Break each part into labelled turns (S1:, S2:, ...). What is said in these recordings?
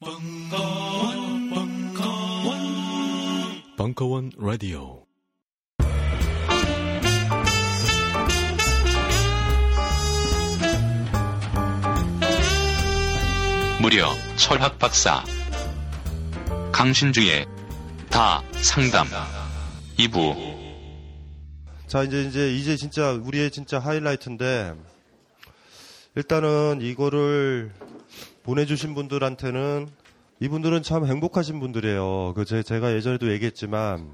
S1: 벙커원, 벙커원, 벙커원 라디오.
S2: 무려 철학 박사 강신주의 다 상담. 2부.
S3: 자 이제 이제 이제 진짜 우리의 진짜 하이라이트인데 일단은 이거를 보내주신 분들한테는 이분들은 참 행복하신 분들이에요. 그 제, 제가 예전에도 얘기했지만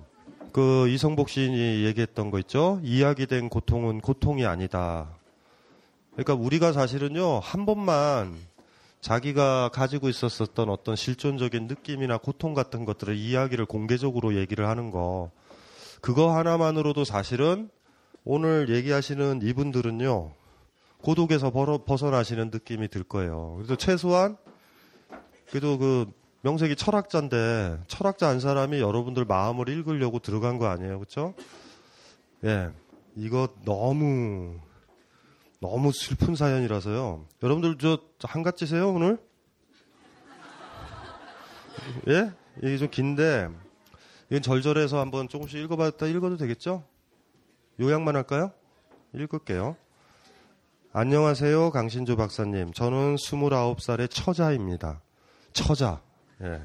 S3: 그 이성복 시인이 얘기했던 거 있죠. 이야기된 고통은 고통이 아니다. 그러니까 우리가 사실은요 한 번만 자기가 가지고 있었었던 어떤 실존적인 느낌이나 고통 같은 것들을 이야기를 공개적으로 얘기를 하는 거 그거 하나만으로도 사실은 오늘 얘기하시는 이분들은요 고독에서 벗어나시는 느낌이 들 거예요. 그래서 최소한 그래도 그 명색이 철학자인데 철학자 한 사람이 여러분들 마음을 읽으려고 들어간 거 아니에요, 그렇죠? 예, 이거 너무 너무 슬픈 사연이라서요. 여러분들 저 한갓지세요 오늘? 예? 이게 좀 긴데 이건 절절해서 한번 조금씩 읽어봤다 읽어도 되겠죠? 요약만 할까요? 읽을게요. 안녕하세요, 강신주 박사님. 저는 29살의 처자입니다. 처자. 예.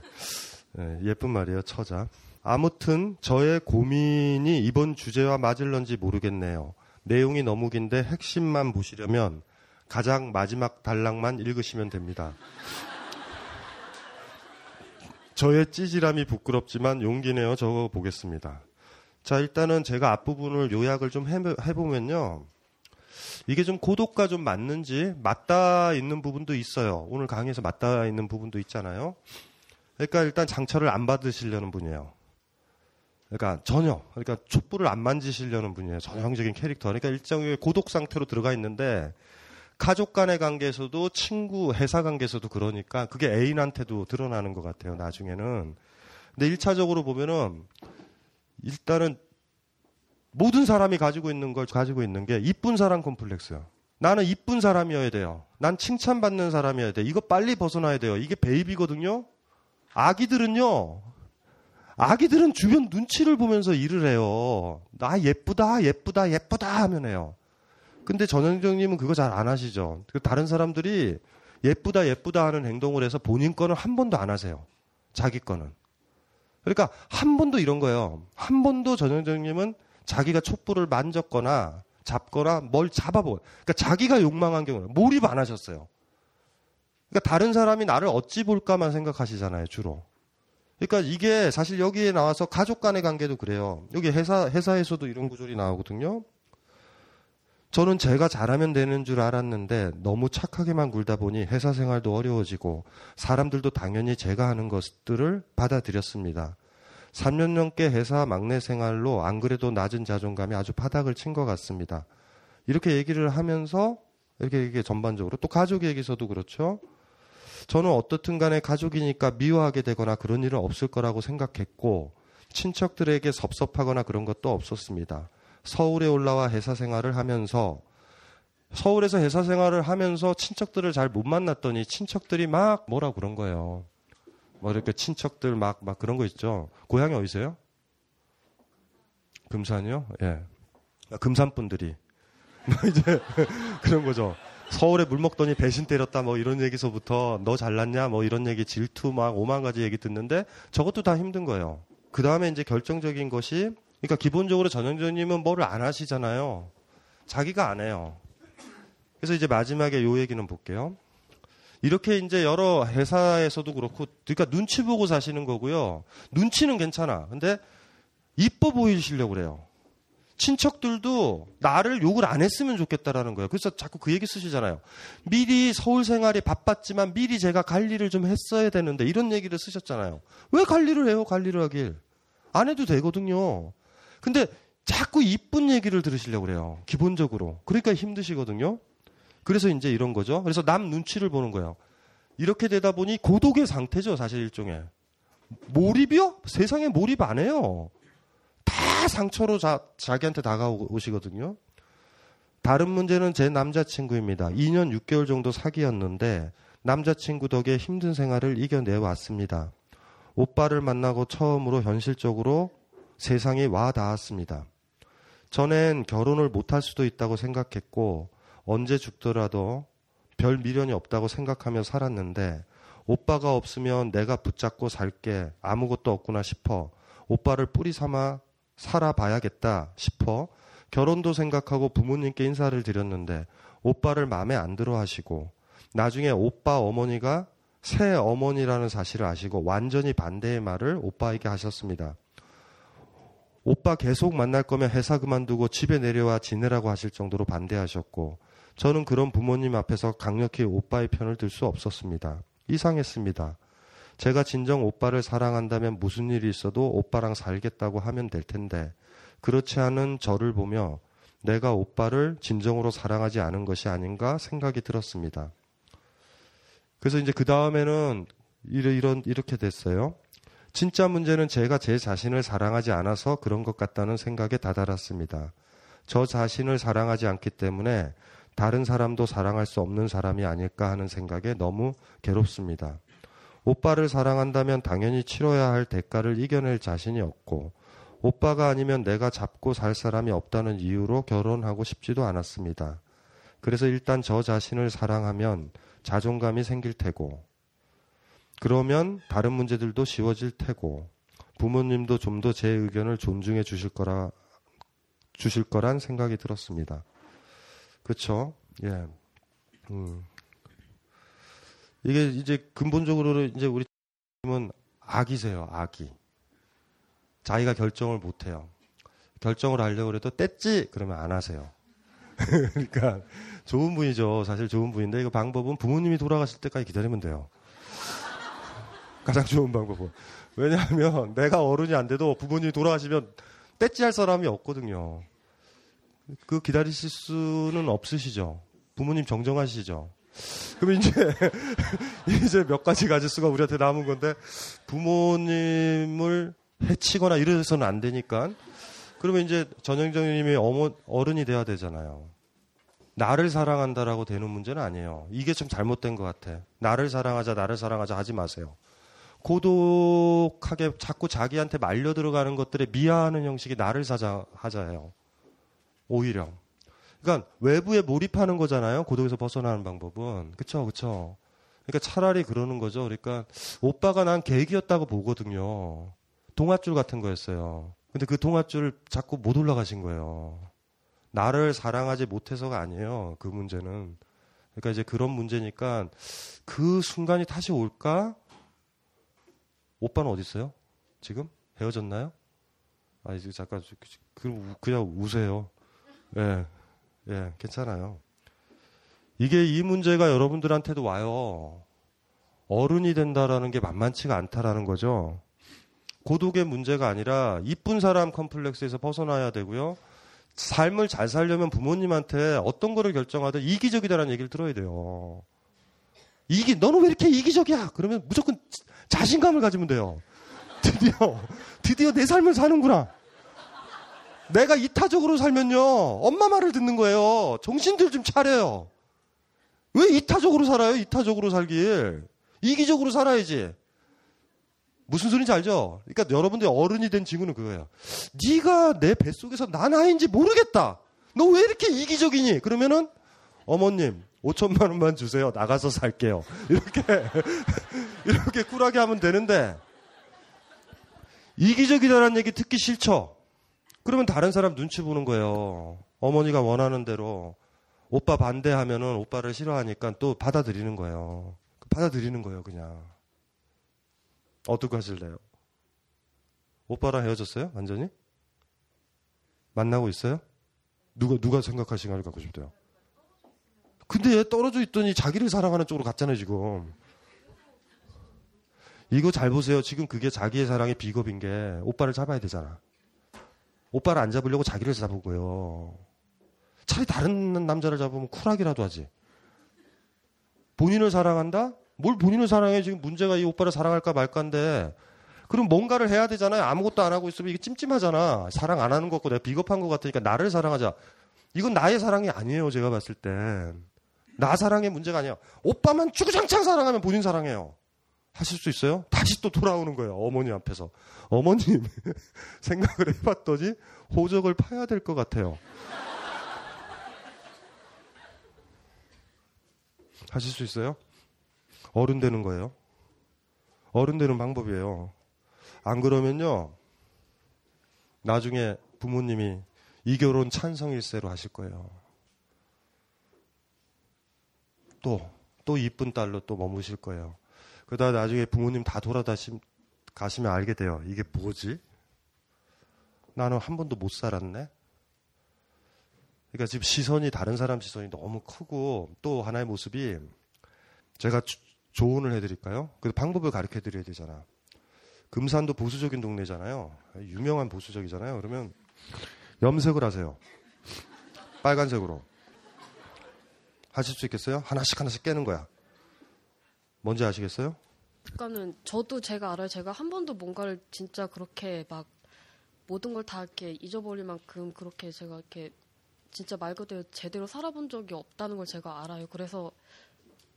S3: 예, 쁜 말이에요, 처자. 아무튼 저의 고민이 이번 주제와 맞을런지 모르겠네요. 내용이 너무 긴데 핵심만 보시려면 가장 마지막 단락만 읽으시면 됩니다. 저의 찌질함이 부끄럽지만 용기 내어 적어 보겠습니다. 자, 일단은 제가 앞부분을 요약을 좀 해보면요. 이게 좀 고독과 좀 맞는지 맞닿아 있는 부분도 있어요. 오늘 강의에서 맞닿아 있는 부분도 있잖아요. 그러니까 일단 장처를 안 받으시려는 분이에요. 그러니까 전혀 그러니까 촛불을 안 만지시려는 분이에요. 전형적인 캐릭터. 그러니까 일정의 고독 상태로 들어가 있는데 가족 간의 관계에서도 친구, 회사 관계에서도 그러니까 그게 애인한테도 드러나는 것 같아요. 나중에는. 근데 1차적으로 보면은 일단은 모든 사람이 가지고 있는 걸 가지고 있는 게 이쁜 사람 콤플렉스야. 나는 이쁜 사람이어야 돼요. 난 칭찬받는 사람이어야 돼. 이거 빨리 벗어나야 돼요. 이게 베이비거든요. 아기들은요. 아기들은 주변 눈치를 보면서 일을 해요. 나 예쁘다, 예쁘다, 예쁘다 하면 해요. 근데 전현정님은 그거 잘 안 하시죠. 그 다른 사람들이 예쁘다, 예쁘다 하는 행동을 해서 본인 거는 한 번도 안 하세요. 자기 거는. 그러니까 한 번도 이런 거예요. 한 번도 전현정님은 자기가 촛불을 만졌거나 잡거나 뭘 잡아보. 그러니까 자기가 욕망한 경우 몰입 안 하셨어요. 그러니까 다른 사람이 나를 어찌 볼까만 생각하시잖아요, 주로. 그러니까 이게 사실 여기에 나와서 가족 간의 관계도 그래요. 여기 회사 회사에서도 이런 구절이 나오거든요. 저는 제가 잘하면 되는 줄 알았는데 너무 착하게만 굴다 보니 회사 생활도 어려워지고 사람들도 당연히 제가 하는 것들을 받아들였습니다. 3년 넘게 회사 막내 생활로 안 그래도 낮은 자존감이 아주 바닥을 친 것 같습니다. 이렇게 얘기를 하면서 이렇게 이게 전반적으로 또 가족 얘기에서도 그렇죠. 저는 어떻든 간에 가족이니까 미워하게 되거나 그런 일은 없을 거라고 생각했고 친척들에게 섭섭하거나 그런 것도 없었습니다. 서울에 올라와 회사 생활을 하면서 서울에서 회사 생활을 하면서 친척들을 잘 못 만났더니 친척들이 막 뭐라 그런 거예요. 뭐 이렇게 친척들 막, 막 그런 거 있죠. 고향이 어디세요? 금산이요? 예. 아, 금산 분들이. 뭐 이제 그런 거죠. 서울에 물 먹더니 배신 때렸다 뭐 이런 얘기서부터 너 잘났냐 뭐 이런 얘기 질투 막 오만 가지 얘기 듣는데 저것도 다 힘든 거예요. 그 다음에 이제 결정적인 것이 그러니까 기본적으로 전영조님은 뭐를 안 하시잖아요. 자기가 안 해요. 그래서 이제 마지막에 요 얘기는 볼게요. 이렇게 이제 여러 회사에서도 그렇고, 그러니까 눈치 보고 사시는 거고요. 눈치는 괜찮아. 근데 이뻐 보이시려고 그래요. 친척들도 나를 욕을 안 했으면 좋겠다라는 거예요. 그래서 자꾸 그 얘기 쓰시잖아요. 미리 서울 생활이 바빴지만 미리 제가 관리를 좀 했어야 되는데 이런 얘기를 쓰셨잖아요. 왜 관리를 해요? 관리를 하길. 안 해도 되거든요. 근데 자꾸 이쁜 얘기를 들으시려고 그래요. 기본적으로. 그러니까 힘드시거든요. 그래서 이제 이런 거죠. 그래서 남 눈치를 보는 거예요. 이렇게 되다 보니 고독의 상태죠, 사실 일종의. 몰입이요? 세상에 몰입 안 해요. 다 상처로 자, 자기한테 다가오시거든요. 다른 문제는 제 남자친구입니다. 2년 6개월 정도 사귀었는데 남자친구 덕에 힘든 생활을 이겨내 왔습니다. 오빠를 만나고 처음으로 현실적으로 세상에 와 닿았습니다. 전엔 결혼을 못할 수도 있다고 생각했고 언제 죽더라도 별 미련이 없다고 생각하며 살았는데 오빠가 없으면 내가 붙잡고 살게 아무것도 없구나 싶어 오빠를 뿌리 삼아 살아봐야겠다 싶어 결혼도 생각하고 부모님께 인사를 드렸는데 오빠를 마음에 안 들어 하시고 나중에 오빠 어머니가 새 어머니라는 사실을 아시고 완전히 반대의 말을 오빠에게 하셨습니다. 오빠 계속 만날 거면 회사 그만두고 집에 내려와 지내라고 하실 정도로 반대하셨고 저는 그런 부모님 앞에서 강력히 오빠의 편을 들 수 없었습니다. 이상했습니다. 제가 진정 오빠를 사랑한다면 무슨 일이 있어도 오빠랑 살겠다고 하면 될 텐데 그렇지 않은 저를 보며 내가 오빠를 진정으로 사랑하지 않은 것이 아닌가 생각이 들었습니다. 그래서 이제 그 다음에는 이런 이렇게 됐어요. 진짜 문제는 제가 제 자신을 사랑하지 않아서 그런 것 같다는 생각에 다다랐습니다. 저 자신을 사랑하지 않기 때문에 다른 사람도 사랑할 수 없는 사람이 아닐까 하는 생각에 너무 괴롭습니다. 오빠를 사랑한다면 당연히 치러야 할 대가를 이겨낼 자신이 없고 오빠가 아니면 내가 잡고 살 사람이 없다는 이유로 결혼하고 싶지도 않았습니다. 그래서 일단 저 자신을 사랑하면 자존감이 생길 테고 그러면 다른 문제들도 쉬워질 테고 부모님도 좀 더 제 의견을 존중해 주실 거라 주실 거란 생각이 들었습니다. 그렇죠? 예. 음. 이게 이제 근본적으로 이제 우리 은 악이세요, 악이. 자기가 결정을 못 해요. 결정을 하려고 해도 뗐지 그러면 안 하세요. 그러니까 좋은 분이죠. 사실 좋은 분인데 그 방법은 부모님이 돌아가실 때까지 기다리면 돼요. 가장 좋은 방법은. 왜냐하면 내가 어른이 안 돼도 부모님이 돌아가시면 떼찌 할 사람이 없거든요. 그 기다리실 수는 없으시죠. 부모님 정정하시죠. 그럼 이제 이제 몇 가지 가지수가 우리한테 남은 건데 부모님을 해치거나 이래서는 안 되니까 그러면 이제 전형정님이 어머 어른이 돼야 되잖아요. 나를 사랑한다라고 되는 문제는 아니에요. 이게 좀 잘못된 것 같아. 나를 사랑하자, 나를 사랑하자 하지 마세요. 고독하게 자꾸 자기한테 말려 들어가는 것들에 미화하는 형식이 나를 사자 하자예요. 오히려. 그러니까 외부에 몰입하는 거잖아요. 고독에서 벗어나는 방법은. 그쵸, 그쵸. 그러니까 차라리 그러는 거죠. 그러니까 오빠가 난 계획이었다고 보거든요. 동아줄 같은 거였어요. 근데 그 동아줄을 자꾸 못 올라가신 거예요. 나를 사랑하지 못해서가 아니에요. 그 문제는. 그러니까 이제 그런 문제니까 그 순간이 다시 올까? 오빠는 어디 있어요? 지금 헤어졌나요? 아 이제 잠깐 그 그냥 우세요. 예, 네, 예, 네, 괜찮아요. 이게 이 문제가 여러분들한테도 와요. 어른이 된다라는 게 만만치가 않다라는 거죠. 고독의 문제가 아니라 이쁜 사람 컴플렉스에서 벗어나야 되고요. 삶을 잘 살려면 부모님한테 어떤 거를 결정하든 이기적이다라는 얘기를 들어야 돼요. 이기, 너는 왜 이렇게 이기적이야? 그러면 무조건 자신감을 가지면 돼요. 드디어, 드디어 내 삶을 사는구나. 내가 이타적으로 살면요, 엄마 말을 듣는 거예요. 정신들 좀 차려요. 왜 이타적으로 살아요? 이타적으로 살길. 이기적으로 살아야지. 무슨 소리인지 알죠? 그러니까 여러분들 어른이 된 친구는 그거예요. 네가 내 뱃속에서 난 아인지 모르겠다. 너 왜 이렇게 이기적이니? 그러면은 어머님 5천만 원만 주세요. 나가서 살게요. 이렇게 이렇게 쿨하게 하면 되는데 이기적이다라는 얘기 듣기 싫죠. 그러면 다른 사람 눈치 보는 거예요. 어머니가 원하는 대로 오빠 반대하면은 오빠를 싫어하니까 또 받아들이는 거예요. 받아들이는 거예요, 그냥. 어떻게 하실래요? 오빠랑 헤어졌어요? 완전히? 만나고 있어요? 누가, 누가 생각할 시간을 갖고 싶대요? 근데 떨어져 있더니 자기를 사랑하는 쪽으로 갔잖아요, 지금. 이거 잘 보세요. 지금 그게 자기의 사랑의 비겁인 게 오빠를 잡아야 되잖아. 오빠를 안 잡으려고 자기를 거예요. 차라리 다른 남자를 잡으면 쿨하기라도 하지. 본인을 사랑한다? 뭘 본인을 사랑해? 지금 문제가 이 오빠를 사랑할까 말까인데 그럼 뭔가를 해야 되잖아요. 아무것도 안 하고 있으면 이게 찜찜하잖아. 사랑 안 하는 것 같고 내가 비겁한 것 같으니까 나를 사랑하자. 이건 나의 사랑이 아니에요. 제가 봤을 때. 나 사랑의 문제가 아니야. 오빠만 주구장창 사랑하면 본인 사랑해요. 하실 수 있어요? 다시 또 돌아오는 거예요. 어머니 앞에서. 어머님 생각을 해봤더니 호적을 파야 될 것 같아요. 하실 수 있어요? 어른 되는 거예요. 어른 되는 방법이에요. 안 그러면요. 나중에 부모님이 이 결혼 찬성일세로 하실 거예요. 또, 또 이쁜 딸로 또 머무실 거예요. 그러다 나중에 부모님 다 돌아다시 가시면 알게 돼요. 이게 뭐지? 나는 한 번도 못 살았네? 그러니까 지금 시선이 다른 사람 시선이 너무 크고 또 하나의 모습이 제가 주, 조언을 해드릴까요? 그 방법을 가르쳐 드려야 되잖아. 금산도 보수적인 동네잖아요. 유명한 보수적이잖아요. 그러면 염색을 하세요. 빨간색으로. 하실 수 있겠어요? 하나씩 하나씩 깨는 거야. 뭔지 아시겠어요?
S4: 그러니까는 저도 제가 알아요. 제가 한 번도 뭔가를 진짜 그렇게 막 모든 걸 다 이렇게 잊어버릴 만큼 그렇게 제가 이렇게 진짜 말 그대로 제대로 살아본 적이 없다는 걸 제가 알아요. 그래서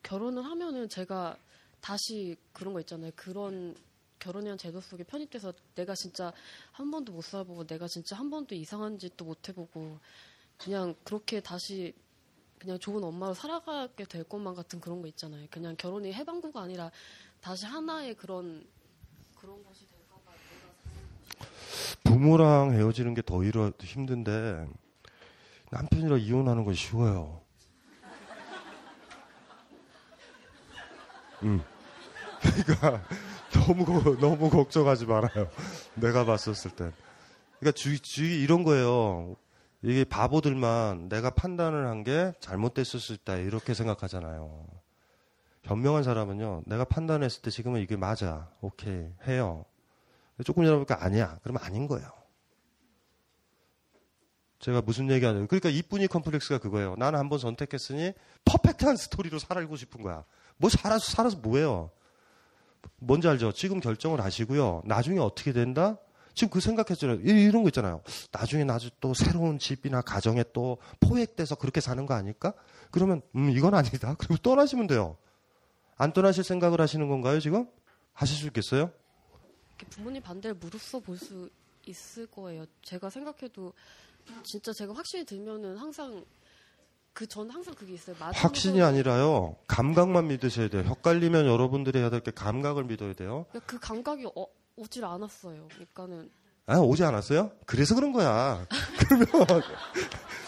S4: 결혼을 하면은 제가 다시 그런 거 있잖아요. 그런 결혼이란 제도 속에 편입돼서 내가 진짜 한 번도 못 살아보고 내가 진짜 한 번도 이상한 짓도 못 해보고 그냥 그렇게 다시 그냥 좋은 엄마로 살아가게 될 것만 같은 그런 거 있잖아요. 그냥 결혼이 해방구가 아니라 다시 하나의 그런 그런 것이 될까봐
S3: 부모랑 헤어지는 게 더 힘든데 남편이랑 이혼하는 건 쉬워요. 음. 그러니까 너무 너무 걱정하지 말아요. 내가 봤었을 때. 그러니까 주, 주 이런 거예요. 이게 바보들만 내가 판단을 한 게 잘못됐을 수 있다 이렇게 생각하잖아요. 현명한 사람은요, 내가 판단했을 때 지금은 이게 맞아, 오케이 해요. 조금 지나보니까 아니야, 그러면 아닌 거예요. 제가 무슨 얘기 하냐면 그러니까 이쁜이 컴플렉스가 그거예요. 나는 한번 선택했으니 퍼펙트한 스토리로 살고 싶은 거야. 뭐 살아서 살아서 뭐예요? 뭔지 알죠? 지금 결정을 하시고요. 나중에 어떻게 된다? 지금 그 생각했잖아요. 이런 거 있잖아요. 나중에 나중 또 새로운 집이나 가정에 또 포획돼서 그렇게 사는 거 아닐까? 그러면 음 이건 아니다. 그리고 떠나시면 돼요. 안 떠나실 생각을 하시는 건가요 지금? 하실 수 있겠어요?
S4: 부모님 반대를 무릅써 볼 수 있을 거예요. 제가 생각해도 진짜 제가 확신이 들면은 항상 그 전 항상 그게 있어요.
S3: 확신이 아니라요. 감각만 믿으셔야 돼요. 헷갈리면 여러분들이 해야 될 게 감각을 믿어야 돼요.
S4: 그러니까 그 감각이 어, 오질 않았어요. 그러니까는
S3: 아, 오지 않았어요? 그래서 그런 거야. 그러면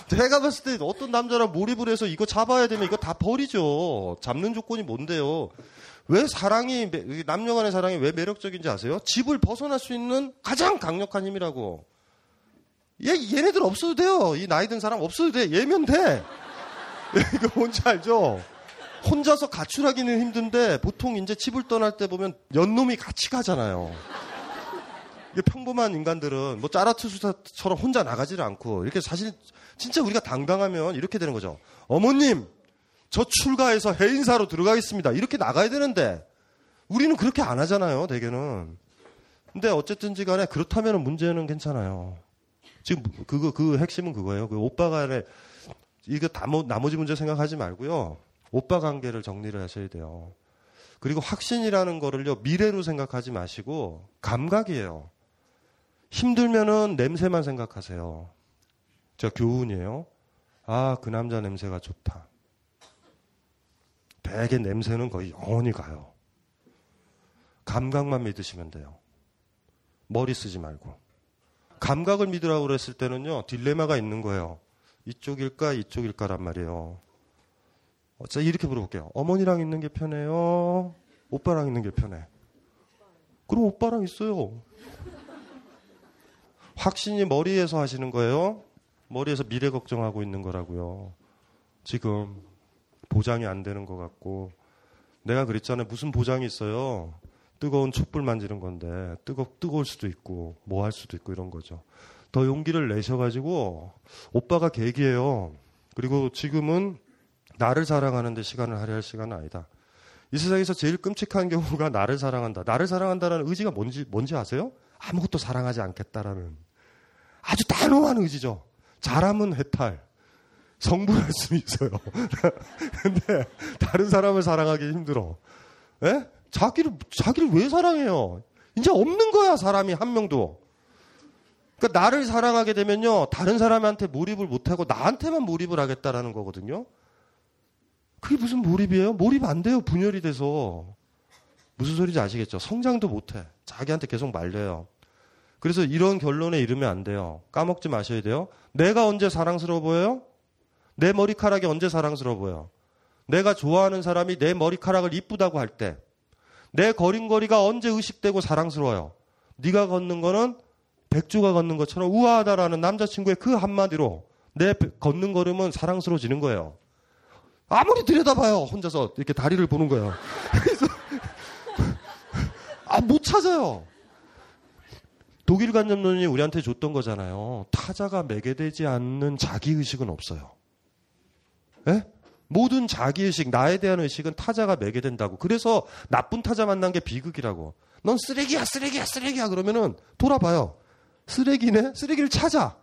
S3: 제가 봤을 때 어떤 남자랑 몰입을 해서 이거 잡아야 되면 이거 다 버리죠. 잡는 조건이 뭔데요? 왜 사랑이 남녀 간의 사랑이 왜 매력적인지 아세요? 집을 벗어날 수 있는 가장 강력한 힘이라고. 얘 얘네들 없어도 돼요. 이 나이 든 사람 없어도 돼. 얘면 돼. 이거 뭔지 알죠? 혼자서 가출하기는 힘든데 보통 이제 집을 떠날 때 보면 연놈이 같이 가잖아요. 평범한 인간들은 뭐 짜라투수처럼 혼자 나가지를 않고 이렇게 사실 진짜 우리가 당당하면 이렇게 되는 거죠. 어머님, 저 출가해서 해인사로 들어가겠습니다. 이렇게 나가야 되는데 우리는 그렇게 안 하잖아요, 대개는. 근데 어쨌든지 간에 그렇다면 문제는 괜찮아요. 지금 그거 그 핵심은 그거예요. 그 오빠 간에 이거 나머지 문제 생각하지 말고요. 오빠 관계를 정리를 하셔야 돼요. 그리고 확신이라는 거를요, 미래로 생각하지 마시고, 감각이에요. 힘들면은 냄새만 생각하세요. 저 교훈이에요. 아, 그 남자 냄새가 좋다. 대개 냄새는 거의 영원히 가요. 감각만 믿으시면 돼요. 머리 쓰지 말고. 감각을 믿으라고 그랬을 때는요, 딜레마가 있는 거예요. 이쪽일까, 이쪽일까란 말이에요. 자, 이렇게 물어볼게요. 어머니랑 있는 게 편해요? 오빠랑 있는 게 편해? 그럼 오빠랑 있어요. 확신이 머리에서 하시는 거예요? 머리에서 미래 걱정하고 있는 거라고요. 지금 보장이 안 되는 것 같고 내가 그랬잖아요. 무슨 보장이 있어요? 뜨거운 촛불 만지는 건데 뜨거 뜨거울 수도 있고 뭐 할 수도 있고 이런 거죠. 더 용기를 내셔가지고 오빠가 계기예요. 그리고 지금은 나를 사랑하는데 시간을 할애할 시간은 아니다. 이 세상에서 제일 끔찍한 경우가 나를 사랑한다. 나를 사랑한다라는 의지가 뭔지 뭔지 아세요? 아무것도 사랑하지 않겠다라는 아주 단호한 의지죠. 잘하면 해탈, 성불할 수 있어요. 근데 다른 사람을 사랑하기 힘들어. 예? 자기를 자기를 왜 사랑해요? 이제 없는 거야 사람이 한 명도. 그러니까 나를 사랑하게 되면요 다른 사람한테 몰입을 못하고 나한테만 몰입을 하겠다라는 거거든요. 그게 무슨 몰입이에요? 몰입 안 돼요 분열이 돼서 무슨 소리인지 아시겠죠? 성장도 못 해 자기한테 계속 말려요. 그래서 이런 결론에 이르면 안 돼요. 까먹지 마셔야 돼요. 내가 언제 사랑스러워 보여요? 내 머리카락이 언제 사랑스러워 보여? 내가 좋아하는 사람이 내 머리카락을 이쁘다고 할 때, 내 걸음걸이가 언제 의식되고 사랑스러워요? 네가 걷는 거는 백조가 걷는 것처럼 우아하다라는 남자친구의 그 한마디로 내 걷는 걸음은 사랑스러워지는 거예요. 아무리 들여다봐요. 혼자서 이렇게 다리를 보는 거예요. 그래서 아, 못 찾아요. 독일 관념론이 우리한테 줬던 거잖아요. 타자가 매개되지 않는 자기의식은 없어요. 예? 모든 자기의식, 나에 대한 의식은 타자가 매개된다고. 그래서 나쁜 타자 만난 게 비극이라고. 넌 쓰레기야, 쓰레기야, 쓰레기야. 그러면은 돌아봐요. 쓰레기네? 쓰레기를 찾아.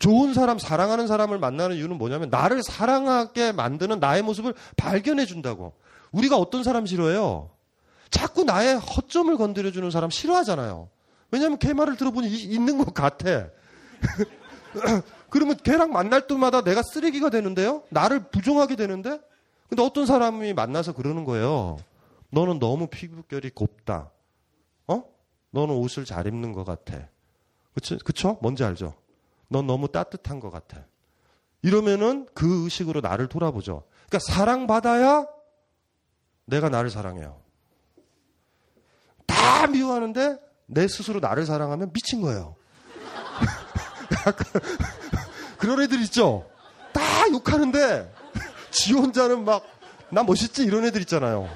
S3: 좋은 사람, 사랑하는 사람을 만나는 이유는 뭐냐면 나를 사랑하게 만드는 나의 모습을 발견해 준다고. 우리가 어떤 사람 싫어해요? 자꾸 나의 허점을 건드려주는 사람 싫어하잖아요. 왜냐하면 걔 말을 들어보니 있는 것 같아. 그러면 걔랑 만날 때마다 내가 쓰레기가 되는데요? 나를 부정하게 되는데? 근데 어떤 사람이 만나서 그러는 거예요. 너는 너무 피부결이 곱다. 어? 너는 옷을 잘 입는 것 같아. 그쵸? 그쵸? 뭔지 알죠? 넌 너무 따뜻한 것 같아. 이러면은 그 의식으로 나를 돌아보죠. 그러니까 사랑받아야 내가 나를 사랑해요. 다 미워하는데 내 스스로 나를 사랑하면 미친 거예요. 그런 애들 있죠? 다 욕하는데 지 혼자는 막 나 멋있지 이런 애들 있잖아요.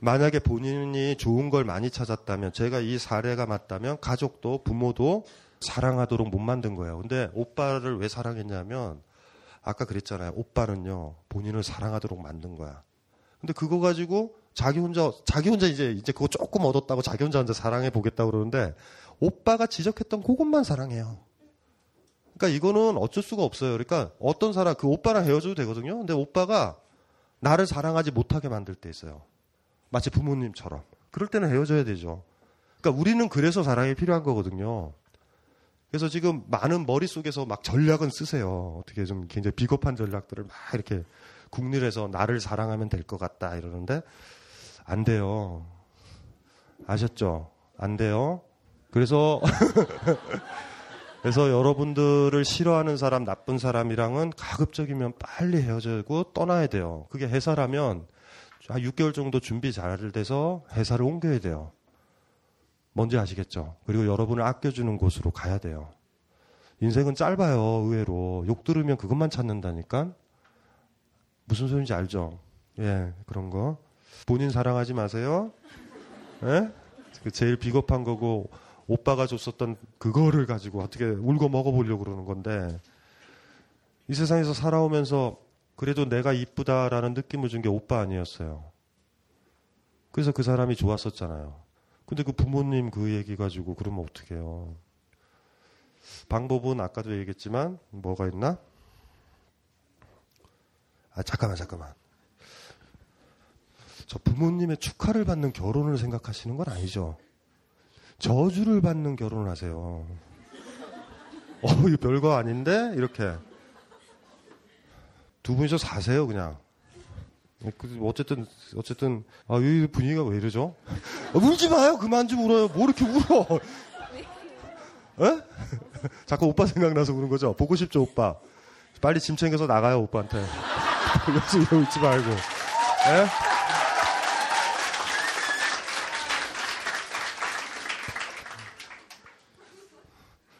S3: 만약에 본인이 좋은 걸 많이 찾았다면 제가 이 사례가 맞다면 가족도 부모도 사랑하도록 못 만든 거예요. 근데 오빠를 왜 사랑했냐면 아까 그랬잖아요. 오빠는요 본인을 사랑하도록 만든 거야. 근데 그거 가지고 자기 혼자 자기 혼자 이제 이제 그거 조금 얻었다고 자기 혼자 혼자 사랑해 보겠다 그러는데 오빠가 지적했던 그것만 사랑해요. 그러니까 이거는 어쩔 수가 없어요. 그러니까 어떤 사람 그 오빠랑 헤어져도 되거든요. 근데 오빠가 나를 사랑하지 못하게 만들 때 있어요. 마치 부모님처럼. 그럴 때는 헤어져야 되죠. 그러니까 우리는 그래서 사랑이 필요한 거거든요. 그래서 지금 많은 머릿속에서 막 전략은 쓰세요. 어떻게 좀 굉장히 비겁한 전략들을 막 이렇게 국리에서 나를 사랑하면 될 것 같다 이러는데 안 돼요. 아셨죠? 안 돼요. 그래서 그래서 여러분들을 싫어하는 사람, 나쁜 사람이랑은 가급적이면 빨리 헤어지고 떠나야 돼요. 그게 회사라면 한 6개월 정도 준비 잘 돼서 회사를 옮겨야 돼요. 뭔지 아시겠죠? 그리고 여러분을 아껴주는 곳으로 가야 돼요. 인생은 짧아요, 의외로. 욕 들으면 그것만 찾는다니까? 무슨 소리인지 알죠? 예, 그런 거. 본인 사랑하지 마세요. 예? 그 제일 비겁한 거고, 오빠가 줬었던 그거를 가지고 어떻게 울고 먹어보려고 그러는 건데, 이 세상에서 살아오면서 그래도 내가 이쁘다라는 느낌을 준 게 오빠 아니었어요. 그래서 그 사람이 좋았었잖아요. 근데 그 부모님 그 얘기 가지고 그러면 어떡해요. 방법은 아까도 얘기했지만, 뭐가 있나? 아, 잠깐만, 잠깐만. 저 부모님의 축하를 받는 결혼을 생각하시는 건 아니죠. 저주를 받는 결혼을 하세요. 어, 이거 별거 아닌데? 이렇게. 두 분이서 사세요, 그냥. 그, 어쨌든, 어쨌든, 아, 이 분위기가 왜 이러죠? 아, 울지 마요! 그만 좀 울어요. 뭐 이렇게 울어? 에? 자꾸 오빠 생각나서 그런 거죠? 보고 싶죠, 오빠. 빨리 짐 챙겨서 나가요, 오빠한테. 열심히 울지 말고. 에?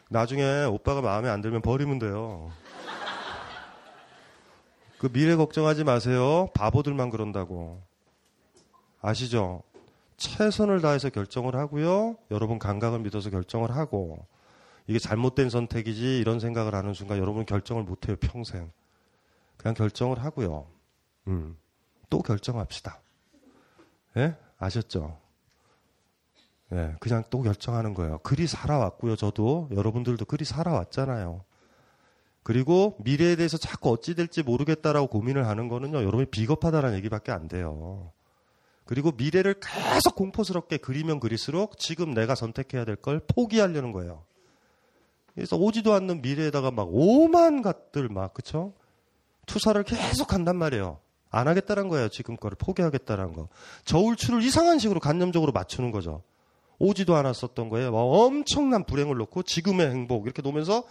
S3: 나중에 오빠가 마음에 안 들면 버리면 돼요. 그 미래 걱정하지 마세요. 바보들만 그런다고. 아시죠? 최선을 다해서 결정을 하고요. 여러분 감각을 믿어서 결정을 하고 이게 잘못된 선택이지 이런 생각을 하는 순간 여러분 결정을 못 해요. 평생. 그냥 결정을 하고요. 음. 또 결정합시다. 예? 아셨죠? 예, 그냥 또 결정하는 거예요. 그리 살아왔고요. 저도 여러분들도 그리 살아왔잖아요. 그리고 미래에 대해서 자꾸 어찌 될지 모르겠다라고 고민을 하는 거는요. 여러분이 비겁하다라는 얘기밖에 안 돼요. 그리고 미래를 계속 공포스럽게 그리면 그릴수록 지금 내가 선택해야 될 걸 포기하려는 거예요. 그래서 오지도 않는 미래에다가 막 오만 것들 막 그쵸? 투사를 계속 한단 말이에요. 안 하겠다는 거예요. 지금 거를 포기하겠다는 거. 저울추를 이상한 식으로 간념적으로 맞추는 거죠. 오지도 않았었던 거예요. 막 엄청난 불행을 놓고 지금의 행복 이렇게 놓으면서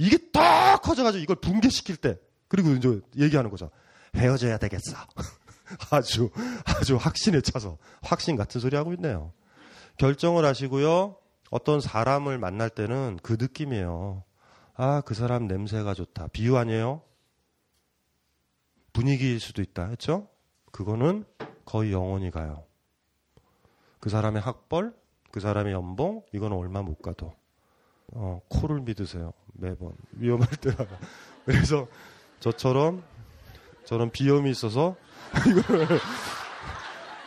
S3: 이게 딱 커져가지고 이걸 붕괴시킬 때 그리고 이제 얘기하는 거죠. 헤어져야 되겠어. 아주 아주 확신에 차서 확신 같은 소리 하고 있네요. 결정을 하시고요. 어떤 사람을 만날 때는 그 느낌이에요. 아, 그 사람 냄새가 좋다. 비유 아니에요? 분위기일 수도 있다. 했죠? 그거는 거의 영원히 가요. 그 사람의 학벌, 그 사람의 연봉, 이거는 얼마 못 가도. 어, 코를 믿으세요. 매번. 위험할 때마다. 그래서 저처럼, 저런 비염이 있어서 이거를,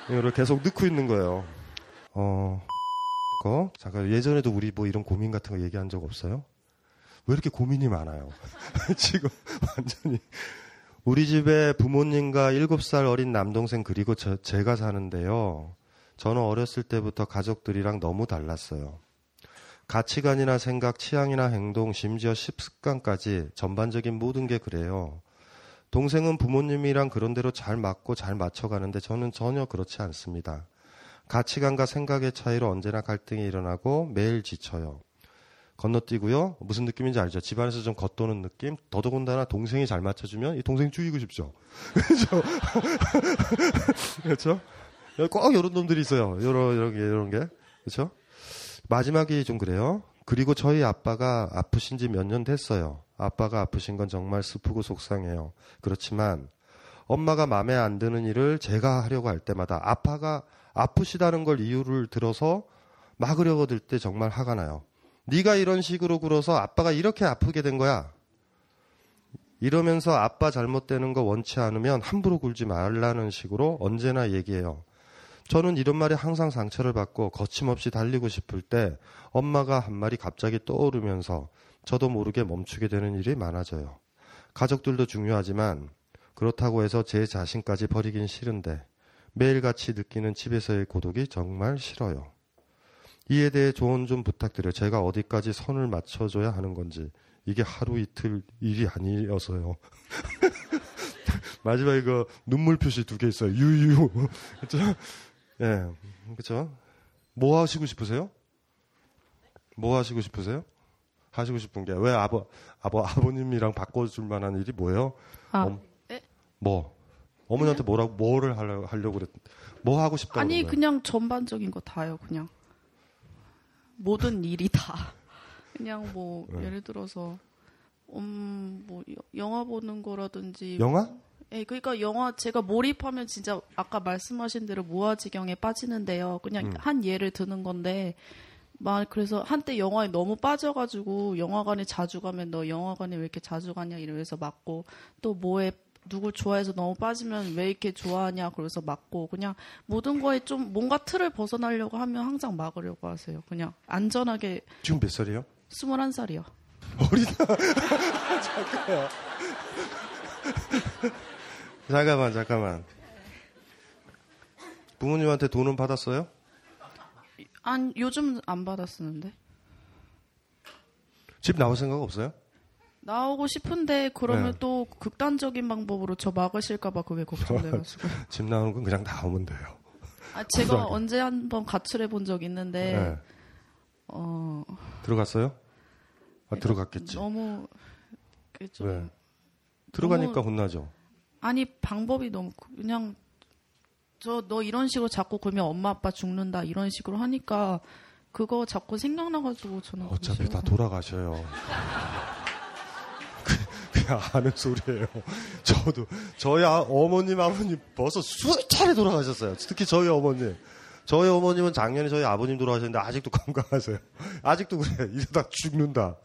S3: 이거를 계속 넣고 있는 거예요. 어, 거. 잠깐, 예전에도 우리 뭐 이런 고민 같은 거 얘기한 적 없어요? 왜 이렇게 고민이 많아요? 지금 완전히. 우리 집에 부모님과 7살 어린 남동생 그리고 저, 제가 사는데요. 저는 어렸을 때부터 가족들이랑 너무 달랐어요. 가치관이나 생각, 취향이나 행동, 심지어 식습관까지 전반적인 모든 게 그래요. 동생은 부모님이랑 그런 대로 잘 맞고 잘 맞춰가는데 저는 전혀 그렇지 않습니다. 가치관과 생각의 차이로 언제나 갈등이 일어나고 매일 지쳐요. 건너뛰고요. 무슨 느낌인지 알죠? 집안에서 좀 겉도는 느낌? 더더군다나 동생이 잘 맞춰주면 이 동생 죽이고 싶죠. 그렇죠? 그렇죠? 꼭 이런 놈들이 있어요. 이런, 이런 게, 이런 게. 그렇죠? 마지막이 좀 그래요. 그리고 저희 아빠가 아프신 지 몇 년 됐어요. 아빠가 아프신 건 정말 슬프고 속상해요. 그렇지만 엄마가 마음에 안 드는 일을 제가 하려고 할 때마다 아빠가 아프시다는 걸 이유를 들어서 막으려고 들 때 정말 화가 나요. 네가 이런 식으로 굴어서 아빠가 이렇게 아프게 된 거야. 이러면서 아빠 잘못되는 거 원치 않으면 함부로 굴지 말라는 식으로 언제나 얘기해요. 저는 이런 말에 항상 상처를 받고 거침없이 달리고 싶을 때 엄마가 한 말이 갑자기 떠오르면서 저도 모르게 멈추게 되는 일이 많아져요. 가족들도 중요하지만 그렇다고 해서 제 자신까지 버리긴 싫은데 매일같이 느끼는 집에서의 고독이 정말 싫어요. 이에 대해 조언 좀 부탁드려요. 제가 어디까지 선을 맞춰줘야 하는 건지. 이게 하루 이틀 일이 아니어서요. 마지막에 그 눈물 표시 두 개 있어요. 유유. 예. 네, 그죠? 뭐 하시고 싶으세요? 뭐 하시고 싶으세요? 하시고 싶은 게 왜 아버 아버 아버님이랑 바꿔줄 만한 일이 뭐예요?
S5: 아,
S3: 엄, 뭐 어머니한테 뭐라고 뭐를 하려고 하려고 그랬? 뭐 하고 싶다고
S5: 아니
S3: 거예요?
S5: 그냥 전반적인 거 다요. 그냥 모든 일이 다 그냥 뭐
S3: 네.
S5: 예를 들어서 음 뭐 영화 보는 거라든지
S3: 영화?
S5: 예, 그러니까 영화 제가 몰입하면 진짜 아까 말씀하신 대로 무아지경에 빠지는데요. 그냥
S3: 음.
S5: 한 예를 드는 건데 막 그래서 한때 영화에 너무 빠져가지고 영화관에 자주 가면 너 영화관에 왜 이렇게 자주 가냐 이러면서 맞고 또 뭐에 누굴 좋아해서 너무 빠지면 왜 이렇게 좋아하냐 그러면서 맞고 그냥 모든 거에 좀 뭔가 틀을 벗어나려고 하면 항상 막으려고 하세요. 그냥 안전하게
S3: 지금 몇 살이에요?
S5: 21살이요.
S3: 어리다. 잠깐만, 잠깐만. 부모님한테 돈은 받았어요?
S5: 안 요즘 안 받아 쓰는데
S3: 집 나올 생각 없어요?
S5: 나오고 싶은데 그러면
S3: 네.
S5: 또 극단적인 방법으로 저 막으실까봐 그게 걱정돼가지고.
S3: 집 나오는 건 그냥 나오면 돼요.
S5: 아 제가. 언제 한번 가출해 본 적 있는데
S3: 네.
S5: 어
S3: 들어갔어요? 아, 들어갔겠지.
S5: 너무 좀
S3: 왜? 들어가니까
S5: 너무-
S3: 혼나죠.
S5: 아니 방법이 너무 그냥 저 너 이런 식으로 자꾸 그러면 엄마 아빠 죽는다 이런 식으로 하니까 그거 자꾸 생각나가지고 저는
S3: 어차피 다. 돌아가셔요. 그- 그냥 아는 소리예요. 저도 저희 아- 어머님 아버님 벌써 수차례 돌아가셨어요. 특히 저희 어머님. 저희 어머님은 작년에 저희 아버님 돌아가셨는데 아직도 건강하세요. 아직도 그래. 이러다 죽는다.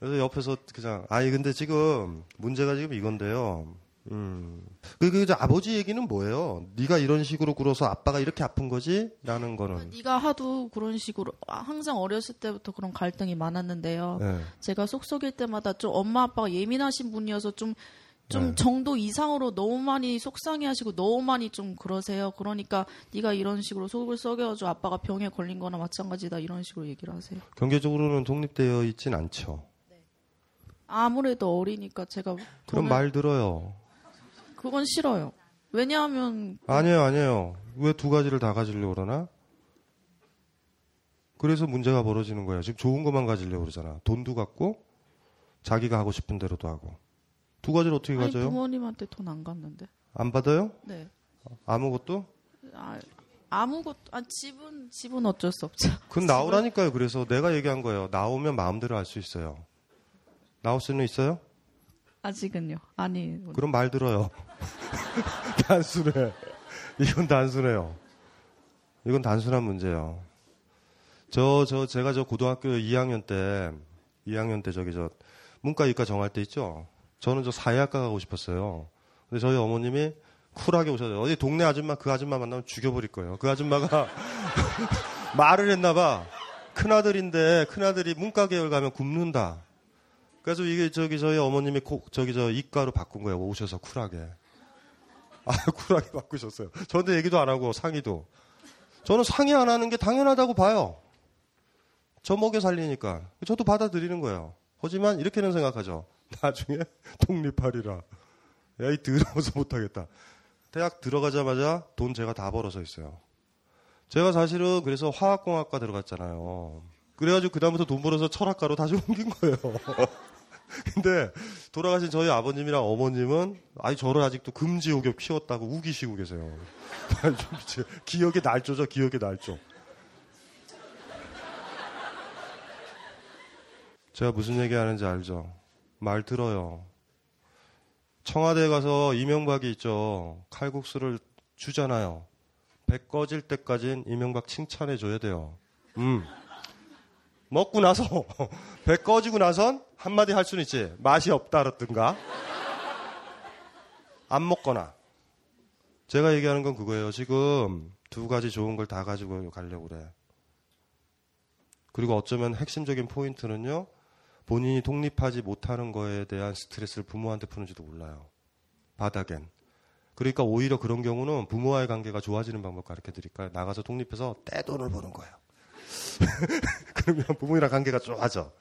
S3: 그래서 옆에서 그냥 아니 근데 지금 문제가 지금 이건데요. 음. 그, 그, 저 아버지 얘기는 뭐예요? 네가 이런 식으로 굴어서 아빠가 이렇게 아픈 거지? 라는 거는.
S5: 네가 하도 그런 식으로 아, 항상 어렸을 때부터 그런 갈등이 많았는데요.
S3: 네.
S5: 제가 속속일 때마다 좀 엄마 아빠가 예민하신 분이어서 좀좀
S3: 네.
S5: 정도 이상으로 너무 많이 속상해하시고 너무 많이 좀 그러세요. 그러니까 네가 이런 식으로 속을 썩여가지고 아빠가 병에 걸린 거나 마찬가지다 이런 식으로 얘기를 하세요.
S3: 경제적으로는 독립되어 있진 않죠.
S5: 아무래도 어리니까 제가 돈을-
S3: 말 들어요.
S5: 그건 싫어요. 왜냐하면
S3: 아니에요, 아니에요. 왜 두 가지를 다 가지려고 그러나? 그래서 문제가 벌어지는 거예요. 지금 좋은 것만 가지려고 그러잖아. 돈도 갖고, 자기가 하고 싶은 대로도 하고. 두 가지를 어떻게
S5: 아니,
S3: 가져요?
S5: 부모님한테 돈안 갚는데.
S3: 안 받아요?
S5: 네.
S3: 아무것도?
S5: 아, 아무것도 아 집은 집은 어쩔 수 없죠.
S3: 그건 나오라니까요. 그래서 내가 얘기한 거예요. 나오면 마음대로 할 수 있어요. 나올 수는 있어요?
S5: 아직은요. 아니
S3: 그럼 말 들어요. 단순해. 이건 단순해요. 이건 단순한 문제예요. 저, 저, 제가 저 고등학교 2학년 때, 2학년 때 저기 저, 문과, 이과 정할 때 있죠? 저는 저 사회학과 가고 싶었어요. 근데 저희 어머님이 쿨하게 오셔서, 어디 동네 아줌마, 그 아줌마 만나면 죽여버릴 거예요. 그 아줌마가 말을 했나봐. 큰아들인데, 큰아들이 문과 계열 가면 굶는다. 그래서 이게 저기 저희 어머님이 고- 저기 저 이과로 바꾼 거예요. 오셔서 쿨하게. 아, 쿨하게 바꾸셨어요. 저한테 얘기도 안 하고 상의도. 저는 상의 안 하는 게 당연하다고 봐요. 저 먹여 살리니까. 저도 받아들이는 거예요. 하지만 이렇게는 생각하죠. 나중에 독립하리라. 야, 이 더러워서 못하겠다. 대학 들어가자마자 돈 제가 다 벌어서 있어요. 제가 사실은 그래서 화학공학과 들어갔잖아요. 그래가지고 그다음부터 돈 벌어서 철학과로 다시 옮긴 거예요. 근데 돌아가신 저희 아버님이랑 어머님은 아니 저를 아직도 금지옥엽 키웠다고 우기시고 계세요. 기억의 날조죠, 기억의 날조. 제가 무슨 얘기 하는지 알죠? 말 들어요. 청와대에 가서 이명박이 있죠. 칼국수를 주잖아요. 배 꺼질 때까진 이명박 칭찬해 줘야 돼요. 음. 먹고 나서 배 꺼지고 나선 한마디 할 수는 있지. 맛이 없다라든가. 안 먹거나. 제가 얘기하는 건 그거예요. 지금 두 가지 좋은 걸 다 가지고 가려고 그래. 그리고 어쩌면 핵심적인 포인트는요. 본인이 독립하지 못하는 거에 대한 스트레스를 부모한테 푸는지도 몰라요. 바닥엔. 그러니까 오히려 그런 경우는 부모와의 관계가 좋아지는 방법 가르쳐 드릴까요? 나가서 독립해서 떼돈을 버는 거예요. 그러면 부모님이랑 관계가 좋아져.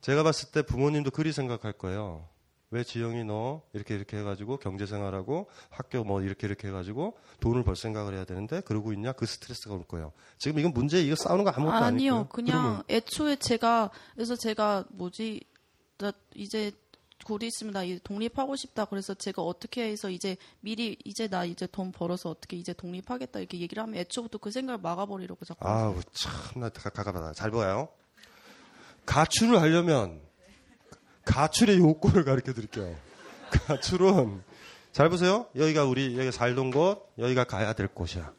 S3: 제가 봤을 때 부모님도 그리 생각할 거예요. 왜 지영이 너 이렇게 이렇게 해가지고 경제생활하고 학교 뭐 이렇게 이렇게 해가지고 돈을 벌 생각을 해야 되는데 그러고 있냐 그 스트레스가 올 거예요. 지금 이건 문제 이거 싸우는 거 아무것도
S5: 아니요.
S3: 아니고요.
S5: 그냥 애초에 제가 그래서 제가 뭐지 나 이제 나 이제 독립하고 싶다. 그래서 제가 어떻게 해서 이제 미리 이제 나 이제 돈 벌어서 어떻게 이제 독립하겠다 이렇게 얘기를 하면 애초부터 그 생각을 막아버리려고 자꾸.
S3: 아우 참나 가가다 잘 봐요. 가출을 하려면 가출의 요건을 가르쳐 드릴게요. 가출은 잘 보세요. 여기가 우리 여기 살던 곳, 여기가 가야 될 곳이야.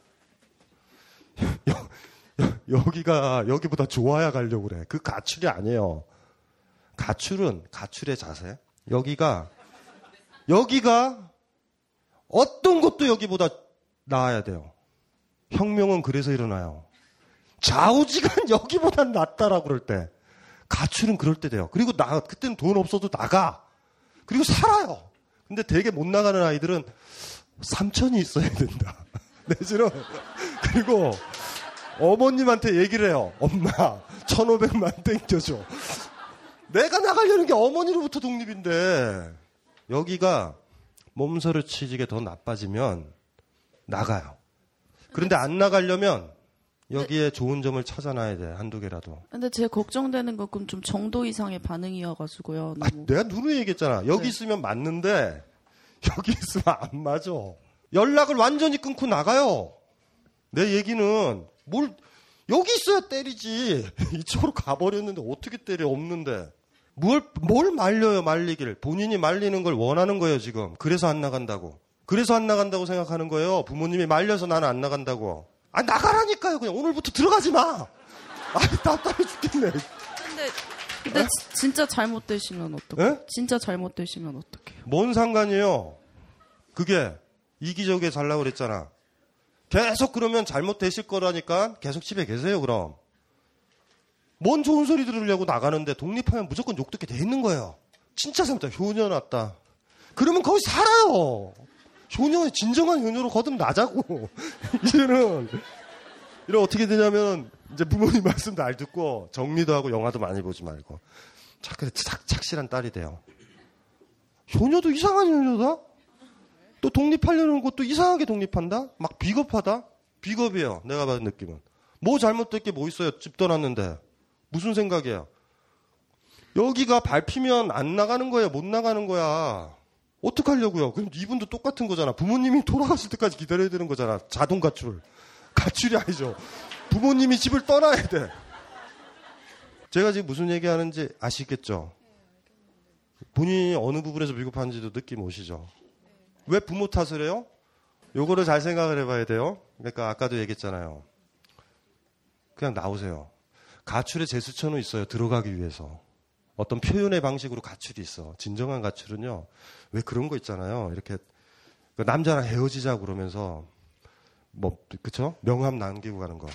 S3: 여, 기가 여기보다 좋아야 가려고 그래. 그 가출이 아니에요. 가출은 가출의 자세. 여기가 여기가 어떤 것도 여기보다 나아야 돼요. 혁명은 그래서 일어나요. 좌우지간 여기보단 낫다라고 그럴 때. 가출은 그럴 때 돼요. 그리고 나, 그때는 돈 없어도 나가. 그리고 살아요. 근데 되게 못 나가는 아이들은 삼천이 있어야 된다. 내지는, 그리고 어머님한테 얘기를 해요. 엄마, 천오백만 땡겨줘. 내가 나가려는 게 어머니로부터 독립인데, 여기가 몸서리 치지게 더 나빠지면 나가요. 그런데 안 나가려면 여기에 좋은 점을 찾아놔야 돼 한두 개라도.
S5: 근데 제 걱정되는 건 그럼 좀 정도 이상의 반응이어가지고요.
S3: 아. 내가 누누이 얘기했잖아. 여기
S5: 네.
S3: 있으면 맞는데 여기 있으면 안 맞아. 연락을 완전히 끊고 나가요. 내 얘기는 뭘 여기 있어야 때리지. 이쪽으로 가버렸는데 어떻게 때려 없는데. 뭘, 뭘 말려요, 말리기를. 본인이 말리는 걸 원하는 거예요, 지금. 그래서 안 나간다고. 그래서 안 나간다고 생각하는 거예요. 부모님이 말려서 나는 안 나간다고. 아, 나가라니까요. 그냥 오늘부터 들어가지 마. 아, 답답해 죽겠네.
S5: 근데 근데 지- 진짜 잘못되시면 어떡해?
S3: 에?
S5: 진짜 잘못되시면 어떡해요?
S3: 뭔 상관이에요? 그게 이기적에 살라고 그랬잖아. 계속 그러면 잘못되실 거라니까 계속 집에 계세요, 그럼. 뭔 좋은 소리 들으려고 나가는데 독립하면 무조건 욕 듣게 돼 있는 거예요. 진짜 잘못다 효녀 났다. 그러면 거기 살아요. 효녀의 진정한 효녀로 거듭 나자고. 이제는 이런 어떻게 되냐면 이제 부모님 말씀도 알 듣고 정리도 하고 영화도 많이 보지 말고 착, 착, 착실한 딸이 돼요. 효녀도 이상한 효녀다? 또 독립하려는 것도 이상하게 독립한다? 막 비겁하다? 비겁이에요. 내가 받은 느낌은. 뭐 잘못될 게 뭐 있어요? 집 떠났는데. 무슨 생각이에요? 여기가 밟히면 안 나가는 거야? 못 나가는 거야? 어떡하려고요? 그럼 이분도 똑같은 거잖아. 부모님이 돌아가실 때까지 기다려야 되는 거잖아. 자동 가출. 가출이 아니죠. 부모님이 집을 떠나야 돼. 제가 지금 무슨 얘기 하는지 아시겠죠? 본인이 어느 부분에서 비겁한지도 느낌 오시죠? 왜 부모 탓을 해요? 요거를 잘 생각을 해봐야 돼요. 그러니까 아까도 얘기했잖아요. 그냥 나오세요. 가출의 제스처는 있어요. 들어가기 위해서. 어떤 표현의 방식으로 가출이 있어. 진정한 가출은요. 왜 그런 거 있잖아요. 이렇게 그 남자랑 헤어지자 그러면서 뭐 그쵸? 명함 남기고 가는 거.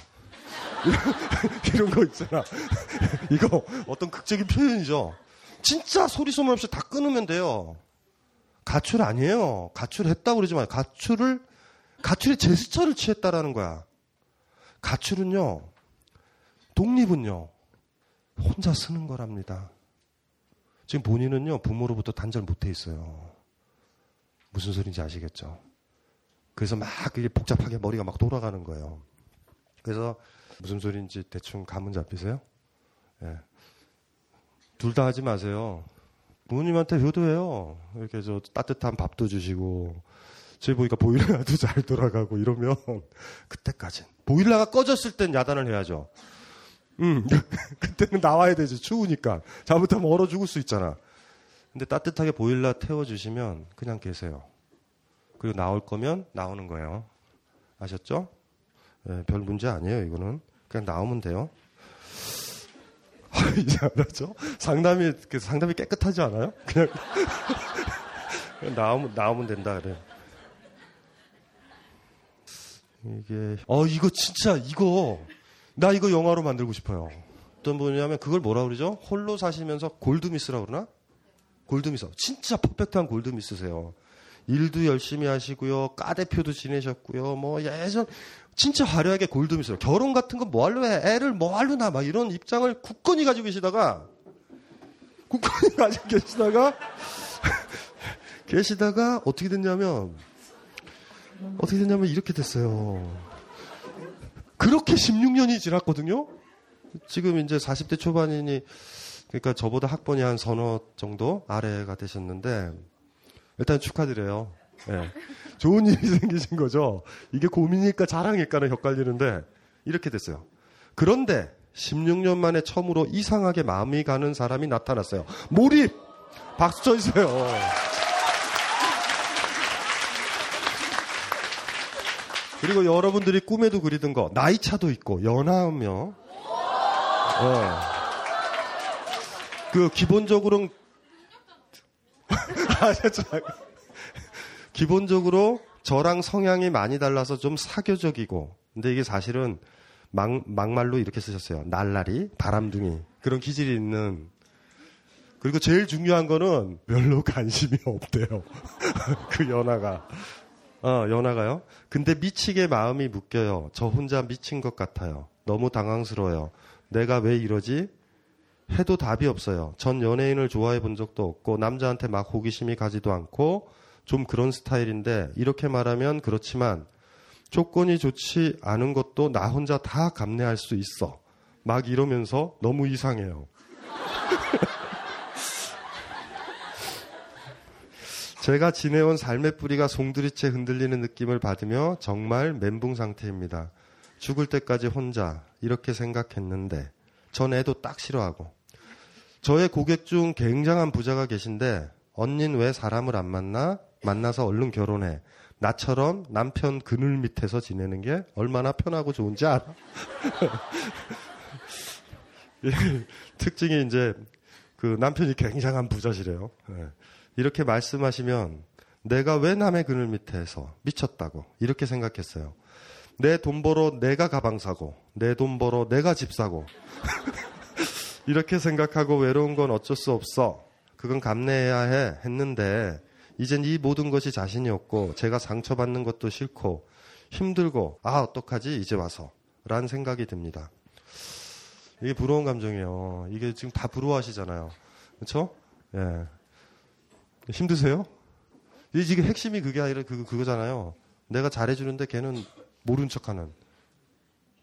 S3: 이런 거 있잖아. 이거 어떤 극적인 표현이죠. 진짜 소리 소문 없이 다 끊으면 돼요. 가출 아니에요. 가출했다고 그러지 마요. 가출을 가출의 제스처를 취했다라는 거야. 가출은요. 독립은요. 혼자 쓰는 거랍니다. 지금 본인은요. 부모로부터 단절 못해 있어요. 무슨 소리인지 아시겠죠? 그래서 막 그게 복잡하게 머리가 막 돌아가는 거예요. 그래서 무슨 소리인지 대충 감은 잡히세요? 예. 둘 다 하지 마세요. 부모님한테 효도해요. 이렇게 저 따뜻한 밥도 주시고, 저희 보니까 보일러도 잘 돌아가고 이러면 그때까진. 보일러가 꺼졌을 땐 야단을 해야죠. 음, 그때는 나와야 되지. 추우니까. 잘못하면 얼어 죽을 수 있잖아. 근데 따뜻하게 보일러 태워주시면 그냥 계세요. 그리고 나올 거면 나오는 거예요. 아셨죠? 네, 별 문제 아니에요, 이거는. 그냥 나오면 돼요. 이제 알았죠? 상담이, 그 상담이 깨끗하지 않아요? 그냥, 그냥 나오면, 나오면 된다, 그래. 이게, 어, 이거 진짜, 이거, 나 이거 영화로 만들고 싶어요. 어떤 분이냐면 그걸 뭐라 그러죠? 홀로 사시면서 골드미스라고 그러나? 골드미스. 진짜 퍼펙트한 골드미스세요. 일도 열심히 하시고요. 까 대표도 지내셨고요. 뭐 예전 진짜 화려하게 골드미스. 결혼 같은 거뭐 할로 해? 애를 뭐 할로 나? 막 이런 입장을 굳건히 가지고 계시다가 굳건히 가지고 계시다가 계시다가 어떻게 됐냐면 어떻게 됐냐면 이렇게 됐어요. 그렇게 16년이 지났거든요. 지금 이제 40대 초반이니 그러니까 저보다 학번이 한 서너 정도 아래가 되셨는데 일단 축하드려요. 네. 좋은 일이 생기신 거죠. 이게 고민일까 자랑일까는 헷갈리는데 이렇게 됐어요. 그런데 16년 만에 처음으로 이상하게 마음이 가는 사람이 나타났어요. 몰입! 박수 쳐주세요. 그리고 여러분들이 꿈에도 그리던 거 나이 차도 있고 연하며 어. 그 기본적으로 기본적으로 저랑 성향이 많이 달라서 좀 사교적이고 근데 이게 사실은 막, 막말로 이렇게 쓰셨어요. 날라리, 바람둥이 그런 기질이 있는 그리고 제일 중요한 거는 별로 관심이 없대요. 그 연하가. 어, 연하가요? 근데 미치게 마음이 묶여요. 저 혼자 미친 것 같아요. 너무 당황스러워요. 내가 왜 이러지? 해도 답이 없어요. 전 연예인을 좋아해 본 적도 없고, 남자한테 막 호기심이 가지도 않고, 좀 그런 스타일인데, 이렇게 말하면 그렇지만, 조건이 좋지 않은 것도 나 혼자 다 감내할 수 있어. 막 이러면서 너무 이상해요. 제가 지내온 삶의 뿌리가 송두리째 흔들리는 느낌을 받으며 정말 멘붕 상태입니다. 죽을 때까지 혼자 이렇게 생각했는데 전 애도 딱 싫어하고 저의 고객 중 굉장한 부자가 계신데 언닌 왜 사람을 안 만나? 만나서 얼른 결혼해. 나처럼 남편 그늘 밑에서 지내는 게 얼마나 편하고 좋은지 알아? 특징이 이제 그 남편이 굉장한 부자시래요. 네. 이렇게 말씀하시면 내가 왜 남의 그늘 밑에서 미쳤다고 이렇게 생각했어요. 내 돈 벌어 내가 가방 사고 내 돈 벌어 내가 집 사고 이렇게 생각하고 외로운 건 어쩔 수 없어. 그건 감내해야 해 했는데 이젠 이 모든 것이 자신이 없고 제가 상처받는 것도 싫고 힘들고 아 어떡하지 이제 와서 라는 생각이 듭니다. 이게 부러운 감정이에요. 이게 지금 다 부러워하시잖아요. 그렇죠? 예. 힘드세요? 이게 핵심이 그게 아니라 그, 그거잖아요. 내가 잘해주는데 걔는 모른 척하는.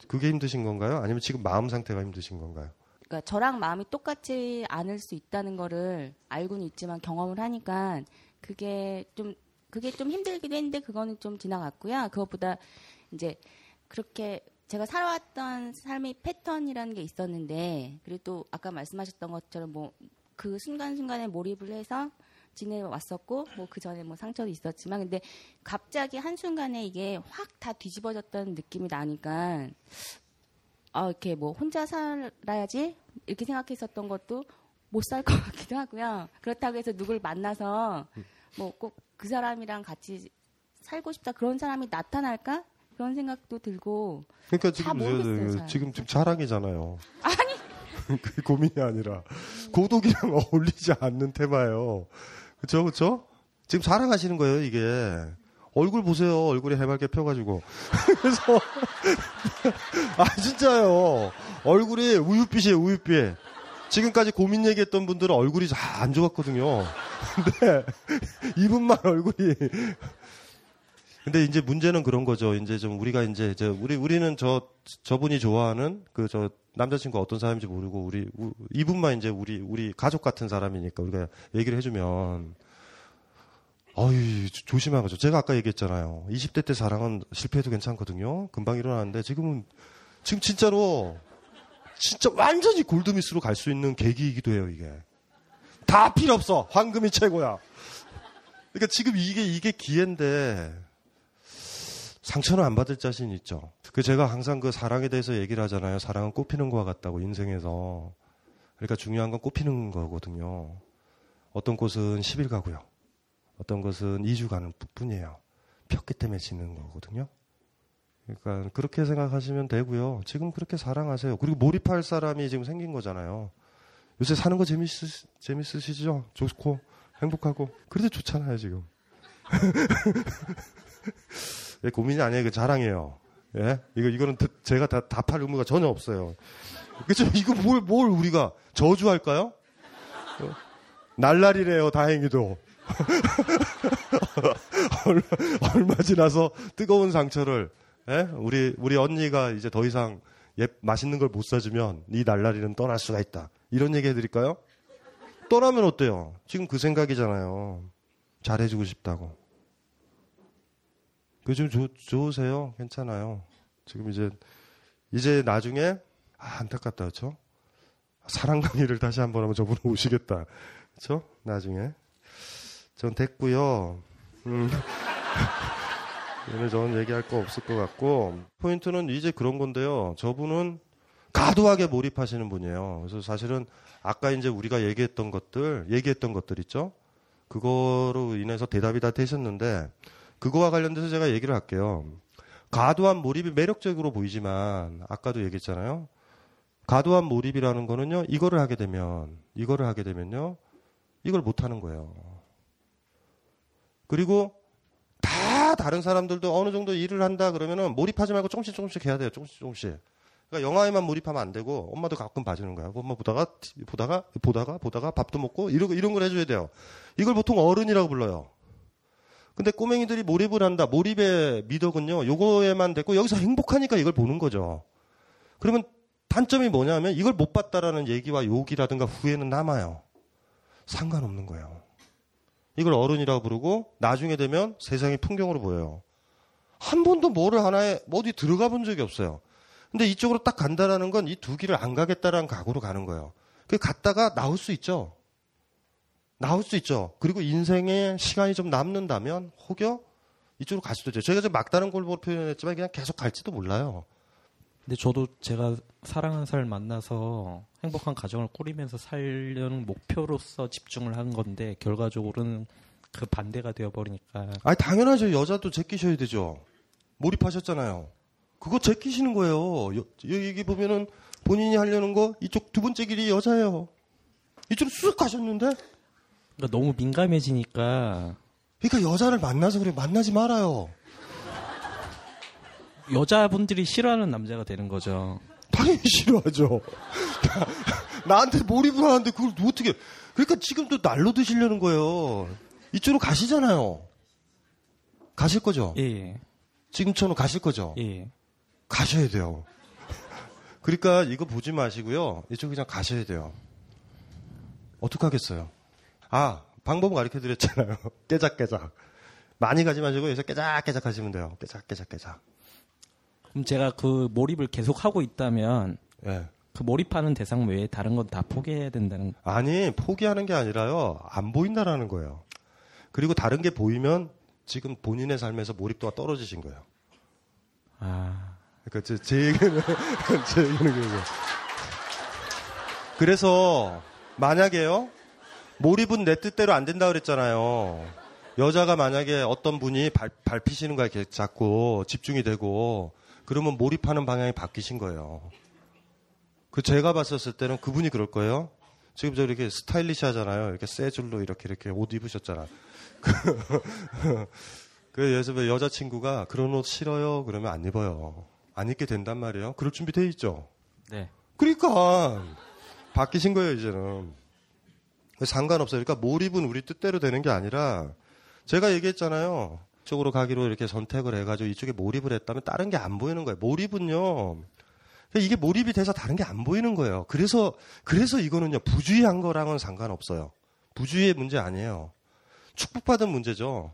S3: 그게 힘드신 건가요? 아니면 지금 마음 상태가 힘드신 건가요?
S6: 그러니까 저랑 마음이 똑같지 않을 수 있다는 거를 알고는 있지만 경험을 하니까 그게 좀 그게 좀 힘들기도 했는데 그거는 좀 지나갔고요. 그것보다 이제 그렇게 제가 살아왔던 삶의 패턴이라는 게 있었는데 그리고 또 아까 말씀하셨던 것처럼 뭐 그 순간순간에 몰입을 해서 지내왔었고 뭐 그 전에 뭐 상처도 있었지만 근데 갑자기 한 순간에 이게 확 다 뒤집어졌다는 느낌이 나니까 아 이렇게 뭐 혼자 살아야지 이렇게 생각했었던 것도 못 살 것 같기도 하고요. 그렇다고 해서 누굴 만나서 뭐 꼭 그 사람이랑 같이 살고 싶다 그런 사람이 나타날까 그런 생각도 들고
S3: 그러니까
S6: 다
S3: 지금
S6: 모르겠어요,
S3: 저-
S6: 잘.
S3: 지금 지금 자랑이잖아요. 아니 그게 고민이 아니라 고독이랑 어울리지 않는 테마예요. 그렇죠, 그렇죠? 지금 자랑하시는 거예요, 이게. 얼굴 보세요. 얼굴이 해맑게 펴가지고. 그래서 아 진짜요. 얼굴이 우윳빛이에요, 우윳빛. 지금까지 고민 얘기했던 분들은 얼굴이 잘안 좋았거든요. 근데 이분만 얼굴이 근데 이제 문제는 그런 거죠. 이제 좀 우리가 이제 저 우리 우리는 저 저분이 좋아하는 그 저 남자친구 가 어떤 사람인지 모르고 우리 우- 이분만 이제 우리 우리 가족 같은 사람이니까 우리가 얘기를 해주면 어이 조심하죠. 제가 아까 얘기했잖아요. 20대 때 사랑은 실패해도 괜찮거든요. 금방 일어나는데 지금은 지금 진짜로 진짜 완전히 골드미스로 갈 수 있는 계기이기도 해요. 이게 다 필요 없어. 황금이 최고야. 그러니까 지금 이게 이게 기회인데 상처는 안 받을 자신 있죠. 그 제가 항상 그 사랑에 대해서 얘기를 하잖아요. 사랑은 꽃피는 것과 같다고 인생에서. 그러니까 중요한 건 꽃피는 거거든요. 어떤 꽃은 10일 가고요. 어떤 것은 2주 가는 뿐이에요. 폈기 때문에 지는 거거든요. 그러니까 그렇게 생각하시면 되고요. 지금 그렇게 사랑하세요. 그리고 몰입할 사람이 지금 생긴 거잖아요. 요새 사는 거 재밌으, 재밌으시죠? 좋고 행복하고 그래도 좋잖아요 지금. 예, 고민이 아니에요. 그 자랑이에요. 예? 이거, 이거는 드- 제가 다, 답할 의무가 전혀 없어요. 그죠? 이거 뭘, 뭘 우리가 저주할까요? 어? 날라리래요, 다행히도. 얼마, 얼마 지나서 뜨거운 상처를, 예? 우리, 우리 언니가 이제 더 이상 예, 맛있는 걸 못 사주면 이 날라리는 떠날 수가 있다. 이런 얘기 해드릴까요? 떠나면 어때요? 지금 그 생각이잖아요. 잘해주고 싶다고. 요즘 좋, 좋으세요? 괜찮아요. 지금 이제, 이제 나중에, 아, 안타깝다, 그쵸? 사랑 강의를 다시 한번 하면 저분 오시겠다. 그쵸? 나중에. 전 됐고요. 음. 오늘 저는 얘기할 거 없을 것 같고, 포인트는 이제 그런 건데요. 저분은 과도하게 몰입하시는 분이에요. 그래서 사실은 아까 이제 우리가 얘기했던 것들, 얘기했던 것들 있죠? 그거로 인해서 대답이 다 되셨는데, 그거와 관련돼서 제가 얘기를 할게요. 과도한 몰입이 매력적으로 보이지만 아까도 얘기했잖아요. 과도한 몰입이라는 거는요. 이거를 하게 되면 이거를 하게 되면요. 이걸 못 하는 거예요. 그리고 다 다른 사람들도 어느 정도 일을 한다 그러면은 몰입하지 말고 조금씩 조금씩 해야 돼요. 조금씩 조금씩. 그러니까 영화에만 몰입하면 안 되고 엄마도 가끔 봐주는 거야. 엄마 보다가 보다가 보다가 보다가 밥도 먹고 이런 거- 이런 걸 해줘야 돼요. 이걸 보통 어른이라고 불러요. 근데 꼬맹이들이 몰입을 한다. 몰입의 미덕은요. 요거에만 됐고 여기서 행복하니까 이걸 보는 거죠. 그러면 단점이 뭐냐면 이걸 못 봤다라는 얘기와 욕이라든가 후회는 남아요. 상관없는 거예요. 이걸 어른이라고 부르고 나중에 되면 세상이 풍경으로 보여요. 한 번도 뭐를 하나에 어디 들어가 본 적이 없어요. 근데 이쪽으로 딱 간다라는 건 이 두 길을 안 가겠다라는 각오로 가는 거예요. 그 갔다가 나올 수 있죠. 나올 수 있죠. 그리고 인생에 시간이 좀 남는다면 혹여 이쪽으로 갈 수도 있죠. 저희가 좀 막다른 골목으로 표현했지만 그냥 계속 갈지도 몰라요.
S7: 근데 저도 제가 사랑하는 사람을 만나서 행복한 가정을 꾸리면서 살려는 목표로서 집중을 한 건데 결과적으로는 그 반대가 되어버리니까
S3: 아니 당연하죠. 여자도 제끼셔야 되죠. 몰입하셨잖아요. 그거 제끼시는 거예요. 여, 여기 보면은 본인이 하려는 거 이쪽 두 번째 길이 여자예요. 이쪽으로 쑥 가셨는데
S7: 그러니까 너무 민감해지니까
S3: 그러니까 여자를 만나서 그래 만나지 말아요.
S7: 여자분들이 싫어하는 남자가 되는 거죠.
S3: 당연히 싫어하죠. 나한테 몰입을 하는데 그걸 어떻게 그러니까 지금 또 날로 드시려는 거예요. 이쪽으로 가시잖아요. 가실 거죠?
S7: 예,
S3: 지금처럼 가실 거죠?
S7: 예.
S3: 가셔야 돼요. 그러니까 이거 보지 마시고요. 이쪽 그냥 가셔야 돼요. 어떡하겠어요? 아, 방법 가르쳐 드렸잖아요. 깨작깨작. 많이 가지 마시고 여기서 깨작깨작 하시면 돼요. 깨작깨작깨작.
S7: 그럼 제가 그 몰입을 계속 하고 있다면
S3: 예.
S7: 그 몰입하는 대상 외에 다른 건 다 포기해야 된다는
S3: 아니, 포기하는 게 아니라요. 안 보인다라는 거예요. 그리고 다른 게 보이면 지금 본인의 삶에서 몰입도가 떨어지신 거예요.
S7: 아
S3: 그러니까 제, 제 얘기는 제 얘기는. 그래서 만약에요 몰입은 내 뜻대로 안 된다 그랬잖아요. 여자가 만약에 어떤 분이 발, 밟히시는 거야 이렇게 자꾸 집중이 되고 그러면 몰입하는 방향이 바뀌신 거예요. 그 제가 봤었을 때는 그분이 그럴 거예요. 지금 저 이렇게 스타일리시 하잖아요. 이렇게 세 줄로 이렇게 이렇게 옷 입으셨잖아. 그 들어 여자친구가 그런 옷 싫어요. 그러면 안 입어요. 안 입게 된단 말이에요. 그럴 준비 돼 있죠.
S7: 네.
S3: 그러니까 바뀌신 거예요 이제는. 상관없어요. 그러니까 몰입은 우리 뜻대로 되는 게 아니라 제가 얘기했잖아요. 이쪽으로 가기로 이렇게 선택을 해가지고 이쪽에 몰입을 했다면 다른 게 안 보이는 거예요. 몰입은요. 이게 몰입이 돼서 다른 게 안 보이는 거예요. 그래서 그래서 이거는요 부주의한 거랑은 상관없어요. 부주의의 문제 아니에요. 축복받은 문제죠.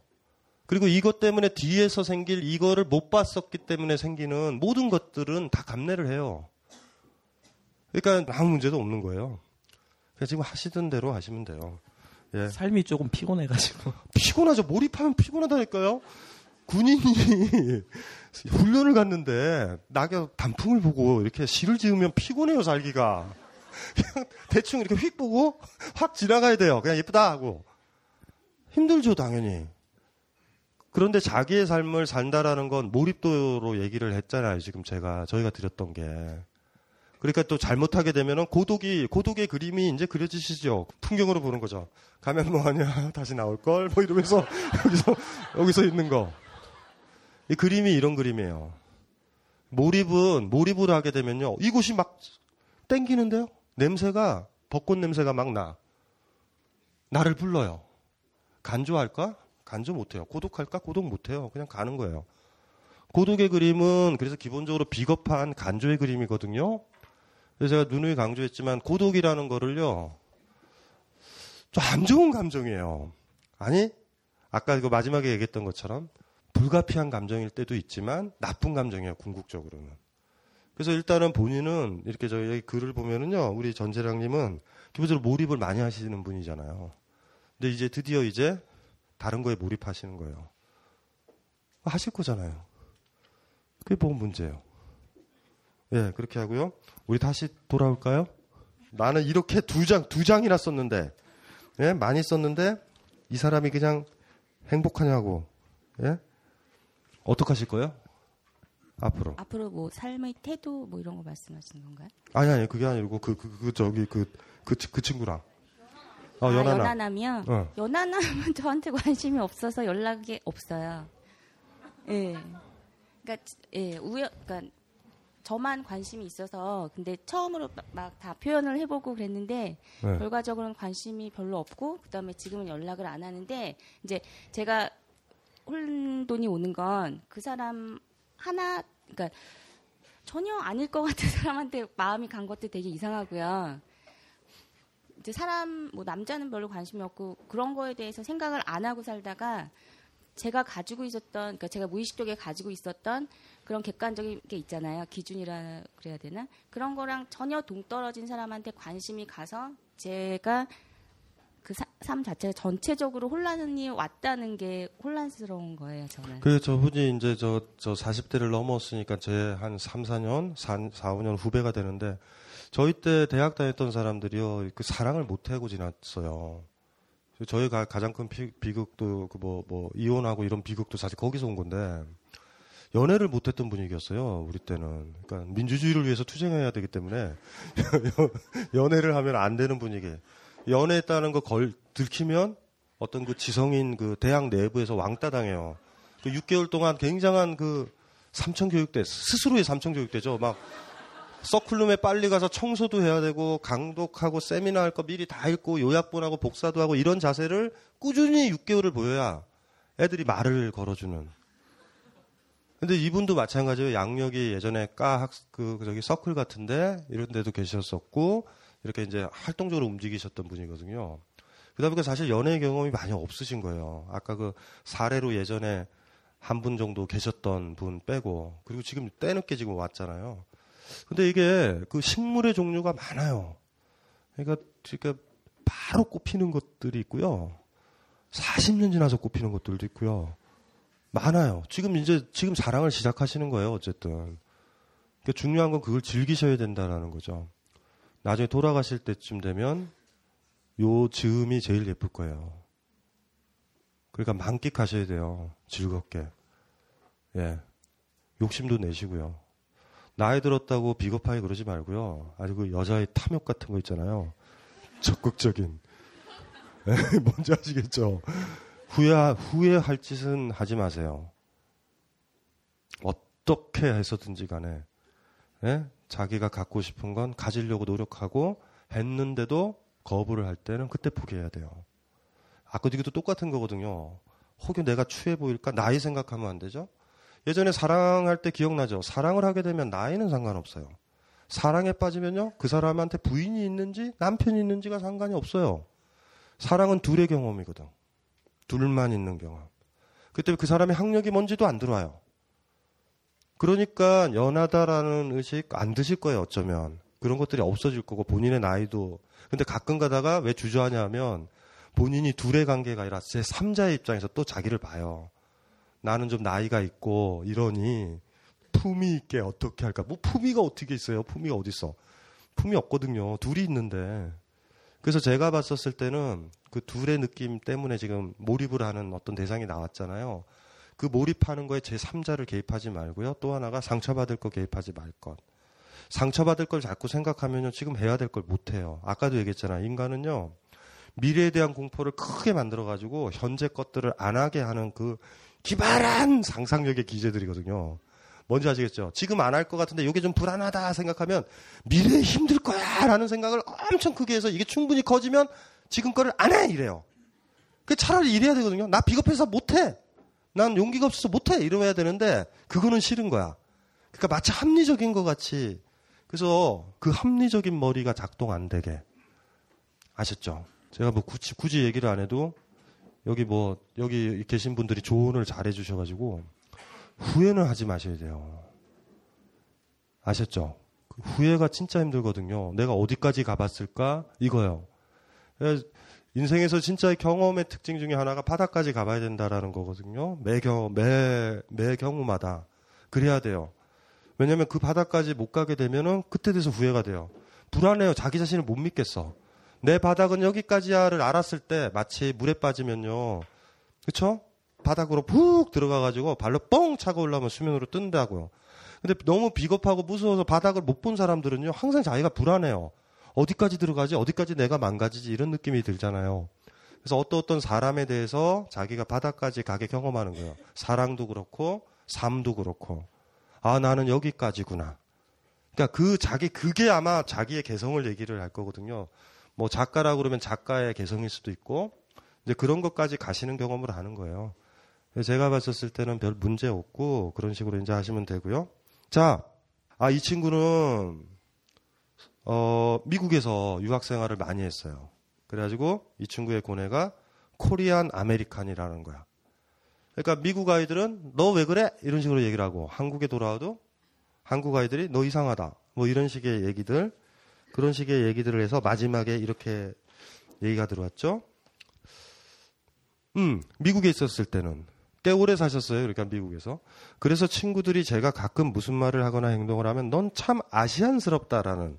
S3: 그리고 이것 때문에 뒤에서 생길 이거를 못 봤었기 때문에 생기는 모든 것들은 다 감내를 해요. 그러니까 아무 문제도 없는 거예요. 지금 하시던 대로 하시면 돼요. 예.
S7: 삶이 조금 피곤해가지고
S3: 피곤하죠. 몰입하면 피곤하다니까요. 군인이 훈련을 갔는데 낙엽 단풍을 보고 이렇게 시를 지으면 피곤해요 살기가. 그냥 대충 이렇게 휙 보고 확 지나가야 돼요. 그냥 예쁘다 하고 힘들죠 당연히. 그런데 자기의 삶을 산다라는 건 몰입도로 얘기를 했잖아요. 지금 제가 저희가 드렸던 게. 그러니까 또 잘못하게 되면은 고독이 고독의 그림이 이제 그려지시죠. 풍경으로 보는 거죠. 가면 뭐하냐 다시 나올 걸 뭐 이러면서 여기서 여기서 있는 거. 이 그림이 이런 그림이에요. 몰입은 몰입을 하게 되면요 이곳이 막 땡기는데요. 냄새가 벚꽃 냄새가 막 나. 나를 불러요. 간조할까? 간조 못해요. 고독할까? 고독 못해요. 그냥 가는 거예요. 고독의 그림은 그래서 기본적으로 비겁한 간조의 그림이거든요. 그래서 제가 누누이 강조했지만 고독이라는 거를요. 좀 안 좋은 감정이에요. 아니 아까 그 마지막에 얘기했던 것처럼 불가피한 감정일 때도 있지만 나쁜 감정이에요. 궁극적으로는. 그래서 일단은 본인은 이렇게 저희 글을 보면은요. 우리 전재량님은 기본적으로 몰입을 많이 하시는 분이잖아요. 근데 이제 드디어 이제 다른 거에 몰입하시는 거예요. 하실 거잖아요. 그게 뭐 문제예요. 예, 그렇게 하고요. 우리 다시 돌아올까요? 나는 이렇게 두 장, 두 장이나 썼는데, 예, 많이 썼는데, 이 사람이 그냥 행복하냐고, 예? 어떡하실 거예요? 앞으로.
S6: 앞으로 뭐 삶의 태도 뭐 이런 거 말씀하시는 건가요?
S3: 아니, 아니, 그게 아니고, 그, 그, 그, 저기, 그, 그, 치- 그 친구랑. 어,
S6: 아,
S3: 연하나.
S6: 연하남이요?
S3: 어.
S6: 연하남은 저한테 관심이 없어서 연락이 없어요. 예. 그러니까 예, 우연 그러니까 저만 관심이 있어서 근데 처음으로 막 다 표현을 해보고 그랬는데
S3: 네.
S6: 결과적으로는 관심이 별로 없고 그다음에 지금은 연락을 안 하는데 이제 제가 혼돈이 오는 건 그 사람 하나 그러니까 전혀 아닐 것 같은 사람한테 마음이 간 것도 되게 이상하고요. 이제 사람 뭐 남자는 별로 관심이 없고 그런 거에 대해서 생각을 안 하고 살다가 제가 가지고 있었던 그러니까 제가 무의식 적에 가지고 있었던 그런 객관적인 게 있잖아요 기준이라 그래야 되나 그런 거랑 전혀 동떨어진 사람한테 관심이 가서 제가 그삶 자체가 전체적으로 혼란이 왔다는 게 혼란스러운 거예요 저는
S3: 그 저분이 이제 저, 저 40대를 넘었으니까 제 한 3, 4년, 4, 4, 5년 후배가 되는데 저희 때 대학 다녔던 사람들이요. 그 사랑을 못 하고 지났어요. 저희가 가장 큰 비, 비극도 그 뭐 뭐 이혼하고 이런 비극도 사실 거기서 온 건데 연애를 못했던 분위기였어요 우리 때는. 그러니까 민주주의를 위해서 투쟁해야 되기 때문에 연애를 하면 안 되는 분위기. 연애했다는 거 걸 들키면 어떤 그 지성인 그 대학 내부에서 왕따 당해요. 그 6개월 동안 굉장한 그 삼천 교육대 스스로의 삼천 교육대죠. 막 서클룸에 빨리 가서 청소도 해야 되고 강독하고 세미나 할 거 미리 다 읽고 요약본하고 복사도 하고 이런 자세를 꾸준히 6개월을 보여야 애들이 말을 걸어주는. 근데 이분도 마찬가지예요. 양력이 예전에 까학 그 저기 서클 같은데 이런 데도 계셨었고 이렇게 이제 활동적으로 움직이셨던 분이거든요. 그러다 보니까 사실 연애 경험이 많이 없으신 거예요. 아까 그 사례로 예전에 한 분 정도 계셨던 분 빼고 그리고 지금 때늦게 지금 왔잖아요. 근데 이게 그 식물의 종류가 많아요. 그러니까 그러니까 바로 꼽히는 것들이 있고요. 40년 지나서 꼽히는 것들도 있고요. 많아요. 지금 이제 지금 사랑을 시작하시는 거예요. 어쨌든. 그러니까 중요한 건 그걸 즐기셔야 된다라는 거죠. 나중에 돌아가실 때쯤 되면 요 즈음이 제일 예쁠 거예요. 그러니까 만끽하셔야 돼요. 즐겁게. 예. 욕심도 내시고요. 나이 들었다고 비겁하게 그러지 말고요. 아주 그 여자의 탐욕 같은 거 있잖아요. 적극적인. 에, 뭔지 아시겠죠? 후회, 후회할 짓은 하지 마세요. 어떻게 해서든지 간에, 에? 자기가 갖고 싶은 건 가지려고 노력하고 했는데도 거부를 할 때는 그때 포기해야 돼요. 아까도 이것도 똑같은 거거든요. 혹여 내가 추해 보일까? 나이 생각하면 안 되죠? 예전에 사랑할 때 기억나죠? 사랑을 하게 되면 나이는 상관없어요. 사랑에 빠지면요, 그 사람한테 부인이 있는지 남편이 있는지가 상관이 없어요. 사랑은 둘의 경험이거든. 둘만 있는 경험. 그때 그 사람의 학력이 뭔지도 안 들어와요. 그러니까 연하다라는 의식 안 드실 거예요, 어쩌면. 그런 것들이 없어질 거고 본인의 나이도. 근데 가끔 가다가 왜 주저하냐 하면 본인이 둘의 관계가 아니라 제 3자의 입장에서 또 자기를 봐요. 나는 좀 나이가 있고 이러니 품위 있게 어떻게 할까? 뭐 품위가 어떻게 있어요? 품위가 어디 있어? 품위 없거든요. 둘이 있는데. 그래서 제가 봤었을 때는 그 둘의 느낌 때문에 지금 몰입을 하는 어떤 대상이 나왔잖아요. 그 몰입하는 거에 제 3자를 개입하지 말고요. 또 하나가 상처받을 거 개입하지 말 것. 상처받을 걸 자꾸 생각하면요. 지금 해야 될 걸 못해요. 아까도 얘기했잖아요. 인간은요. 미래에 대한 공포를 크게 만들어가지고 현재 것들을 안 하게 하는 그 기발한 상상력의 기재들이거든요. 뭔지 아시겠죠? 지금 안 할 것 같은데 이게 좀 불안하다 생각하면 미래에 힘들 거야 라는 생각을 엄청 크게 해서 이게 충분히 커지면 지금 거를 안 해! 이래요. 그 차라리 이래야 되거든요. 나 비겁해서 못해! 난 용기가 없어서 못해! 이러야 되는데 그거는 싫은 거야. 그러니까 마치 합리적인 것 같이 그래서 그 합리적인 머리가 작동 안 되게 아셨죠? 제가 뭐 굳이, 굳이 얘기를 안 해도 여기 뭐 여기 계신 분들이 조언을 잘 해 주셔가지고 후회는 하지 마셔야 돼요. 아셨죠? 그 후회가 진짜 힘들거든요. 내가 어디까지 가봤을까 이거요. 인생에서 진짜의 경험의 특징 중에 하나가 바닥까지 가봐야 된다라는 거거든요. 매 경험 매, 매 경우마다 그래야 돼요. 왜냐하면 그 바닥까지 못 가게 되면은 그때 돼서 후회가 돼요. 불안해요. 자기 자신을 못 믿겠어. 내 바닥은 여기까지야를 알았을 때 마치 물에 빠지면요. 그쵸? 바닥으로 푹 들어가가지고 발로 뻥 차고 올라오면 수면으로 뜬다고요. 근데 너무 비겁하고 무서워서 바닥을 못 본 사람들은요. 항상 자기가 불안해요. 어디까지 들어가지? 어디까지 내가 망가지지? 이런 느낌이 들잖아요. 그래서 어떤 어떤 사람에 대해서 자기가 바닥까지 가게 경험하는 거예요. 사랑도 그렇고 삶도 그렇고. 아 나는 여기까지구나. 그러니까 그 자기 그게 아마 자기의 개성을 얘기를 할 거거든요. 뭐 작가라고 그러면 작가의 개성일 수도 있고 이제 그런 것까지 가시는 경험을 하는 거예요. 제가 봤었을 때는 별 문제 없고 그런 식으로 이제 하시면 되고요. 자, 아, 이 친구는 어, 미국에서 유학 생활을 많이 했어요. 그래가지고 이 친구의 고뇌가 Korean American이라는 거야. 그러니까 미국 아이들은 너 왜 그래? 이런 식으로 얘기를 하고 한국에 돌아와도 한국 아이들이 너 이상하다. 뭐 이런 식의 얘기들 그런 식의 얘기들을 해서 마지막에 이렇게 얘기가 들어왔죠. 음, 미국에 있었을 때는 꽤 오래 사셨어요. 그러니까 미국에서. 그래서 친구들이 제가 가끔 무슨 말을 하거나 행동을 하면 넌 참 아시안스럽다라는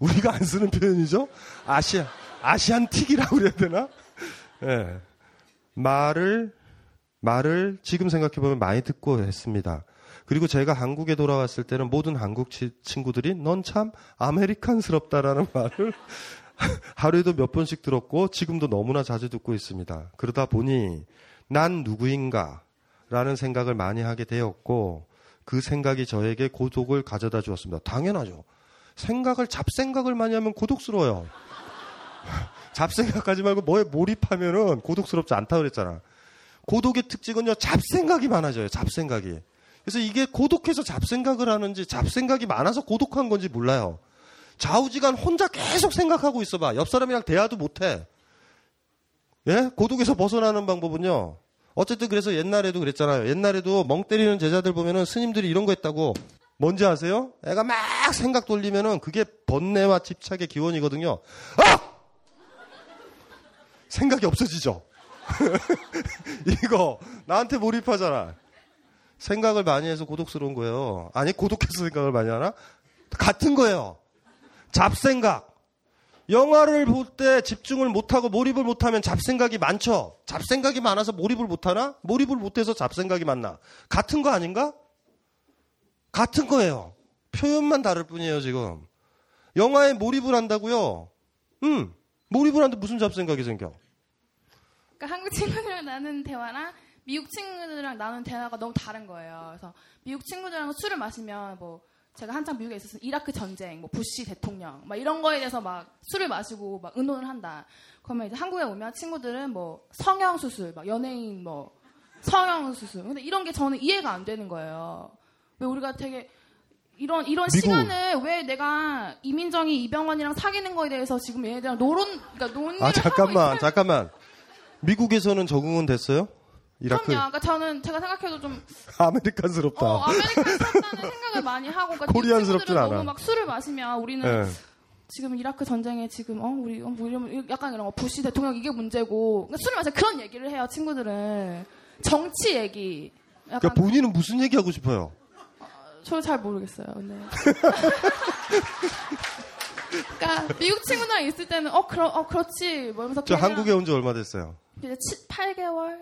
S3: 우리가 안 쓰는 표현이죠. 아시아 아시안틱이라고 그래야 되나? 예. 말을 말을 지금 생각해 보면 많이 듣고 했습니다. 그리고 제가 한국에 돌아왔을 때는 모든 한국 치- 친구들이 넌 참 아메리칸스럽다라는 말을 하루에도 몇 번씩 들었고 지금도 너무나 자주 듣고 있습니다. 그러다 보니 난 누구인가 라는 생각을 많이 하게 되었고 그 생각이 저에게 고독을 가져다 주었습니다. 당연하죠. 생각을 잡생각을 많이 하면 고독스러워요. 잡생각하지 말고 뭐에 몰입하면은 고독스럽지 않다 그랬잖아. 고독의 특징은요, 잡생각이 많아져요, 잡생각이. 그래서 이게 고독해서 잡생각을 하는지, 잡생각이 많아서 고독한 건지 몰라요. 좌우지간 혼자 계속 생각하고 있어봐. 옆 사람이랑 대화도 못해. 예? 고독에서 벗어나는 방법은요. 어쨌든 그래서 옛날에도 그랬잖아요. 옛날에도 멍 때리는 제자들 보면은 스님들이 이런 거 했다고. 뭔지 아세요? 애가 막 생각 돌리면은 그게 번뇌와 집착의 기원이거든요. 아! 생각이 없어지죠. 이거 나한테 몰입하잖아. 생각을 많이 해서 고독스러운 거예요. 아니 고독해서 생각을 많이 하나? 같은 거예요. 잡생각. 영화를 볼 때 집중을 못하고 몰입을 못하면 잡생각이 많죠. 잡생각이 많아서 몰입을 못하나? 몰입을 못해서 잡생각이 많나? 같은 거 아닌가? 같은 거예요. 표현만 다를 뿐이에요 지금. 영화에 몰입을 한다고요? 음, 몰입을 하는데 무슨 잡생각이 생겨?
S8: 그러니까 한국 친구들이랑 나눈 대화랑 미국 친구들이랑 나눈 대화가 너무 다른 거예요. 그래서 미국 친구들이랑 술을 마시면 뭐 제가 한창 미국에 있었을 때 이라크 전쟁, 뭐 부시 대통령, 막 이런 거에 대해서 막 술을 마시고 막 의논을 한다. 그러면 이제 한국에 오면 친구들은 뭐 성형 수술, 막 연예인 뭐 성형 수술. 근데 이런 게 저는 이해가 안 되는 거예요. 왜 우리가 되게 이런 이런
S3: 미국.
S8: 시간을 왜 내가 이민정이 이병헌이랑 사귀는 거에 대해서 지금 얘네들이랑 노론 그러니까 논의를
S3: 아 잠깐만,
S8: 하고.
S3: 잠깐만. 미국에서는 적응은 됐어요? 이라크
S8: 그럼요. 그러니까 저는 제가 생각해도 좀
S3: 아메리칸스럽다.
S8: 어, 아메리칸스럽다는 생각을 많이 하고 그러니까
S3: 코리안스럽진 않아.
S8: 너무 막 술을 마시면 우리는
S3: 예.
S8: 지금 이라크 전쟁에 지금 어 우리 어, 뭐 이러면 약간 이런 거 부시 대통령 이게 문제고 그러니까 술을 마시면 그런 얘기를 해요 친구들은 정치 얘기
S3: 그러니까 본인은 무슨 얘기 하고 싶어요?
S8: 저잘 모르겠어요. 근데. 그러니까 미국 친구랑 있을 때는 어 그러 어 그렇지 뭐 이러면서
S3: 저 한국에 온 지 얼마 됐어요?
S8: 이제 7, 8개월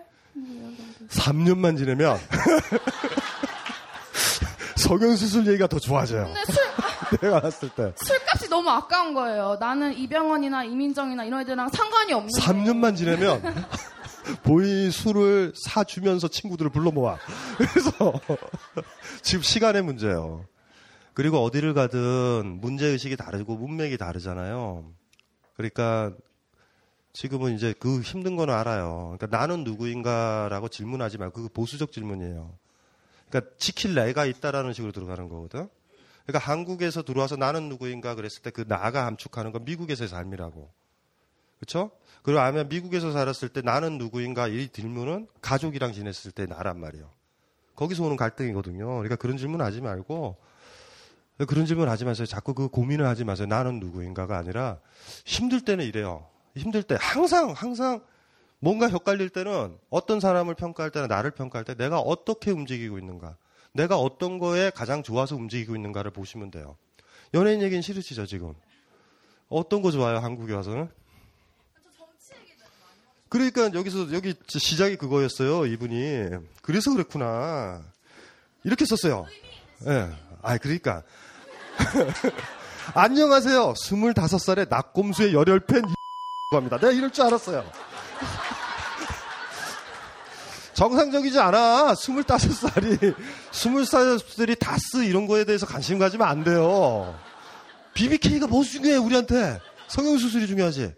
S3: 3년만 지내면 성형 수술 얘기가 더 좋아져요.
S8: 술
S3: 내가 봤을 때.
S8: 술값이 너무 아까운 거예요. 나는 이병헌이나 이민정이나 이런 애들이랑 상관이 없는데.
S3: 3년만 지내면 본인이 술을 사 주면서 친구들을 불러 모아. 그래서 지금 시간의 문제예요. 그리고 어디를 가든 문제 의식이 다르고 문맥이 다르잖아요. 그러니까 지금은 이제 그 힘든 거는 알아요. 그러니까 나는 누구인가라고 질문하지 말고 그거 보수적 질문이에요. 그러니까 지킬 내가 있다라는 식으로 들어가는 거거든. 그러니까 한국에서 들어와서 나는 누구인가 그랬을 때 그 나가 함축하는 건 미국에서의 삶이라고. 그렇죠? 그리고 아마 미국에서 살았을 때 나는 누구인가 이 질문은 가족이랑 지냈을 때 나란 말이에요. 거기서 오는 갈등이거든요. 그러니까 그런 질문 하지 말고 그런 질문 하지 마세요. 자꾸 그 고민을 하지 마세요. 나는 누구인가가 아니라 힘들 때는 이래요. 힘들 때 항상 항상 뭔가 헷갈릴 때는 어떤 사람을 평가할 때나 나를 평가할 때 내가 어떻게 움직이고 있는가, 내가 어떤 거에 가장 좋아서 움직이고 있는가를 보시면 돼요. 연예인 얘기는 싫으시죠 지금? 어떤 거 좋아요 한국에 와서는? 그러니까 여기서 여기 시작이 그거였어요 이분이 그래서 그랬구나 이렇게 썼어요. 예, 아 그러니까 안녕하세요. 25살의 낙곰수의 열혈팬 합니다. 내가 이럴 줄 알았어요. 정상적이지 않아. 25살이 20살들이 다스 이런 거에 대해서 관심 가지면 안 돼요. BBK가 뭐 중요해 우리한테 성형수술이 중요하지.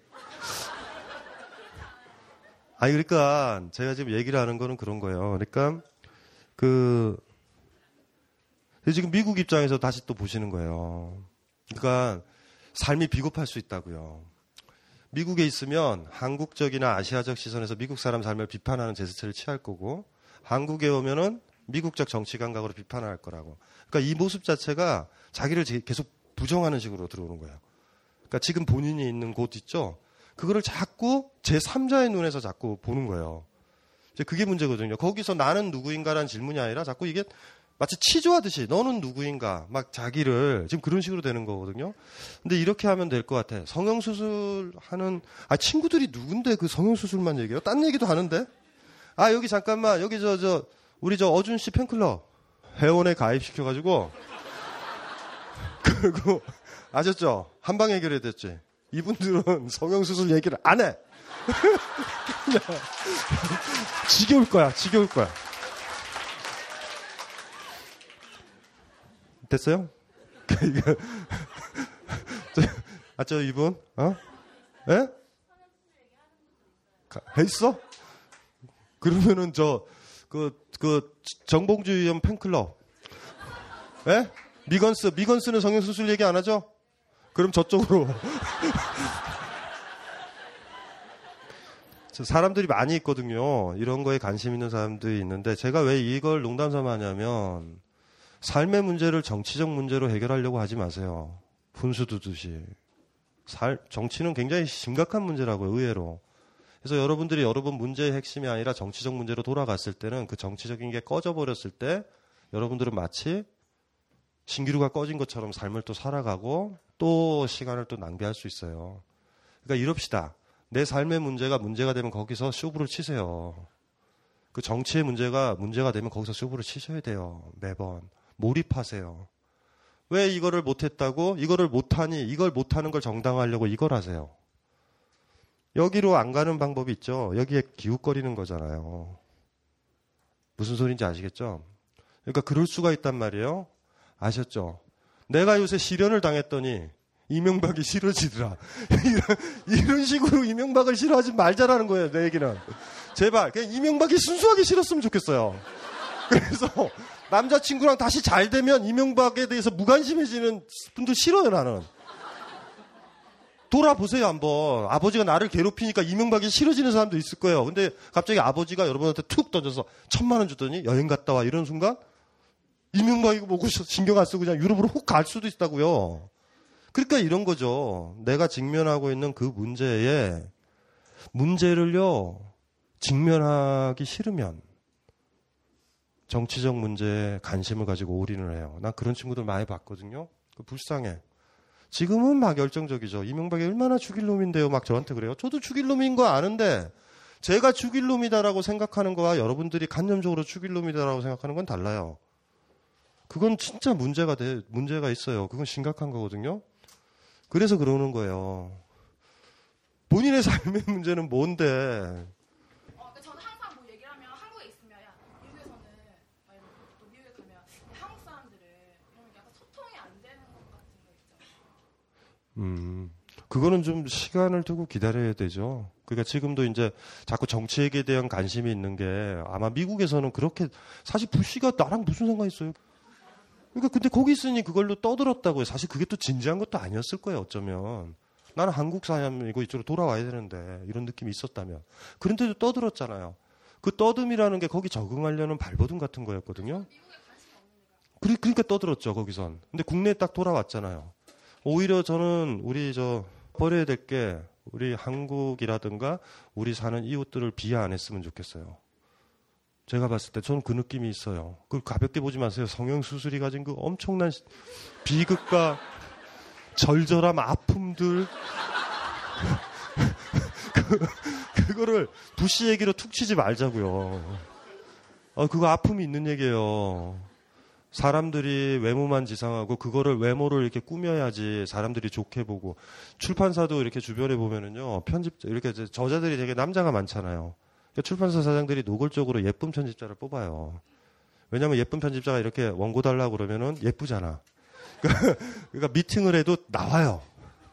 S3: 아니 그러니까 제가 지금 얘기를 하는 거는 그런 거예요. 그러니까 그 지금 미국 입장에서 다시 또 보시는 거예요. 그러니까 삶이 비겁할 수 있다고요. 미국에 있으면 한국적이나 아시아적 시선에서 미국 사람 삶을 비판하는 제스처를 취할 거고 한국에 오면은 미국적 정치 감각으로 비판을 할 거라고. 그러니까 이 모습 자체가 자기를 제- 계속 부정하는 식으로 들어오는 거예요. 그러니까 지금 본인이 있는 곳 있죠. 그거를 자꾸 제 3자의 눈에서 자꾸 보는 거예요. 이제 그게 문제거든요. 거기서 나는 누구인가라는 질문이 아니라 자꾸 이게 마치 치조하듯이 너는 누구인가 막 자기를 지금 그런 식으로 되는 거거든요. 근데 이렇게 하면 될 것 같아. 성형 수술 하는 아 친구들이 누군데 그 성형 수술만 얘기해요? 딴 얘기도 하는데. 아 여기 잠깐만 여기 저저 우리 저 어준 씨 팬클럽 회원에 가입시켜 가지고 그리고 아셨죠? 한 방 해결해 됐지. 이분들은 성형 수술 얘기를 안 해. 지겨울 거야, 지겨울 거야. 됐어요? 아, 저 이분, 어? 예? 가- 했어? 그러면은 저, 그, 그, 정봉주 의원 팬클럽. 예? 미건스, 미건스는 성형수술 얘기 안 하죠? 그럼 저쪽으로. 저 사람들이 많이 있거든요. 이런 거에 관심 있는 사람들이 있는데 제가 왜 이걸 농담 삼아 하냐면 삶의 문제를 정치적 문제로 해결하려고 하지 마세요. 분수 두듯이. 살, 정치는 굉장히 심각한 문제라고요, 의외로. 그래서 여러분들이 여러분 문제의 핵심이 아니라 정치적 문제로 돌아갔을 때는 그 정치적인 게 꺼져버렸을 때 여러분들은 마치 신기루가 꺼진 것처럼 삶을 또 살아가고 또 시간을 또 낭비할 수 있어요. 그러니까 이럽시다. 내 삶의 문제가 문제가 되면 거기서 쇼부를 치세요. 그 정치의 문제가 문제가 되면 거기서 쇼부를 치셔야 돼요. 매번. 몰입하세요. 왜 이거를 못했다고? 이거를 못하니? 이걸 못하는 걸 정당화하려고 이걸 하세요. 여기로 안 가는 방법이 있죠. 여기에 기웃거리는 거잖아요. 무슨 소리인지 아시겠죠? 그러니까 그럴 수가 있단 말이에요. 아셨죠? 내가 요새 실현을 당했더니 이명박이 싫어지더라. 이런 식으로 이명박을 싫어하지 말자라는 거예요, 내 얘기는. 제발, 그냥 이명박이 순수하게 싫었으면 좋겠어요. 그래서 남자친구랑 다시 잘 되면 이명박에 대해서 무관심해지는 분들 싫어요, 나는. 돌아보세요, 한번. 아버지가 나를 괴롭히니까 이명박이 싫어지는 사람도 있을 거예요. 근데 갑자기 아버지가 여러분한테 툭 던져서 천만 원 주더니 여행 갔다 와. 이런 순간 이명박이 보고 신경 안 쓰고 그냥 유럽으로 훅갈 수도 있다고요. 그러니까 이런 거죠. 내가 직면하고 있는 그 문제에 문제를요, 직면하기 싫으면 정치적 문제에 관심을 가지고 올인을 해요. 난 그런 친구들 많이 봤거든요. 그 불쌍해. 지금은 막 열정적이죠. 이명박이 얼마나 죽일 놈인데요. 막 저한테 그래요. 저도 죽일 놈인 거 아는데 제가 죽일 놈이다라고 생각하는 거와 여러분들이 간념적으로 죽일 놈이다라고 생각하는 건 달라요. 그건 진짜 문제가 돼, 문제가 있어요. 그건 심각한 거거든요. 그래서 그러는 거예요. 본인의 삶의 문제는 뭔데?
S8: 어, 그러니까 저는 항상 뭐 얘기를 하면 한국에 있으면 야 미국에서는 막 이러고 또 미국에 가면 야, 한국 사람들은 이러면 약간 소통이 안 되는 것 같은 거 있죠.
S3: 음, 그거는 좀 시간을 두고 기다려야 되죠. 그러니까 지금도 이제 자꾸 정치 얘기에 대한 관심이 있는 게 아마 미국에서는 그렇게 사실 부시가 나랑 무슨 상관 있어요? 그러니까 근데 거기 있으니 그걸로 떠들었다고요. 사실 그게 또 진지한 것도 아니었을 거예요. 어쩌면 나는 한국 사람이고 이쪽으로 돌아와야 되는데 이런 느낌이 있었다면 그런데도 떠들었잖아요. 그 떠듬이라는 게 거기 적응하려는 발버둥 같은 거였거든요. 그러니까 떠들었죠 거기선. 근데 국내에 딱 돌아왔잖아요. 오히려 저는 우리 저 버려야 될 게 우리 한국이라든가 우리 사는 이웃들을 비하 안 했으면 좋겠어요. 제가 봤을 때 저는 그 느낌이 있어요. 그 가볍게 보지 마세요. 성형 수술이 가진 그 엄청난 시- 비극과 절절함, 아픔들. 그, 그거를 부시 얘기로 툭 치지 말자고요. 어, 그거 아픔이 있는 얘기예요. 사람들이 외모만 지상하고 그거를 외모를 이렇게 꾸며야지 사람들이 좋게 보고 출판사도 이렇게 주변에 보면은요 편집 이렇게 저자들이 되게 남자가 많잖아요. 그러니까 출판사 사장들이 노골적으로 예쁜 편집자를 뽑아요. 왜냐하면 예쁜 편집자가 이렇게 원고 달라고 그러면은 예쁘잖아. 그러니까 미팅을 해도 나와요.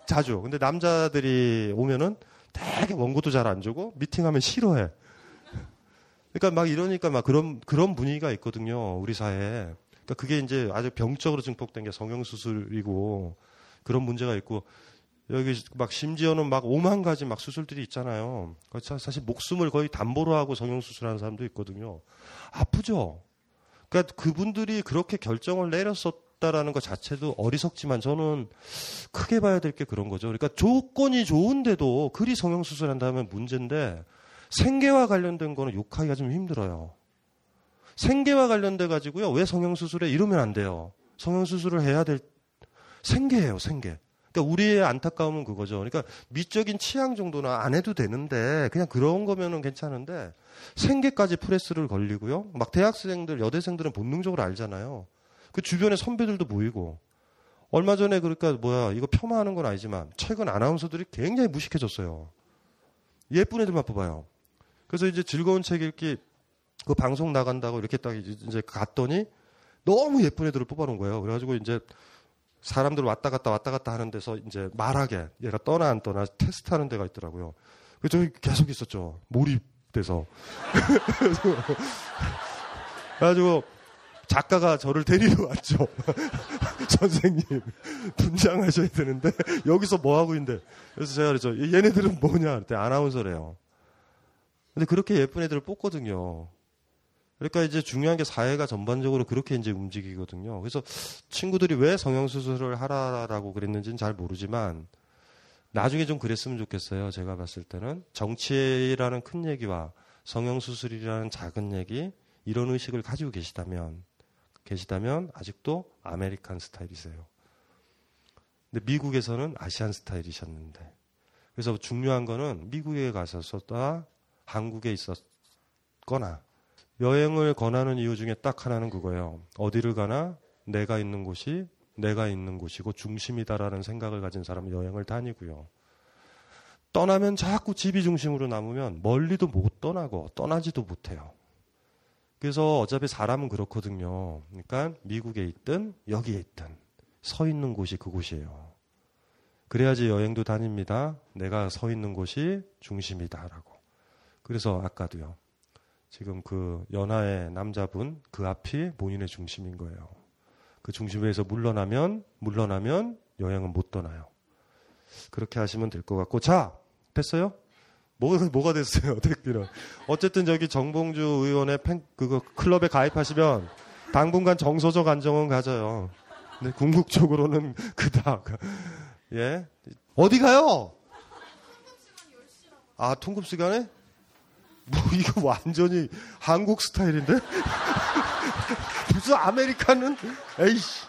S3: 자주. 근데 남자들이 오면은 되게 원고도 잘 안 주고 미팅하면 싫어해. 그러니까 막 이러니까 막 그런 그런 분위기가 있거든요. 우리 사회에. 그러니까 그게 이제 아주 병적으로 증폭된 게 성형수술이고 그런 문제가 있고 여기 막 심지어는 막 오만 가지 막 수술들이 있잖아요. 그러니까 사실 목숨을 거의 담보로 하고 성형수술하는 사람도 있거든요. 아프죠? 그러니까 그분들이 그렇게 결정을 내렸었다라는 것 자체도 어리석지만 저는 크게 봐야 될 게 그런 거죠. 그러니까 조건이 좋은데도 그리 성형수술한다면 문제인데 생계와 관련된 거는 욕하기가 좀 힘들어요. 생계와 관련돼 가지고요. 왜 성형 수술에 이러면 안 돼요. 성형 수술을 해야 될 생계예요, 생계. 그러니까 우리의 안타까움은 그거죠. 그러니까 미적인 취향 정도는 안 해도 되는데 그냥 그런 거면은 괜찮은데 생계까지 프레스를 걸리고요. 막 대학생들, 여대생들은 본능적으로 알잖아요. 그 주변에 선배들도 보이고 얼마 전에 그러니까 뭐야 이거 폄하하는 건 아니지만 최근 아나운서들이 굉장히 무식해졌어요. 예쁜 애들만 뽑아요. 그래서 이제 즐거운 책 읽기 그 방송 나간다고 이렇게 딱 이제 갔더니 너무 예쁜 애들을 뽑아놓은 거예요. 그래가지고 이제 사람들 왔다 갔다 왔다 갔다 하는 데서 이제 말하게 얘가 떠나 안 떠나 테스트하는 데가 있더라고요. 그래서 저기 계속 있었죠. 몰입돼서. 그래가지고 작가가 저를 데리러 왔죠. 선생님 분장하셔야 되는데 여기서 뭐 하고 있는데 그래서 제가 그랬죠. 얘네들은 뭐냐 그때 아나운서래요. 근데 그렇게 예쁜 애들을 뽑거든요. 그러니까 이제 중요한 게 사회가 전반적으로 그렇게 이제 움직이거든요. 그래서 친구들이 왜 성형수술을 하라라고 그랬는지는 잘 모르지만 나중에 좀 그랬으면 좋겠어요. 제가 봤을 때는 정치라는 큰 얘기와 성형수술이라는 작은 얘기 이런 의식을 가지고 계시다면 계시다면 아직도 American 스타일이세요. 근데 미국에서는 Asian 스타일이셨는데 그래서 중요한 거는 미국에 가서서다 한국에 있었거나 여행을 권하는 이유 중에 딱 하나는 그거예요. 어디를 가나 내가 있는 곳이 내가 있는 곳이고 중심이다라는 생각을 가진 사람은 여행을 다니고요. 떠나면 자꾸 집이 중심으로 남으면 멀리도 못 떠나고 떠나지도 못해요. 그래서 어차피 사람은 그렇거든요. 그러니까 미국에 있든 여기에 있든 서 있는 곳이 그곳이에요. 그래야지 여행도 다닙니다. 내가 서 있는 곳이 중심이다라고. 그래서 아까도요. 지금 그 연하의 남자분 그 앞이 본인의 중심인 거예요. 그 중심에서 물러나면 물러나면 여행은 못 떠나요. 그렇게 하시면 될 것 같고 자 됐어요? 뭐, 뭐가 됐어요, 택비는. 어쨌든 저기 정봉주 의원의 팬, 그거 클럽에 가입하시면 당분간 정서적 안정은 가져요. 근데 궁극적으로는 그닥. 예. 어디 가요? 아, 통금 시간에? 뭐 이거 완전히 한국 스타일인데? 무슨 아메리카는? 에이씨.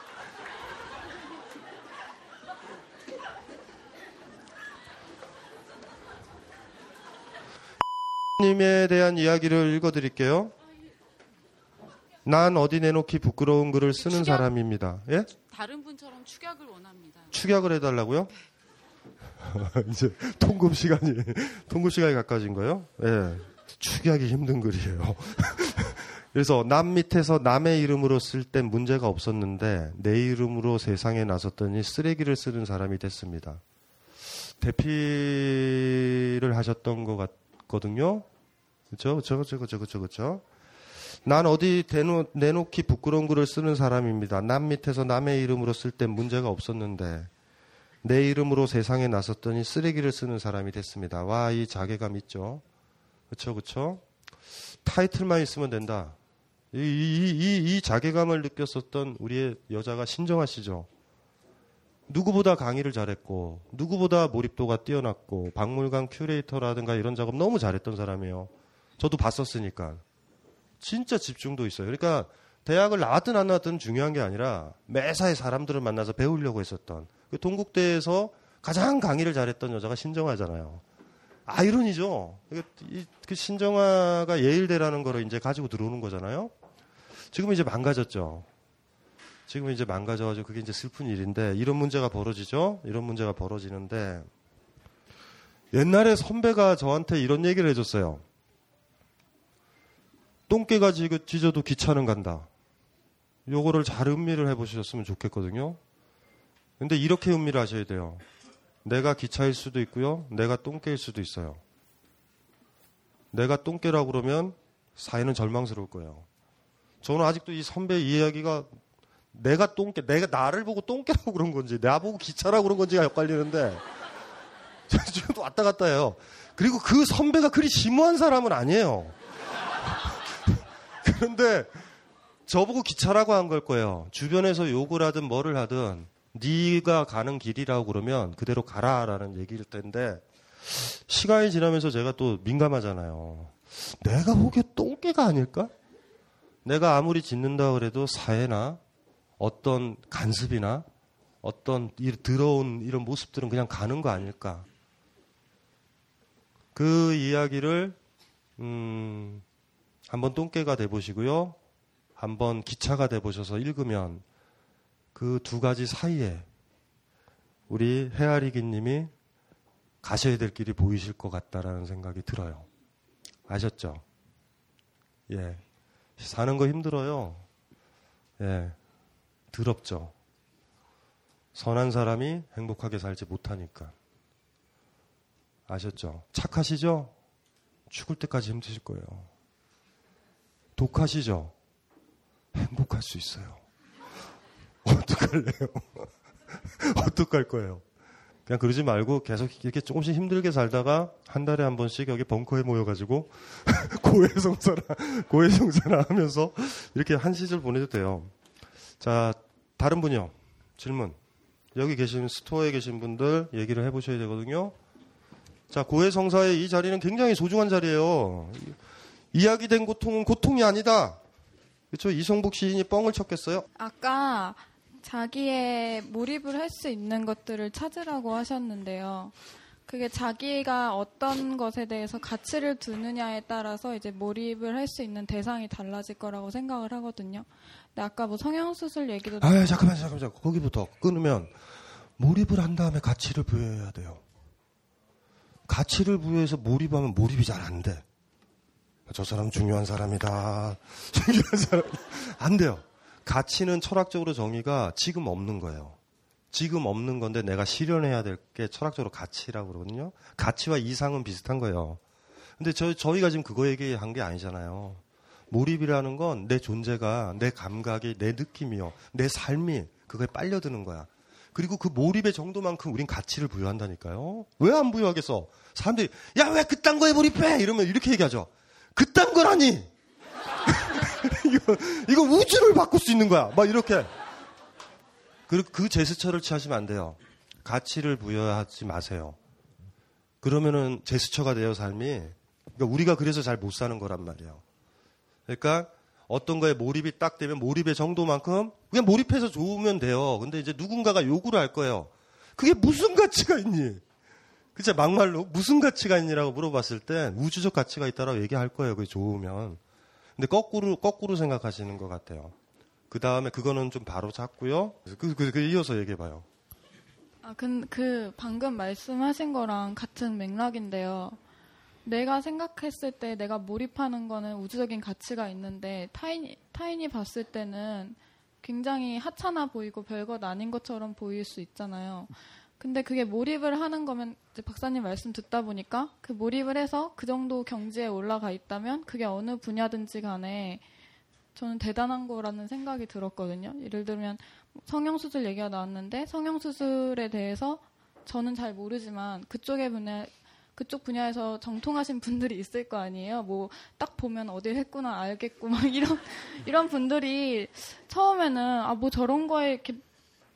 S3: 님에 대한 이야기를 읽어 드릴게요. 난 어디 내놓기 부끄러운 글을 쓰는
S9: 축약?
S3: 사람입니다. 예?
S9: 다른 분처럼 축약을 원합니다.
S3: 축약을 해 달라고요? 이제 통금 시간이 통금 시간이 가까워진 거예요? 예. 축약이 힘든 글이에요. 그래서 남 밑에서 남의 이름으로 쓸 땐 문제가 없었는데 내 이름으로 세상에 나섰더니 쓰레기를 쓰는 사람이 됐습니다. 대피를 하셨던 것 같거든요. 그렇죠, 그렇죠, 그렇죠, 그렇죠. 난 어디 대놓, 내놓기 부끄러운 글을 쓰는 사람입니다. 남 밑에서 남의 이름으로 쓸 땐 문제가 없었는데 내 이름으로 세상에 나섰더니 쓰레기를 쓰는 사람이 됐습니다. 와, 이 자괴감 있죠. 그렇죠, 그렇죠. 타이틀만 있으면 된다. 이, 이, 이, 이 자괴감을 느꼈었던 우리의 여자가 신정아 씨죠. 누구보다 강의를 잘했고, 누구보다 몰입도가 뛰어났고, 박물관 큐레이터라든가 이런 작업 너무 잘했던 사람이에요. 저도 봤었으니까. 진짜 집중도 있어요. 그러니까 대학을 나왔든 안 나왔든 중요한 게 아니라 매사에 사람들을 만나서 배우려고 했었던 그 동국대에서 가장 강의를 잘했던 여자가 신정아잖아요. 아이러니죠. 그, 신정아가 예일대라는 거를 이제 가지고 들어오는 거잖아요. 지금 이제 망가졌죠. 지금 이제 망가져가지고 그게 이제 슬픈 일인데 이런 문제가 벌어지죠. 이런 문제가 벌어지는데 옛날에 선배가 저한테 이런 얘기를 해줬어요. 똥개가 지- 짖어도 기차는 간다. 요거를 잘 음미를 해보셨으면 좋겠거든요. 근데 이렇게 음미를 하셔야 돼요. 내가 기차일 수도 있고요. 내가 똥개일 수도 있어요. 내가 똥개라고 그러면 사회는 절망스러울 거예요. 저는 아직도 이 선배 이야기가 내가 똥개, 내가 나를 보고 똥개라고 그런 건지, 나보고 기차라고 그런 건지가 헷갈리는데, 지금도 왔다 갔다 해요. 그리고 그 선배가 그리 심오한 사람은 아니에요. 그런데 저보고 기차라고 한 걸 거예요. 주변에서 욕을 하든 뭐를 하든 네가 가는 길이라고 그러면 그대로 가라라는 얘기일 텐데 시간이 지나면서 제가 또 민감하잖아요. 내가 보기에 똥개가 아닐까? 내가 아무리 짓는다 그래도 사회나 어떤 간섭이나 어떤 이 더러운 이런 모습들은 그냥 가는 거 아닐까. 그 이야기를 음, 한번 똥개가 돼 보시고요. 한번 기차가 돼 보셔서 읽으면 그 두 가지 사이에 우리 헤아리기 님이 가셔야 될 길이 보이실 것 같다라는 생각이 들어요. 아셨죠? 예. 사는 거 힘들어요. 예. 더럽죠. 선한 사람이 행복하게 살지 못하니까. 아셨죠? 착하시죠? 죽을 때까지 힘드실 거예요. 독하시죠? 행복할 수 있어요. 어떡할래요? 어떡할 거예요? 그냥 그러지 말고 계속 이렇게 조금씩 힘들게 살다가 한 달에 한 번씩 여기 벙커에 모여가지고 고해성사나 고해성사나 하면서 이렇게 한 시절 보내도 돼요. 자 다른 분이요 질문 여기 계신 스토어에 계신 분들 얘기를 해보셔야 되거든요. 자 고해성사의 이 자리는 굉장히 소중한 자리예요. 이야기된 고통은 고통이 아니다. 그렇죠? 이성복 시인이 뻥을 쳤겠어요?
S10: 아까 자기의 몰입을 할 수 있는 것들을 찾으라고 하셨는데요. 그게 자기가 어떤 것에 대해서 가치를 두느냐에 따라서 이제 몰입을 할 수 있는 대상이 달라질 거라고 생각을 하거든요. 근데 아까 뭐 성형수술 얘기도
S3: 아 잠깐만 잠깐만 거기부터 끊으면 몰입을 한 다음에 가치를 부여해야 돼요. 가치를 부여해서 몰입하면 몰입이 잘 안 돼. 저 사람 중요한 사람이다. 중요한 사람 안 돼요. 가치는 철학적으로 정의가 지금 없는 거예요. 지금 없는 건데 내가 실현해야 될 게 철학적으로 가치라고 그러거든요. 가치와 이상은 비슷한 거예요. 근데 저, 저희가 지금 그거 얘기한 게 아니잖아요. 몰입이라는 건 내 존재가, 내 감각이, 내 느낌이요. 내 삶이 그거에 빨려드는 거야. 그리고 그 몰입의 정도만큼 우린 가치를 부여한다니까요. 왜 안 부여하겠어? 사람들이, 야, 왜 그딴 거에 몰입해? 이러면 이렇게 얘기하죠. 그딴 거라니! 이거, 이거 우주를 바꿀 수 있는 거야. 막 이렇게. 그, 그 제스처를 취하시면 안 돼요. 가치를 부여하지 마세요. 그러면은 제스처가 돼요, 삶이. 그러니까 우리가 그래서 잘 못 사는 거란 말이에요. 그러니까 어떤 거에 몰입이 딱 되면 몰입의 정도만큼 그냥 몰입해서 좋으면 돼요. 근데 이제 누군가가 요구를 할 거예요. 그게 무슨 가치가 있니? 그치 막말로 무슨 가치가 있니라고 물어봤을 때 우주적 가치가 있다라고 얘기할 거예요. 그게 좋으면. 근데 거꾸로 거꾸로 생각하시는 것 같아요. 그 다음에 그거는 좀 바로 잡고요. 그, 그, 그 이어서 얘기해봐요.
S10: 아, 그, 그 방금 말씀하신 거랑 같은 맥락인데요. 내가 생각했을 때 내가 몰입하는 거는 우주적인 가치가 있는데 타인이, 타인이 봤을 때는 굉장히 하찮아 보이고 별것 아닌 것처럼 보일 수 있잖아요. 근데 그게 몰입을 하는 거면 박사님 말씀 듣다 보니까 그 몰입을 해서 그 정도 경지에 올라가 있다면 그게 어느 분야든지 간에 저는 대단한 거라는 생각이 들었거든요. 예를 들면 성형수술 얘기가 나왔는데 성형수술에 대해서 저는 잘 모르지만 그쪽의 분야 그쪽 분야에서 정통하신 분들이 있을 거 아니에요. 뭐 딱 보면 어딜 했구나 알겠고 막 이런 이런 분들이 처음에는 아 뭐 저런 거에 이렇게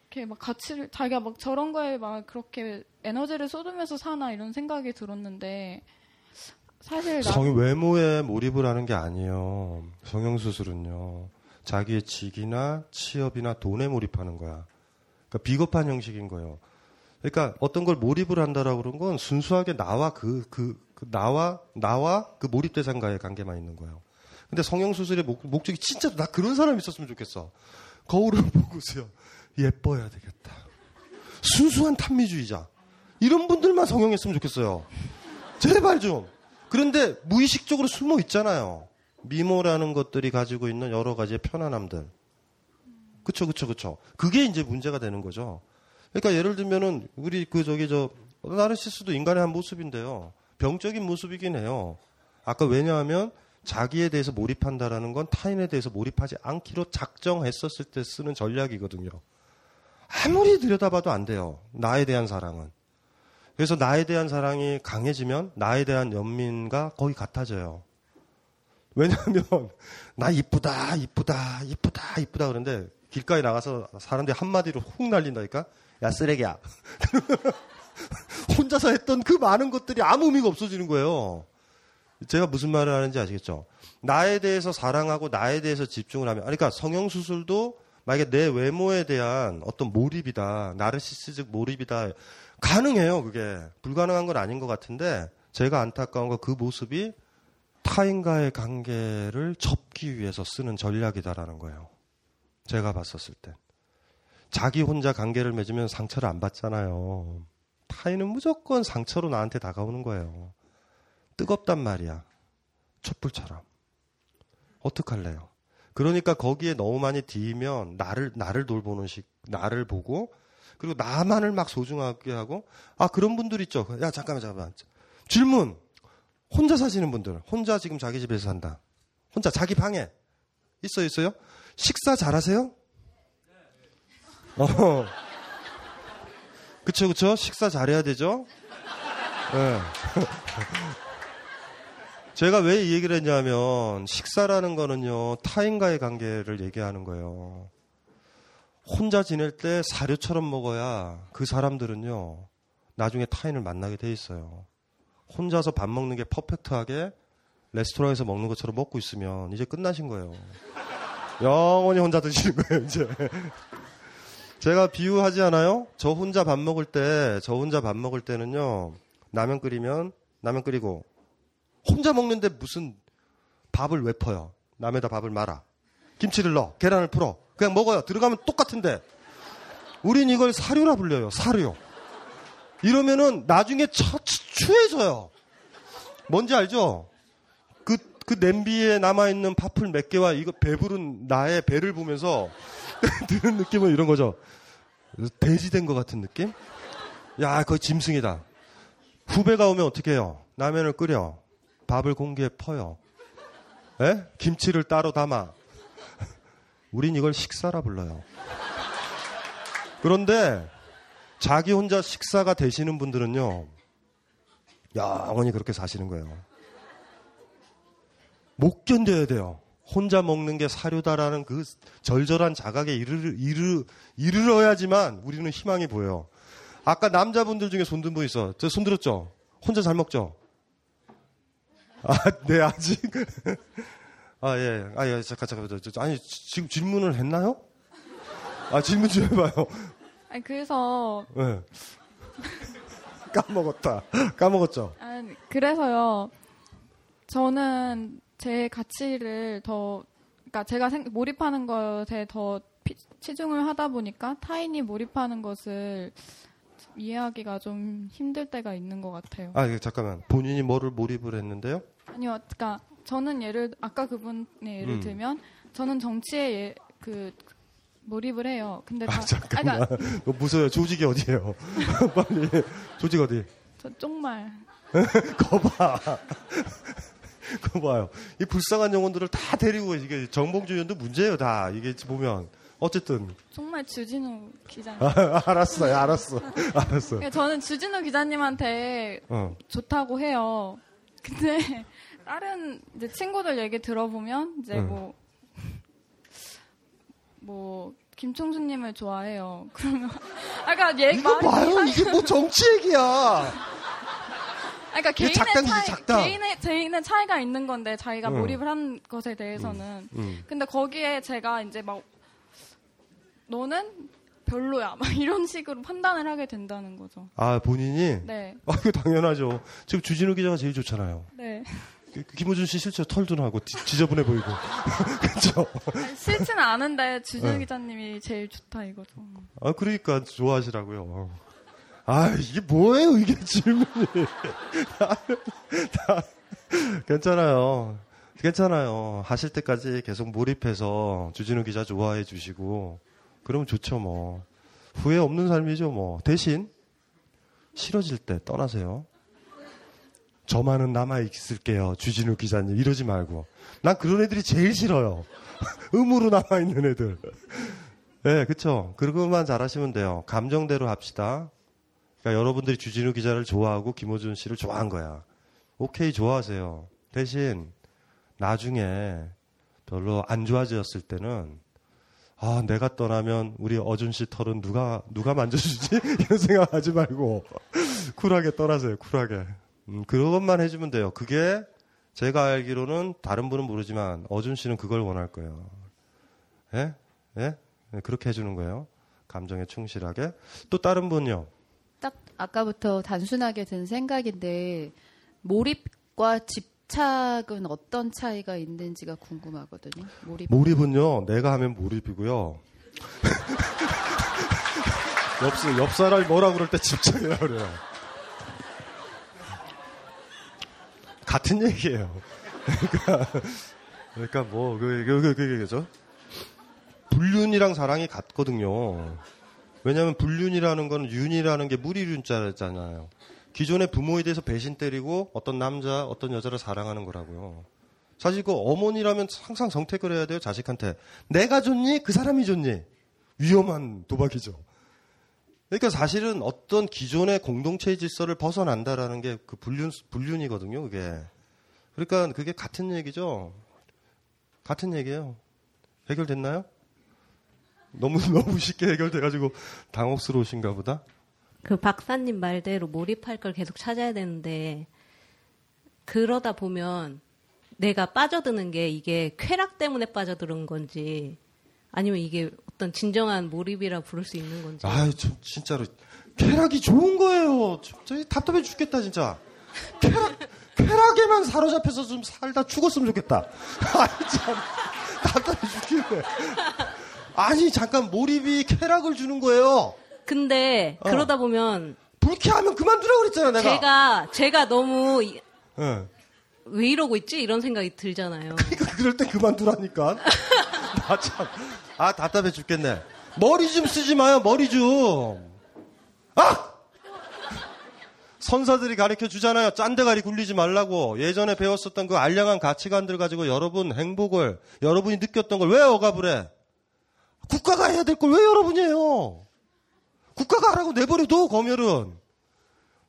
S10: 이렇게 막 가치를 자기가 막 저런 거에 막 그렇게 에너지를 쏟으면서 사나 이런 생각이 들었는데 사실 나...
S3: 성 외모에 몰입을 하는 게 아니에요. 성형 수술은요. 자기의 직이나 취업이나 돈에 몰입하는 거야. 그러니까 비겁한 형식인 거예요. 그러니까 어떤 걸 몰입을 한다라고 그런 건 순수하게 나와 그, 그, 그 나와, 나와 그 몰입 대상과의 관계만 있는 거예요. 근데 성형수술의 목, 목적이 진짜 나 그런 사람이 있었으면 좋겠어. 거울을 보고서요. 예뻐야 되겠다. 순수한 탐미주의자. 이런 분들만 성형했으면 좋겠어요. 제발 좀. 그런데 무의식적으로 숨어 있잖아요. 미모라는 것들이 가지고 있는 여러 가지의 편안함들. 그쵸, 그쵸, 그쵸. 그게 이제 문제가 되는 거죠. 그러니까 예를 들면은 우리 그 저기 저 나르시스도 인간의 한 모습인데요. 병적인 모습이긴 해요. 아까 왜냐하면 자기에 대해서 몰입한다라는 건 타인에 대해서 몰입하지 않기로 작정했었을 때 쓰는 전략이거든요. 아무리 들여다봐도 안 돼요. 나에 대한 사랑은. 그래서 나에 대한 사랑이 강해지면 나에 대한 연민과 거의 같아져요. 왜냐하면 나 이쁘다, 이쁘다, 이쁘다, 이쁘다 그러는데 길가에 나가서 사람들이 한마디로 훅 날린다니까. 야 쓰레기야. 혼자서 했던 그 많은 것들이 아무 의미가 없어지는 거예요. 제가 무슨 말을 하는지 아시겠죠? 나에 대해서 사랑하고 나에 대해서 집중을 하면, 그러니까 성형수술도 만약에 내 외모에 대한 어떤 몰입이다, 나르시스적 몰입이다, 가능해요, 그게. 불가능한 건 아닌 것 같은데, 제가 안타까운 건 그 모습이 타인과의 관계를 접기 위해서 쓰는 전략이다라는 거예요. 제가 봤었을 때. 자기 혼자 관계를 맺으면 상처를 안 받잖아요. 타인은 무조건 상처로 나한테 다가오는 거예요. 뜨겁단 말이야. 촛불처럼. 어떡할래요? 그러니까 거기에 너무 많이 뒤면 나를, 나를 돌보는 식, 나를 보고, 그리고 나만을 막 소중하게 하고, 아, 그런 분들 있죠. 야, 잠깐만, 잠깐만. 질문! 혼자 사시는 분들, 혼자 지금 자기 집에서 산다. 혼자 자기 방에. 있어요, 있어요? 식사 잘하세요? 어. 그쵸, 그쵸? 식사 잘해야 되죠? 네. 제가 왜 이 얘기를 했냐면, 식사라는 거는요, 타인과의 관계를 얘기하는 거예요. 혼자 지낼 때 사료처럼 먹어야 그 사람들은요, 나중에 타인을 만나게 돼 있어요. 혼자서 밥 먹는 게 퍼펙트하게 레스토랑에서 먹는 것처럼 먹고 있으면 이제 끝나신 거예요. 영원히 혼자 드시는 거예요, 이제. 제가 비유하지 않아요? 저 혼자 밥 먹을 때, 저 혼자 밥 먹을 때는요, 라면 끓이면, 라면 끓이고, 혼자 먹는데 무슨 밥을 왜 퍼요? 남에다 밥을 말아. 김치를 넣어. 계란을 풀어. 그냥 먹어요. 들어가면 똑같은데. 우린 이걸 사료라 불려요. 사료. 이러면은 나중에 처, 추해져요. 뭔지 알죠? 그, 그 냄비에 남아있는 파풀 몇 개와 이거 배부른 나의 배를 보면서 드는 느낌은 이런 거죠. 돼지된 것 같은 느낌? 야, 거의 짐승이다. 후배가 오면 어떻게 해요? 라면을 끓여. 밥을 공기에 퍼요. 에? 김치를 따로 담아. 우린 이걸 식사라 불러요. 그런데 자기 혼자 식사가 되시는 분들은요, 영원히 그렇게 사시는 거예요. 못 견뎌야 돼요. 혼자 먹는 게 사료다라는 그 절절한 자각에 이르, 이르, 이르러야지만 우리는 희망이 보여요. 아까 남자분들 중에 손든 분 있어. 저 손 들었죠? 혼자 잘 먹죠? 아, 네, 아직. 아, 예. 아, 예. 잠깐, 잠깐. 아니, 지금 질문을 했나요? 아, 질문 좀 해봐요.
S10: 아니 그래서
S3: 네. 까먹었다. 까먹었죠?
S10: 아니, 그래서요. 저는 제 가치를 더, 그러니까 제가 생, 몰입하는 것에 더 피, 치중을 하다 보니까 타인이 몰입하는 것을 이해하기가 좀 힘들 때가 있는 것 같아요.
S3: 아, 예, 잠깐만. 본인이 뭐를 몰입을 했는데요?
S10: 아니요, 그러니까 저는 예를 아까 그분의 예를
S3: 음.
S10: 들면 저는 정치에 예, 그 몰입을 해요. 근데 다,
S3: 아, 잠깐만.
S10: 아, 그러니까
S3: 어, 무서워요. 조직이 어디예요? 빨리. 조직 어디?
S10: 저 쪽말.
S3: 거봐. 거 봐요. 이 불쌍한 영혼들을 다 데리고 이게 정봉주 의원도 문제예요. 다 이게 보면 어쨌든
S10: 정말 주진우 기자님.
S3: 아, 알았어요. 알았어. 알았어.
S10: 그러니까 저는 주진우 기자님한테
S3: 어.
S10: 좋다고 해요. 근데 다른 이제 친구들 얘기 들어보면 이제
S3: 응.
S10: 뭐, 뭐, 김총수님을 좋아해요. 그러면, 아까 얘
S3: 이거
S10: 말이
S3: 봐요. 이게 뭐 정치 얘기야.
S10: 아, 그러니까 개인의 차이,
S3: 작당.
S10: 개인의, 개인의 차이가 있는 건데 자기가
S3: 응.
S10: 몰입을 한 것에 대해서는.
S3: 음.
S10: 근데 거기에 제가 이제 막 너는 별로야 막 이런 식으로 판단을 하게 된다는 거죠.
S3: 아 본인이?
S10: 네.
S3: 아 이거 당연하죠. 지금 주진우 기자가 제일 좋잖아요.
S10: 네.
S3: 그- 김호준 씨 실제 털도 나고 지- 지저분해 보이고. 그렇죠.
S10: 싫지는 않은데 주진우
S3: 네.
S10: 기자님이 제일 좋다 이거죠.
S3: 아 그러니까 좋아하시라고요. 아 이게 뭐예요 이게 질문이. 다- 다- 괜찮아요. 괜찮아요. 하실 때까지 계속 몰입해서 주진우 기자 좋아해 주시고 그러면 좋죠 뭐. 후회 없는 삶이죠 뭐. 대신 싫어질 때 떠나세요. 저만은 남아 있을게요. 주진우 기자님 이러지 말고. 난 그런 애들이 제일 싫어요. 의무로 남아 있는 애들. 네, 그쵸. 그것만 잘하시면 돼요. 감정대로 합시다. 그러니까 여러분들이 주진우 기자를 좋아하고 김호준 씨를 좋아한 거야. 오케이, 좋아하세요. 대신 나중에 별로 안 좋아졌을 때는 아, 내가 떠나면 우리 어준 씨 털은 누가, 누가 만져주지? 이런 생각 하지 말고 쿨하게 떠나세요, 쿨하게. 음, 그것만 해주면 돼요. 그게 제가 알기로는 다른 분은 모르지만 어준 씨는 그걸 원할 거예요. 예? 예? 네, 그렇게 해주는 거예요. 감정에 충실하게. 또 다른 분요.
S11: 딱 아까부터 단순하게 든 생각인데 몰입과 집 착은 어떤 차이가 있는지가 궁금하거든요. 몰입.
S3: 몰입은요, 내가 하면 몰입이고요. 옆, 옆 사람이 뭐라 그럴 때 집착이라 그래요. 같은 얘기예요. 그러니까, 그러니까 뭐, 그, 그, 그, 그, 그죠? 불륜이랑 사랑이 같거든요. 왜냐하면 불륜이라는 건 윤이라는 게 무리륜자잖아요. 기존의 부모에 대해서 배신 때리고 어떤 남자, 어떤 여자를 사랑하는 거라고요. 사실 그 어머니라면 항상 선택을 해야 돼요, 자식한테. 내가 좋니? 그 사람이 좋니? 위험한 도박이죠. 그러니까 사실은 어떤 기존의 공동체의 질서를 벗어난다라는 게 그 불륜, 불륜이거든요, 그게. 그러니까 그게 같은 얘기죠. 같은 얘기예요. 해결됐나요? 너무, 너무 쉽게 해결돼가지고 당혹스러우신가 보다?
S12: 그 박사님 말대로 몰입할 걸 계속 찾아야 되는데, 그러다 보면 내가 빠져드는 게 이게 쾌락 때문에 빠져드는 건지, 아니면 이게 어떤 진정한 몰입이라 부를 수 있는 건지.
S3: 아유, 저, 진짜로. 쾌락이 좋은 거예요. 저 답답해 죽겠다, 진짜. 쾌락, 쾌락에만 사로잡혀서 좀 살다 죽었으면 좋겠다. 아이, 참. 답답해 죽겠네. 아니, 잠깐, 몰입이 쾌락을 주는 거예요.
S12: 근데,
S3: 어.
S12: 그러다 보면.
S3: 불쾌하면 그만두라고 그랬잖아, 내가.
S12: 제가, 제가 너무, 이-
S3: 예.
S12: 왜 이러고 있지? 이런 생각이 들잖아요.
S3: 그러니까 그럴 때 그만두라니까. 나 참. 아, 답답해 죽겠네. 머리 좀 쓰지 마요, 머리 좀. 아! 선사들이 가르쳐 주잖아요. 짠데가리 굴리지 말라고. 예전에 배웠었던 그 알량한 가치관들 가지고 여러분 행복을, 여러분이 느꼈던 걸 왜 억압을 해? 국가가 해야 될 걸 왜 여러분이 해요? 국가가 하라고 내버려둬, 검열은.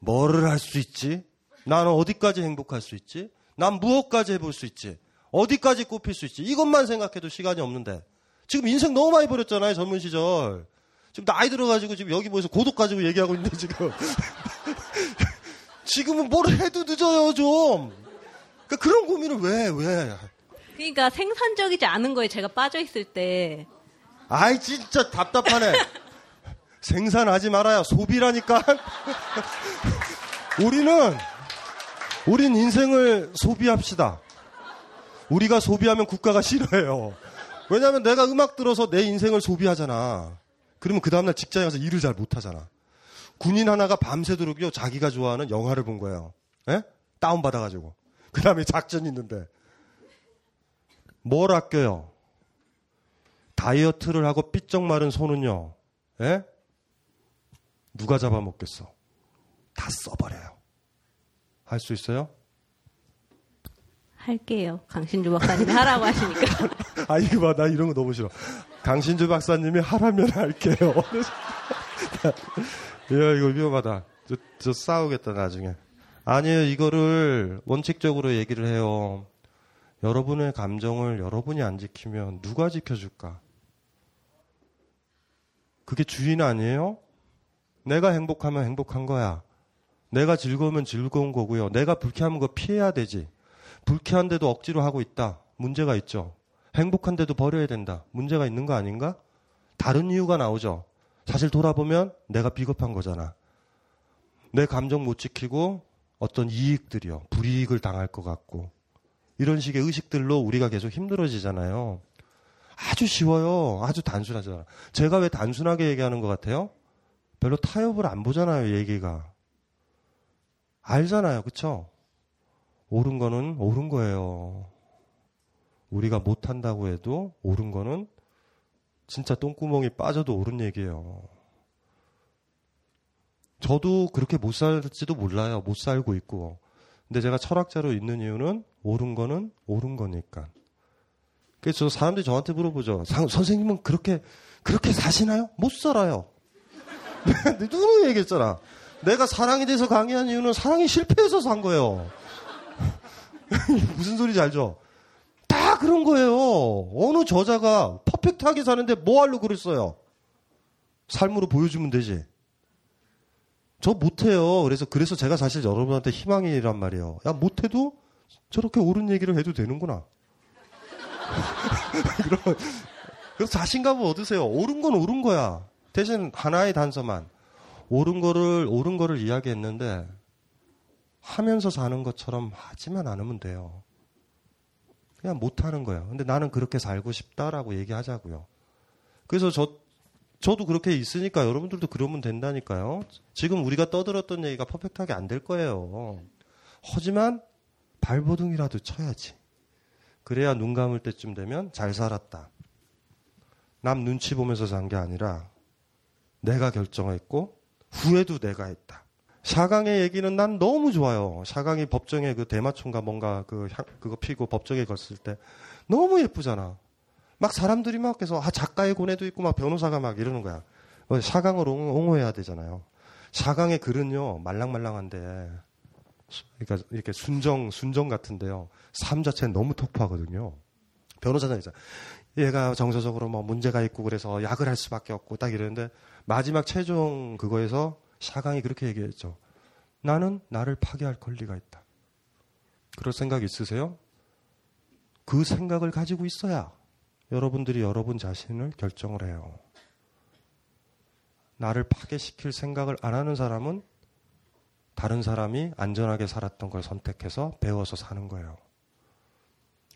S3: 뭐를 할 수 있지? 나는 어디까지 행복할 수 있지? 난 무엇까지 해볼 수 있지? 어디까지 꼽힐 수 있지? 이것만 생각해도 시간이 없는데. 지금 인생 너무 많이 버렸잖아요, 젊은 시절. 지금 나이 들어가지고 지금 여기 모여서 고독 가지고 얘기하고 있는데, 지금. 지금은 뭘 해도 늦어요, 좀. 그러니까 그런 고민을 왜, 왜.
S12: 그러니까 생산적이지 않은 거에 제가 빠져있을 때,
S3: 아이, 진짜 답답하네. 생산하지 말아요. 소비라니까. 우리는, 우린 인생을 소비합시다. 우리가 소비하면 국가가 싫어해요. 왜냐하면 내가 음악 들어서 내 인생을 소비하잖아. 그러면 그 다음날 직장에 가서 일을 잘 못하잖아. 군인 하나가 밤새도록요 자기가 좋아하는 영화를 본 거예요. 예? 다운 받아가지고. 그 다음에 작전 있는데. 뭘 아껴요? 다이어트를 하고 삐쩍 마른 손은요. 예? 누가 잡아먹겠어? 다 써버려요. 할 수 있어요?
S12: 할게요. 강신주 박사님이 하라고 하시니까.
S3: 아, 이거 봐. 나 이런 거 너무 싫어. 강신주 박사님이 하라면 할게요. 야, 이거 위험하다. 저, 저 싸우겠다, 나중에. 아니에요. 이거를 원칙적으로 얘기를 해요. 여러분의 감정을 여러분이 안 지키면 누가 지켜줄까? 그게 주인 아니에요? 내가 행복하면 행복한 거야. 내가 즐거우면 즐거운 거고요. 내가 불쾌하면 그거 피해야 되지. 불쾌한데도 억지로 하고 있다. 문제가 있죠. 행복한데도 버려야 된다. 문제가 있는 거 아닌가? 다른 이유가 나오죠. 사실 돌아보면 내가 비겁한 거잖아. 내 감정 못 지키고 어떤 이익들이요. 불이익을 당할 것 같고. 이런 식의 의식들로 우리가 계속 힘들어지잖아요. 아주 쉬워요. 아주 단순하잖아. 제가 왜 단순하게 얘기하는 것 같아요? 별로 타협을 안 보잖아요, 얘기가. 알잖아요. 그쵸? 옳은 거는 옳은 거예요. 우리가 못한다고 해도 옳은 거는 진짜 똥구멍이 빠져도 옳은 얘기예요. 저도 그렇게 못 살지도 몰라요. 못 살고 있고. 근데 제가 철학자로 있는 이유는 옳은 거는 옳은 거니까. 그래서 사람들이 저한테 물어보죠. 상- 선생님은 그렇게, 그렇게 사시나요? 못 살아요. 누누이 얘기했잖아. 내가 사랑에 대해서 강의한 이유는 사랑이 실패해서 산 거예요. 무슨 소리인지 알죠? 다 그런 거예요. 어느 저자가 퍼펙트하게 사는데 뭐 하려고 그랬어요? 삶으로 보여주면 되지. 저 못해요. 그래서, 그래서 제가 사실 여러분한테 희망이란 말이에요. 야, 못해도 저렇게 옳은 얘기를 해도 되는구나. 그래서 자신감을 얻으세요. 옳은 건 옳은 거야. 대신 하나의 단서만. 옳은 거를, 옳은 거를 이야기했는데, 하면서 사는 것처럼 하지만 않으면 돼요. 그냥 못 하는 거예요. 근데 나는 그렇게 살고 싶다라고 얘기하자고요. 그래서 저, 저도 그렇게 있으니까 여러분들도 그러면 된다니까요. 지금 우리가 떠들었던 얘기가 퍼펙트하게 안 될 거예요. 하지만 발버둥이라도 쳐야지. 그래야 눈 감을 때쯤 되면 잘 살았다. 남 눈치 보면서 산 게 아니라 내가 결정했고 후회도 내가 했다. 샤강의 얘기는 난 너무 좋아요. 샤강이 법정에 그 대마초인가 뭔가 그 향, 그거 피고 법정에 갔을 때 너무 예쁘잖아. 막 사람들이 막 계속 아 작가의 고뇌도 있고 막 변호사가 막 이러는 거야. 어, 샤강을 옹호해야 되잖아요. 샤강의 글은요 말랑말랑한데 그러니까 이렇게 순정 순정 같은데요. 삶 자체는 너무 터프하거든요. 변호사장이잖아. 얘가 정서적으로 뭐 문제가 있고 그래서 약을 할 수밖에 없고 딱 이러는데 마지막 최종 그거에서 샤강이 그렇게 얘기했죠. 나는 나를 파괴할 권리가 있다. 그럴 생각 있으세요? 그 생각을 가지고 있어야 여러분들이 여러분 자신을 결정을 해요. 나를 파괴시킬 생각을 안 하는 사람은 다른 사람이 안전하게 살았던 걸 선택해서 배워서 사는 거예요.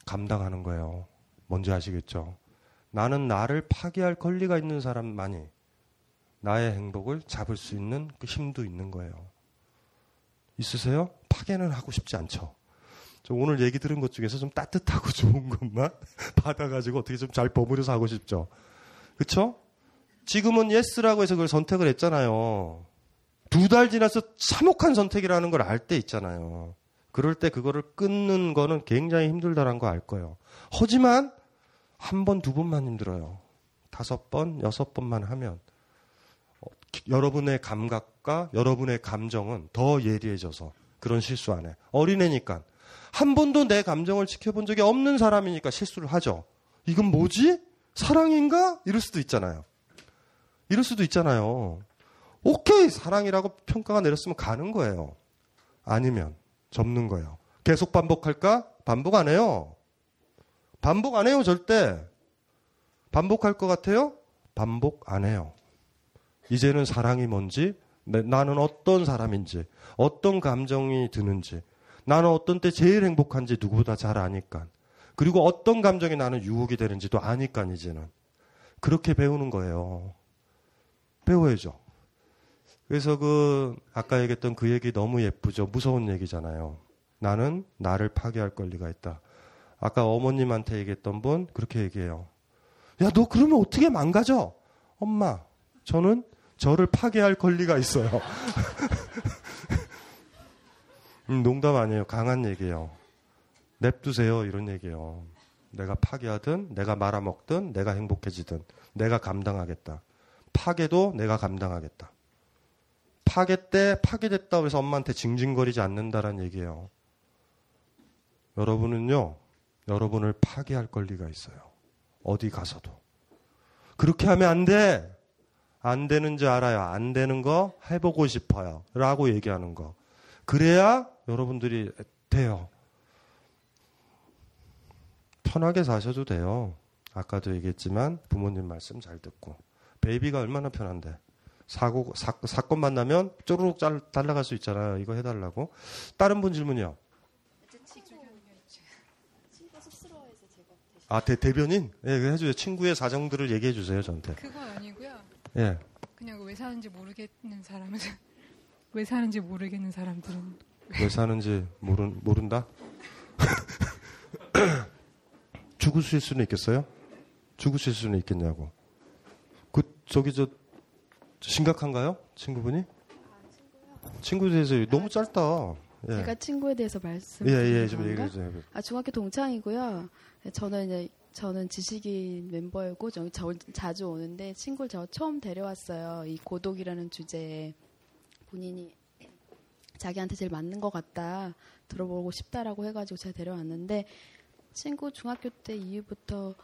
S3: 감당하는 거예요. 뭔지 아시겠죠? 나는 나를 파괴할 권리가 있는 사람만이 나의 행복을 잡을 수 있는 그 힘도 있는 거예요. 있으세요? 파괴는 하고 싶지 않죠. 오늘 얘기 들은 것 중에서 좀 따뜻하고 좋은 것만 받아가지고 어떻게 좀 잘 버무려서 하고 싶죠. 그쵸? 지금은 yes라고 해서 그걸 선택을 했잖아요. 두 달 지나서 참혹한 선택이라는 걸 알 때 있잖아요. 그럴 때 그거를 끊는 거는 굉장히 힘들다는 거 알 거예요. 하지만 한 번, 두 번만 힘들어요. 다섯 번, 여섯 번만 하면 여러분의 감각과 여러분의 감정은 더 예리해져서 그런 실수 안 해. 어린애니까. 한 번도 내 감정을 지켜본 적이 없는 사람이니까 실수를 하죠. 이건 뭐지? 사랑인가? 이럴 수도 있잖아요. 이럴 수도 있잖아요. 오케이, 사랑이라고 평가가 내렸으면 가는 거예요. 아니면 접는 거예요. 계속 반복할까? 반복 안 해요. 반복 안 해요, 절대. 반복할 것 같아요? 반복 안 해요. 이제는 사랑이 뭔지, 나는 어떤 사람인지, 어떤 감정이 드는지, 나는 어떤 때 제일 행복한지 누구보다 잘 아니까. 그리고 어떤 감정이 나는 유혹이 되는지도 아니까, 이제는. 그렇게 배우는 거예요. 배워야죠. 그래서 그, 아까 얘기했던 그 얘기 너무 예쁘죠. 무서운 얘기잖아요. 나는 나를 파괴할 권리가 있다. 아까 어머님한테 얘기했던 분, 그렇게 얘기해요. 야, 너 그러면 어떻게 망가져? 엄마, 저는 저를 파괴할 권리가 있어요. 음, 농담 아니에요. 강한 얘기예요. 냅두세요. 이런 얘기예요. 내가 파괴하든, 내가 말아먹든, 내가 행복해지든, 내가 감당하겠다. 파괴도 내가 감당하겠다. 파괴 때 파괴됐다고 해서 엄마한테 징징거리지 않는다는 얘기예요. 여러분은요, 여러분을 파괴할 권리가 있어요. 어디 가서도. 그렇게 하면 안 돼! 안 되는지 알아요. 안 되는 거 해보고 싶어요. 라고 얘기하는 거. 그래야 여러분들이 돼요. 편하게 사셔도 돼요. 아까도 얘기했지만 부모님 말씀 잘 듣고. 베이비가 얼마나 편한데. 사고, 사, 사건 만나면 쪼르륵 잘, 달라갈 수 있잖아요. 이거 해달라고. 다른 분 질문이요. 아, 대, 대변인? 예, 네, 해주세요. 친구의 사정들을 얘기해 주세요, 저한테.
S13: 그건 아니고요.
S3: 예.
S13: 그냥 왜 사는지 모르겠는 사람은, 왜 사는지 모르겠는 사람들은.
S3: 왜 사는지 모른, 모른다? 죽으실 수는 있겠어요? 죽으실 수는 있겠냐고. 그, 저기, 저, 심각한가요? 친구분이? 친구에 대해서 너무 짧다. 예.
S14: 제가 친구에 대해서 말씀.
S3: 예, 예, 좀 얘기해 주세요.
S14: 아, 중학교 동창이고요. 저는 이제 저는 지식인 멤버이고 저, 저 자주 오는데 친구를 저 처음 데려왔어요. 이 고독이라는 주제에 본인이 자기한테 제일 맞는 것 같다 들어보고 싶다라고 해가지고 제가 데려왔는데 친구 중학교 때 이후부터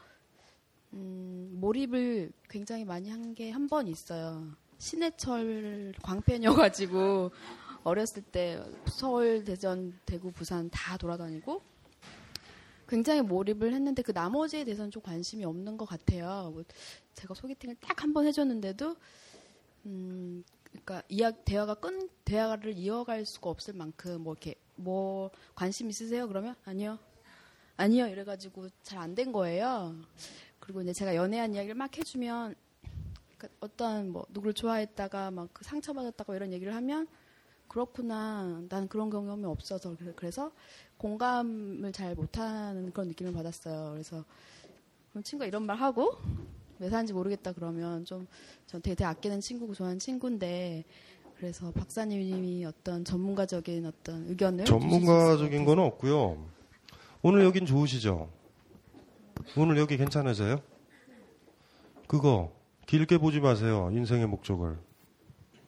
S14: 음, 몰입을 굉장히 많이 한 게 한 번 있어요. 신해철 광팬이어가지고 어렸을 때 서울, 대전, 대구, 부산 다 돌아다니고 굉장히 몰입을 했는데 그 나머지에 대해서는 좀 관심이 없는 것 같아요. 뭐 제가 소개팅을 딱 한 번 해줬는데도 음 그러니까 이야 대화가 끈 대화를 이어갈 수가 없을 만큼 뭐 이렇게 뭐 관심 있으세요? 그러면 아니요. 아니요. 이래가지고 잘 안 된 거예요. 그리고 이제 제가 연애한 이야기를 막 해주면 그 어떤 뭐 누구를 좋아했다가 막 그 상처받았다고 이런 얘기를 하면 그렇구나. 난 그런 경험이 없어서 그래- 그래서 공감을 잘 못하는 그런 느낌을 받았어요. 그래서 그럼 친구가 이런 말 하고 왜 사는지 모르겠다 그러면 좀 전 되게, 되게 아끼는 친구고 좋아하는 친구인데 그래서 박사님이 어떤 전문가적인 어떤 의견을
S3: 전문가적인 거는 없고요. 오늘 여긴 좋으시죠? 오늘 여기 괜찮으세요? 그거 길게 보지 마세요. 인생의 목적을.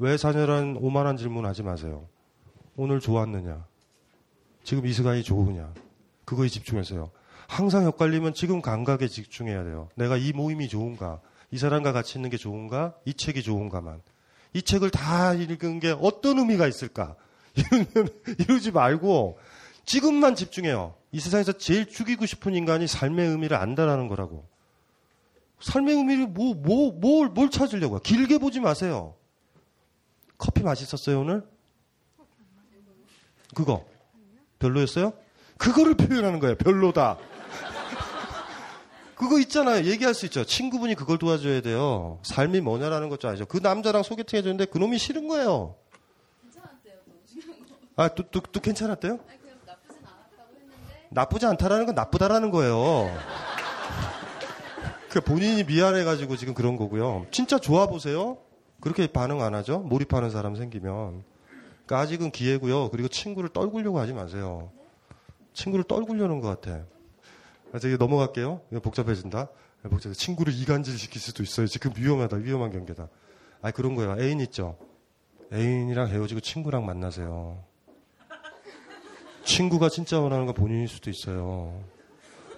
S3: 왜 사냐라는 오만한 질문 하지 마세요. 오늘 좋았느냐? 지금 이 시간이 좋으냐? 그거에 집중해서요. 항상 헷갈리면 지금 감각에 집중해야 돼요. 내가 이 모임이 좋은가? 이 사람과 같이 있는 게 좋은가? 이 책이 좋은가만. 이 책을 다 읽은 게 어떤 의미가 있을까? 이러면, 이러지 말고 지금만 집중해요. 이 세상에서 제일 죽이고 싶은 인간이 삶의 의미를 안다라는 거라고. 삶의 의미를 뭐, 뭐, 뭘, 뭘 찾으려고요? 길게 보지 마세요. 커피 맛있었어요, 오늘? 그거. 별로였어요? 그거를 표현하는 거예요. 별로다. 그거 있잖아요. 얘기할 수 있죠. 친구분이 그걸 도와줘야 돼요. 삶이 뭐냐라는 것좀 알죠. 그 남자랑 소개팅 해줬는데 그놈이 싫은 거예요. 아, 또, 또, 또 괜찮았대요? 나쁘지 않다라는 건 나쁘다라는 거예요. 그 본인이 미안해가지고 지금 그런 거고요. 진짜 좋아 보세요. 그렇게 반응 안 하죠. 몰입하는 사람 생기면. 그러니까 아직은 기회고요. 그리고 친구를 떨구려고 하지 마세요. 친구를 떨구려는 것 같아. 아, 저기 넘어갈게요. 복잡해진다. 네, 복잡해. 친구를 이간질 시킬 수도 있어요. 지금 위험하다. 위험한 경계다. 아 그런 거예요. 애인 있죠. 애인이랑 헤어지고 친구랑 만나세요. 친구가 진짜 원하는 건 본인일 수도 있어요.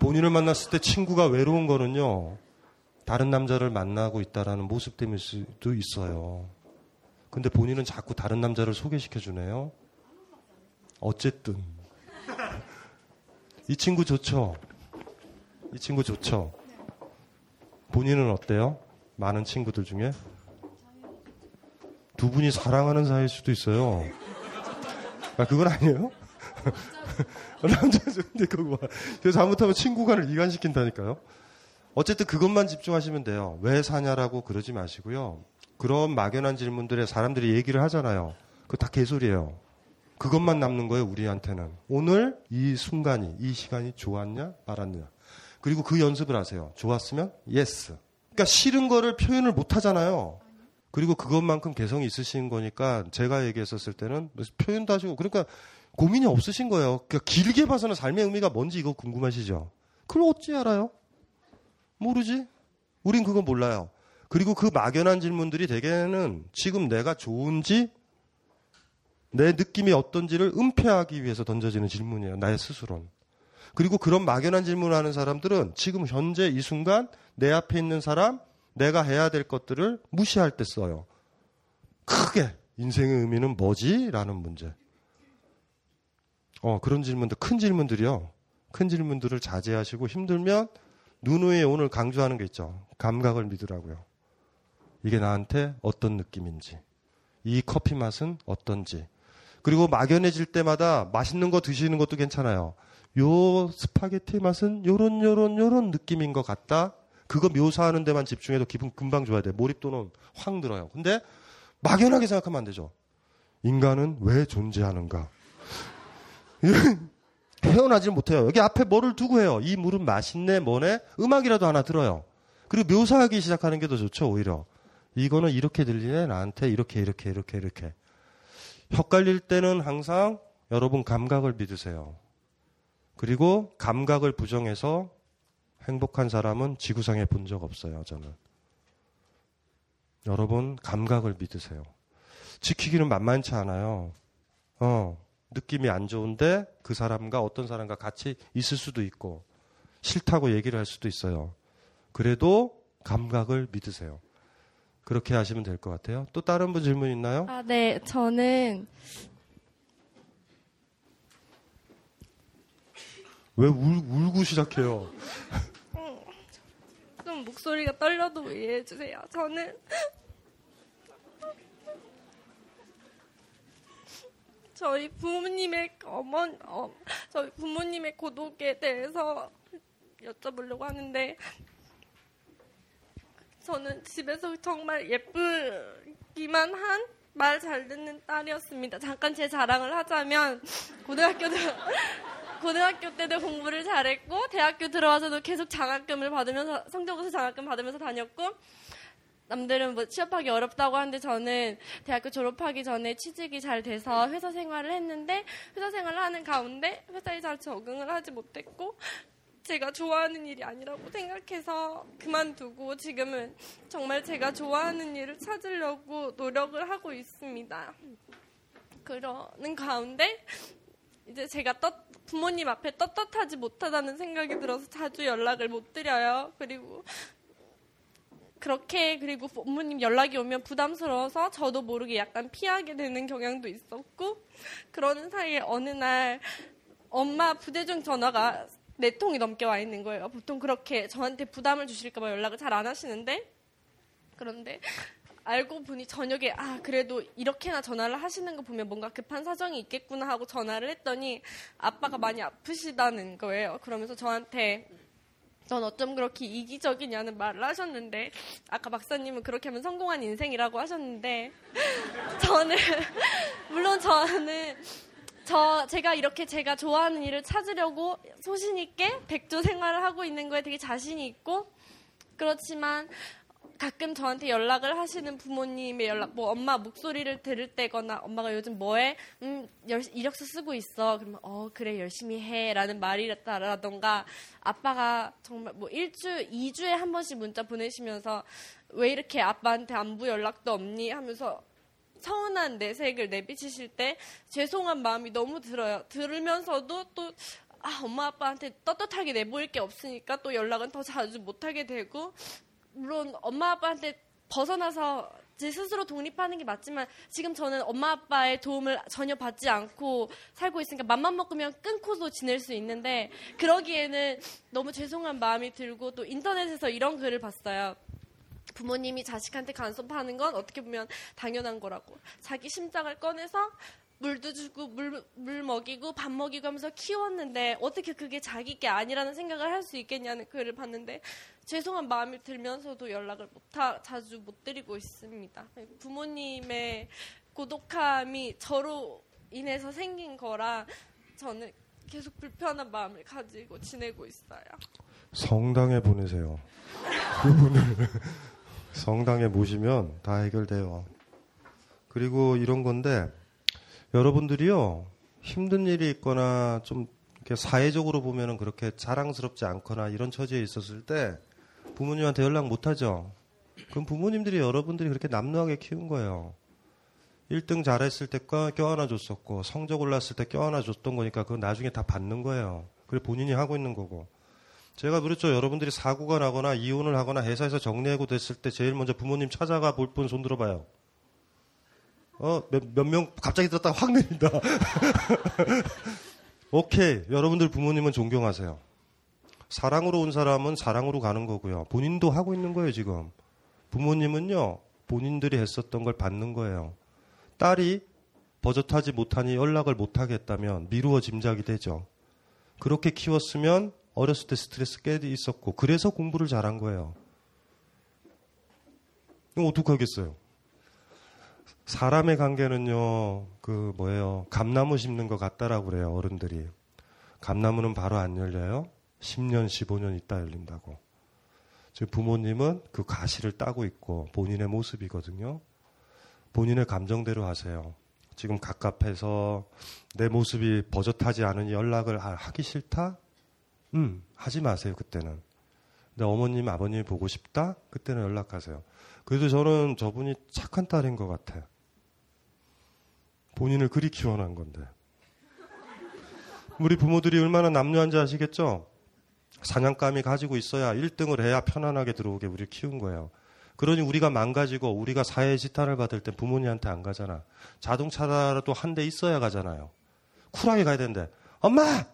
S3: 본인을 만났을 때 친구가 외로운 거는요. 다른 남자를 만나고 있다라는 모습 때문일 수도 있어요. 근데 본인은 자꾸 다른 남자를 소개시켜 주네요. 어쨌든 이 친구 좋죠. 이 친구 좋죠. 본인은 어때요? 많은 친구들 중에 두 분이 사랑하는 사이일 수도 있어요. 아 그건 아니에요? 남자 좋은데 그거 봐. 그래서 잘못하면 친구 간을 이간시킨다니까요. 어쨌든 그것만 집중하시면 돼요. 왜 사냐라고 그러지 마시고요. 그런 막연한 질문들에 사람들이 얘기를 하잖아요. 그거 다 개소리예요. 그것만 남는 거예요, 우리한테는. 오늘 이 순간이, 이 시간이 좋았냐, 말았냐. 그리고 그 연습을 하세요. 좋았으면, yes. 그러니까 싫은 거를 표현을 못 하잖아요. 그리고 그것만큼 개성이 있으신 거니까 제가 얘기했었을 때는 표현도 하시고, 그러니까 고민이 없으신 거예요. 그러니까 길게 봐서는 삶의 의미가 뭔지 이거 궁금하시죠? 그걸 어찌 알아요? 모르지? 우린 그거 몰라요. 그리고 그 막연한 질문들이 대개는 지금 내가 좋은지 내 느낌이 어떤지를 은폐하기 위해서 던져지는 질문이에요. 나의 스스로는. 그리고 그런 막연한 질문을 하는 사람들은 지금 현재 이 순간 내 앞에 있는 사람, 내가 해야 될 것들을 무시할 때 써요. 크게 인생의 의미는 뭐지? 라는 문제. 어, 그런 질문들, 큰 질문들이요. 큰 질문들을 자제하시고 힘들면 눈 위에 오늘 강조하는 게 있죠. 감각을 믿으라고요. 이게 나한테 어떤 느낌인지. 이 커피 맛은 어떤지. 그리고 막연해질 때마다 맛있는 거 드시는 것도 괜찮아요. 요 스파게티 맛은 요런 요런 요런 느낌인 것 같다. 그거 묘사하는 데만 집중해도 기분 금방 좋아야 돼. 몰입도는 확 늘어요. 근데 막연하게 생각하면 안 되죠. 인간은 왜 존재하는가? 헤어나질 못해요. 여기 앞에 뭐를 두고 해요. 이 물은 맛있네, 뭐네? 음악이라도 하나 들어요. 그리고 묘사하기 시작하는 게 더 좋죠, 오히려. 이거는 이렇게 들리네, 나한테 이렇게, 이렇게, 이렇게, 이렇게. 헷갈릴 때는 항상 여러분 감각을 믿으세요. 그리고 감각을 부정해서 행복한 사람은 지구상에 본 적 없어요, 저는. 여러분, 감각을 믿으세요. 지키기는 만만치 않아요. 어, 느낌이 안 좋은데 그 사람과 어떤 사람과 같이 있을 수도 있고 싫다고 얘기를 할 수도 있어요. 그래도 감각을 믿으세요. 그렇게 하시면 될 것 같아요. 또 다른 분 질문 있나요?
S15: 아, 네. 저는
S3: 왜 울, 울고 시작해요?
S15: 음, 좀 목소리가 떨려도 이해해 주세요. 저는 저희 부모님의 어머 어, 저희 부모님의 고독에 대해서 여쭤보려고 하는데 저는 집에서 정말 예쁘기만 한 말 잘 듣는 딸이었습니다. 잠깐 제 자랑을 하자면 고등학교 때 고등학교 때도 공부를 잘했고 대학교 들어와서도 계속 장학금을 받으면서 성적으로 장학금 받으면서 다녔고 남들은 뭐 취업하기 어렵다고 하는데 저는 대학교 졸업하기 전에 취직이 잘 돼서 회사 생활을 했는데 회사 생활을 하는 가운데 회사에 잘 적응을 하지 못했고 제가 좋아하는 일이 아니라고 생각해서 그만두고 지금은 정말 제가 좋아하는 일을 찾으려고 노력을 하고 있습니다. 그러는 가운데 이제 제가 떳, 부모님 앞에 떳떳하지 못하다는 생각이 들어서 자주 연락을 못 드려요. 그리고 그렇게 그리고 부모님 연락이 오면 부담스러워서 저도 모르게 약간 피하게 되는 경향도 있었고 그러는 사이에 어느 날 엄마 부대중 전화가 네 통이 넘게 와 있는 거예요. 보통 그렇게 저한테 부담을 주실까봐 연락을 잘 안 하시는데 그런데 알고 보니 저녁에 아 그래도 이렇게나 전화를 하시는 거 보면 뭔가 급한 사정이 있겠구나 하고 전화를 했더니 아빠가 많이 아프시다는 거예요. 그러면서 저한테 전 어쩜 그렇게 이기적이냐는 말을 하셨는데 아까 박사님은 그렇게 하면 성공한 인생이라고 하셨는데 저는 물론 저는 저 제가 이렇게 제가 좋아하는 일을 찾으려고 소신 있게 백조 생활을 하고 있는 거에 되게 자신이 있고 그렇지만 가끔 저한테 연락을 하시는 부모님의 연락, 뭐 엄마 목소리를 들을 때거나 엄마가 요즘 뭐해? 음, 열, 이력서 쓰고 있어. 그러면 어 그래 열심히 해라는 말이라던가 아빠가 정말 뭐 일주, 이주에 한 번씩 문자 보내시면서 왜 이렇게 아빠한테 안부 연락도 없니? 하면서 서운한 내색을 내비치실 때 죄송한 마음이 너무 들어요. 들으면서도 또 아, 엄마 아빠한테 떳떳하게 내보일 게 없으니까 또 연락은 더 자주 못하게 되고 물론 엄마 아빠한테 벗어나서 제 스스로 독립하는 게 맞지만 지금 저는 엄마 아빠의 도움을 전혀 받지 않고 살고 있으니까 맘만 먹으면 끊고도 지낼 수 있는데 그러기에는 너무 죄송한 마음이 들고 또 인터넷에서 이런 글을 봤어요. 부모님이 자식한테 간섭하는 건 어떻게 보면 당연한 거라고. 자기 심장을 꺼내서 물도 주고 물, 물 먹이고 밥 먹이고 하면서 키웠는데 어떻게 그게 자기 게 아니라는 생각을 할 수 있겠냐는 글을 봤는데 죄송한 마음이 들면서도 연락을 못 하, 자주 못 드리고 있습니다. 부모님의 고독함이 저로 인해서 생긴 거라 저는 계속 불편한 마음을 가지고 지내고 있어요.
S3: 성당에 보내세요. 그분을 성당에 모시면 다 해결돼요. 그리고 이런 건데 여러분들이요 힘든 일이 있거나 좀 사회적으로 보면은 그렇게 자랑스럽지 않거나 이런 처지에 있었을 때 부모님한테 연락 못 하죠. 그럼 부모님들이 여러분들이 그렇게 남루하게 키운 거예요. 1등 잘했을 때 껴안아 줬었고 성적 올랐을 때 껴안아 줬던 거니까 그건 나중에 다 받는 거예요. 그래 본인이 하고 있는 거고. 제가 그렇죠. 여러분들이 사고가 나거나 이혼을 하거나 회사에서 정리하고 됐을 때 제일 먼저 부모님 찾아가 볼 분 손 들어 봐요. 어, 몇 명 갑자기 들었다가 확 내린다. 오케이. 여러분들 부모님은 존경하세요. 사랑으로 온 사람은 사랑으로 가는 거고요. 본인도 하고 있는 거예요, 지금. 부모님은요, 본인들이 했었던 걸 받는 거예요. 딸이 버젓하지 못하니 연락을 못 하겠다면 미루어 짐작이 되죠. 그렇게 키웠으면 어렸을 때 스트레스 꽤 있었고, 그래서 공부를 잘한 거예요. 그럼 어떡하겠어요? 사람의 관계는요, 그, 뭐예요. 감나무 심는 것 같다라고 그래요, 어른들이. 감나무는 바로 안 열려요? 10년, 15년 있다 열린다고. 지금 부모님은 그 가시를 따고 있고 본인의 모습이거든요. 본인의 감정대로 하세요. 지금 갑갑해서 내 모습이 버젓하지 않으니 연락을 하기 싫다? 음, 하지 마세요, 그때는. 근데 어머님, 아버님이 보고 싶다? 그때는 연락하세요. 그래도 저는 저분이 착한 딸인 것 같아요. 본인을 그리 키워난 건데. 우리 부모들이 얼마나 남녀한지 아시겠죠? 사냥감이 가지고 있어야 1등을 해야 편안하게 들어오게 우리를 키운 거예요. 그러니 우리가 망가지고 우리가 사회 지탄을 받을 때 부모님한테 안 가잖아. 자동차라도 한 대 있어야 가잖아요. 쿨하게 가야 되는데 엄마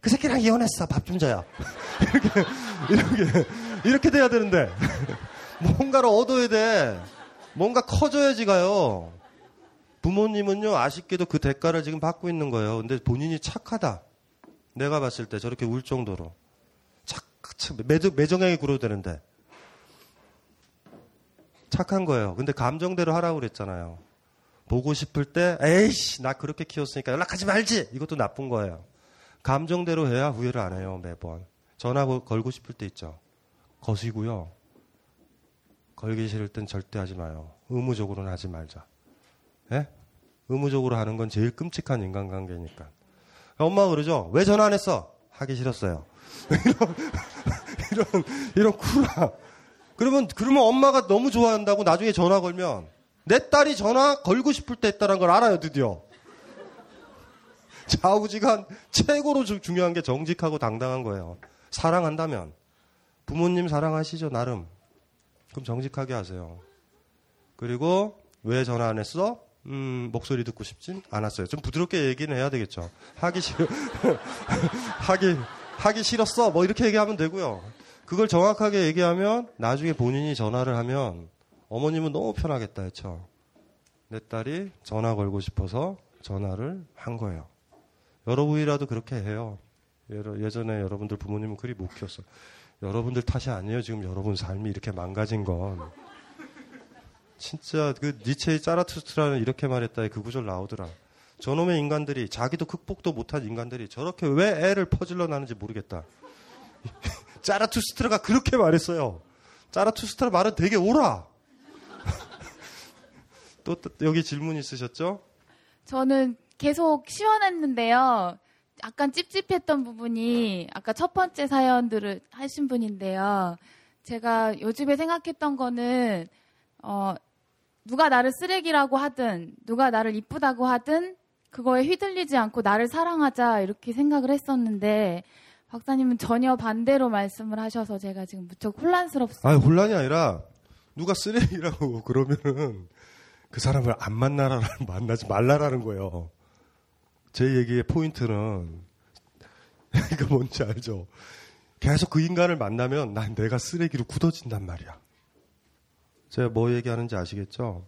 S3: 그 새끼랑 이혼했어. 밥 좀 줘요. 이렇게, 이렇게, 이렇게 돼야 되는데. 뭔가를 얻어야 돼. 뭔가 커져야지 가요. 부모님은요, 아쉽게도 그 대가를 지금 받고 있는 거예요. 근데 본인이 착하다. 내가 봤을 때 저렇게 울 정도로. 착, 착 매정, 매정하게 굴어야 되는데. 착한 거예요. 근데 감정대로 하라고 그랬잖아요. 보고 싶을 때, 에이씨, 나 그렇게 키웠으니까 연락하지 말지! 이것도 나쁜 거예요. 감정대로 해야 후회를 안 해요, 매번. 전화 걸고 싶을 때 있죠. 거시고요. 걸기 싫을 땐 절대 하지 마요. 의무적으로는 하지 말자. 예? 의무적으로 하는 건 제일 끔찍한 인간관계니까. 엄마가 그러죠. 왜 전화 안 했어? 하기 싫었어요. 이런, 이런, 이런 쿨함. 그러면, 그러면 엄마가 너무 좋아한다고 나중에 전화 걸면 내 딸이 전화 걸고 싶을 때 했다는 걸 알아요, 드디어. 좌우지간 최고로 중요한 게 정직하고 당당한 거예요. 사랑한다면. 부모님 사랑하시죠, 나름. 그럼 정직하게 하세요. 그리고 왜 전화 안 했어? 음, 목소리 듣고 싶진 않았어요. 좀 부드럽게 얘기는 해야 되겠죠. 하기 싫어. 하기, 하기 싫었어. 뭐 이렇게 얘기하면 되고요. 그걸 정확하게 얘기하면 나중에 본인이 전화를 하면 어머님은 너무 편하겠다 했죠. 내 딸이 전화 걸고 싶어서 전화를 한 거예요. 여러분이라도 그렇게 해요. 예전에 여러분들 부모님은 그리 못 키웠어. 여러분들 탓이 아니에요. 지금 여러분 삶이 이렇게 망가진 건. 진짜 그 니체의 짜라투스트라는 이렇게 말했다에 그 구절 나오더라. 저놈의 인간들이 자기도 극복도 못한 인간들이 저렇게 왜 애를 퍼질러 나는지 모르겠다. 짜라투스트라가 그렇게 말했어요. 짜라투스트라 말은 되게 오라. 또, 또 여기 질문 있으셨죠?
S8: 저는 계속 시원했는데요. 약간 찝찝했던 부분이 아까 첫 번째 사연들을 하신 분인데요. 제가 요즘에 생각했던 거는 어 누가 나를 쓰레기라고 하든 누가 나를 이쁘다고 하든 그거에 휘둘리지 않고 나를 사랑하자 이렇게 생각을 했었는데 박사님은 전혀 반대로 말씀을 하셔서 제가 지금 무척 혼란스럽습니다.
S3: 아 혼란이 아니라 누가 쓰레기라고 그러면은 그 사람을 안 만나라 만나지 말라라는 거예요. 제 얘기의 포인트는 이거 뭔지 알죠? 계속 그 인간을 만나면 난 내가 쓰레기로 굳어진단 말이야. 제가 뭐 얘기하는지 아시겠죠?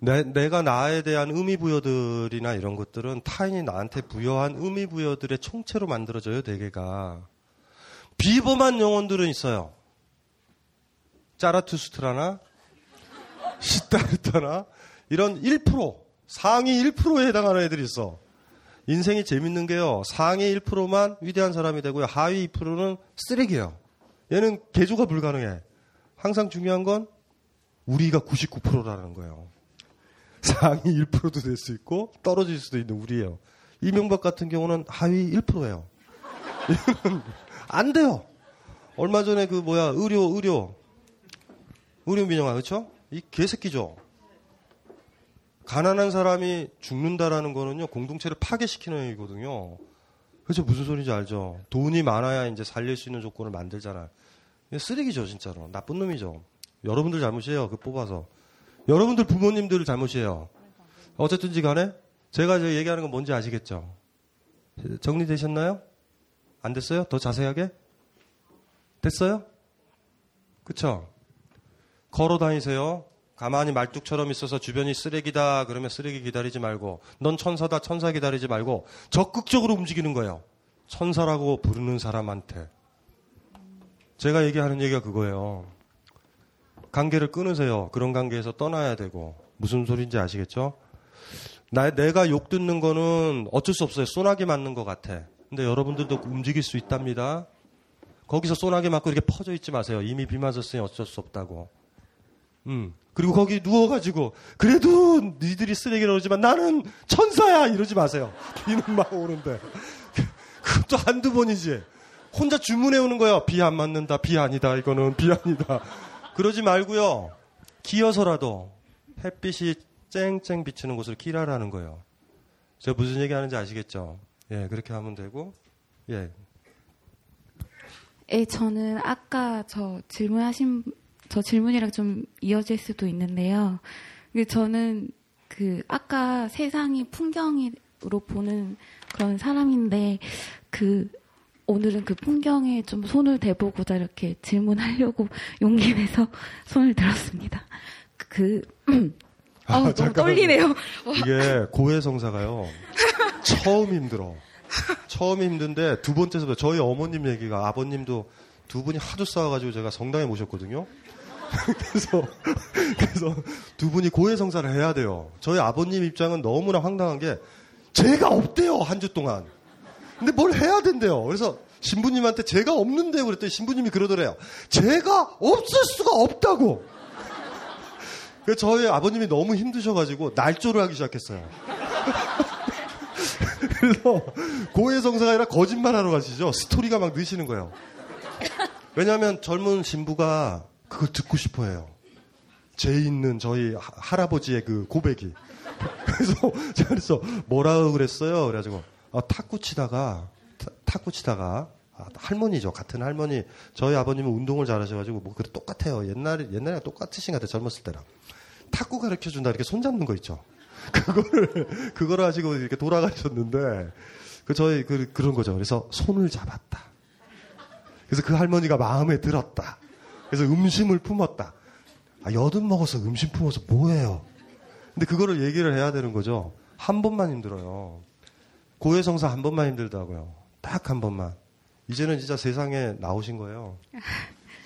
S3: 내, 내가 나에 대한 의미부여들이나 이런 것들은 타인이 나한테 부여한 의미부여들의 총체로 만들어져요, 대개가. 비범한 영혼들은 있어요. 짜라투스트라나, 시타르타나, 이런 1%, 상위 1%에 해당하는 애들이 있어. 인생이 재밌는 게요. 상위 1%만 위대한 사람이 되고요. 하위 2%는 쓰레기예요. 얘는 개조가 불가능해. 항상 중요한 건 우리가 99%라는 거예요. 상위 1%도 될 수 있고 떨어질 수도 있는 우리예요. 이명박 같은 경우는 하위 1%예요. 안 돼요. 얼마 전에 그 뭐야 의료 의료 의료 민영화 그렇죠? 이 개새끼죠. 가난한 사람이 죽는다라는 거는요, 공동체를 파괴시키는 얘기거든요. 그렇죠? 무슨 소리인지 알죠? 돈이 많아야 이제 살릴 수 있는 조건을 만들잖아요. 쓰레기죠, 진짜로. 나쁜 놈이죠. 여러분들 잘못이에요, 그 뽑아서. 여러분들 부모님들 잘못이에요. 어쨌든지 간에, 제가 이제 얘기하는 건 뭔지 아시겠죠? 정리되셨나요? 안 됐어요? 더 자세하게? 됐어요? 그쵸? 걸어 다니세요. 가만히 말뚝처럼 있어서 주변이 쓰레기다 그러면 쓰레기 기다리지 말고 넌 천사다 천사 기다리지 말고 적극적으로 움직이는 거예요. 천사라고 부르는 사람한테. 제가 얘기하는 얘기가 그거예요. 관계를 끊으세요. 그런 관계에서 떠나야 되고 무슨 소리인지 아시겠죠? 나, 내가 욕 듣는 거는 어쩔 수 없어요. 소나기 맞는 것 같아. 근데 여러분들도 움직일 수 있답니다. 거기서 소나기 맞고 이렇게 퍼져 있지 마세요. 이미 비 맞았으니 어쩔 수 없다고. 음. 그리고 거기 누워가지고 그래도 니들이 쓰레기라 그러지만 나는 천사야 이러지 마세요. 비는 막 오는데 그것도 한두 번이지. 혼자 주문해 오는 거예요. 비 안 맞는다. 비 아니다. 이거는 비 아니다. 그러지 말고요. 기어서라도 햇빛이 쨍쨍 비치는 곳을 길하라는 거예요. 제가 무슨 얘기 하는지 아시겠죠? 예, 그렇게 하면 되고, 예.
S16: 예, 저는 아까 저 질문하신 저 질문이랑 좀 이어질 수도 있는데요. 저는 그 아까 세상이 풍경으로 보는 그런 사람인데 그 오늘은 그 풍경에 좀 손을 대보고자 이렇게 질문하려고 용기 내서 손을 들었습니다. 그 아, 너무
S3: 잠깐만요.
S16: 떨리네요.
S3: 이게 고해성사가요. 처음 힘들어. 처음 힘든데 두 번째서부터 저희 어머님 얘기가 아버님도 두 분이 하도 싸워가지고 제가 성당에 모셨거든요. 그래서 그래서 두 분이 고해성사를 해야 돼요. 저희 아버님 입장은 너무나 황당한 게 제가 없대요 한 주 동안. 근데 뭘 해야 된대요. 그래서 신부님한테 제가 없는데요 그랬더니 신부님이 그러더래요. 제가 없을 수가 없다고. 그래서 저희 아버님이 너무 힘드셔가지고 날조를 하기 시작했어요. 그래서 고해성사가 아니라 거짓말하러 가시죠. 스토리가 막 느시는 거예요. 왜냐하면 젊은 신부가 그걸 듣고 싶어해요. 죄 있는 저희 하- 할아버지의 그 고백이. 그래서 그래서 뭐라고 그랬어요. 그래가지고 아, 탁구 치다가 타- 탁구 치다가 아, 할머니죠. 같은 할머니. 저희 아버님은 운동을 잘하셔가지고 뭐 그래 똑같아요. 옛날에 옛날에 똑같으신 것 같아요. 젊었을 때랑. 탁구 가르쳐 준다 이렇게 손 잡는 거 있죠. 그거를 그거를 하시고 이렇게 돌아가셨는데 그 저희 그 그런 거죠. 그래서 손을 잡았다. 그래서 그 할머니가 마음에 들었다. 그래서 음심을 품었다. 아, 여든 먹어서 음심 품어서 뭐해요? 근데 그거를 얘기를 해야 되는 거죠. 한 번만 힘들어요. 고해성사 한 번만 힘들다고요. 딱 한 번만. 이제는 진짜 세상에 나오신 거예요.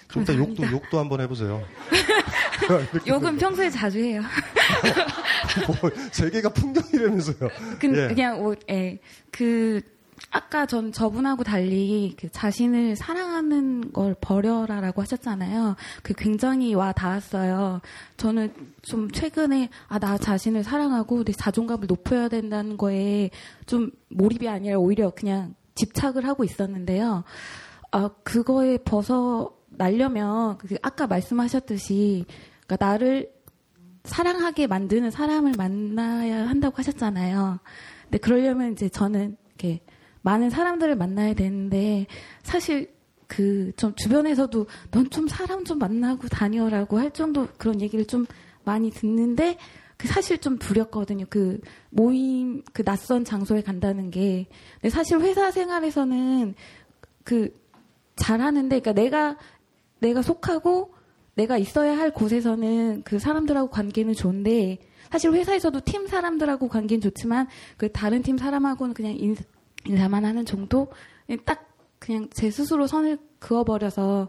S3: 좀 이따 욕도. 욕도 한번 해보세요.
S16: 욕은 평소에 자주 해요.
S3: 뭐, 세계가 풍경이라면서요.
S16: 근,
S3: 예.
S16: 그냥 뭐, 예. 그 아까 전 저분하고 달리 그 자신을 사랑하는 걸 버려라라고 하셨잖아요. 그 굉장히 와 닿았어요. 저는 좀 최근에 아 나 자신을 사랑하고 내 자존감을 높여야 된다는 거에 좀 몰입이 아니라 오히려 그냥 집착을 하고 있었는데요. 아 그거에 벗어 날려면 그 아까 말씀하셨듯이 그러니까 나를 사랑하게 만드는 사람을 만나야 한다고 하셨잖아요. 근데 그러려면 이제 저는 이렇게 많은 사람들을 만나야 되는데 사실 그 좀 주변에서도 넌 좀 사람 좀 만나고 다녀라고 할 정도 그런 얘기를 좀 많이 듣는데 그 사실 좀 두렵거든요. 그 모임 그 낯선 장소에 간다는 게. 근데 사실 회사 생활에서는 그 잘하는데 그러니까 내가 내가 속하고 내가 있어야 할 곳에서는 그 사람들하고 관계는 좋은데 사실 회사에서도 팀 사람들하고 관계는 좋지만 그 다른 팀 사람하고는 그냥 인, 인사만 하는 정도 딱 그냥 제 스스로 선을 그어버려서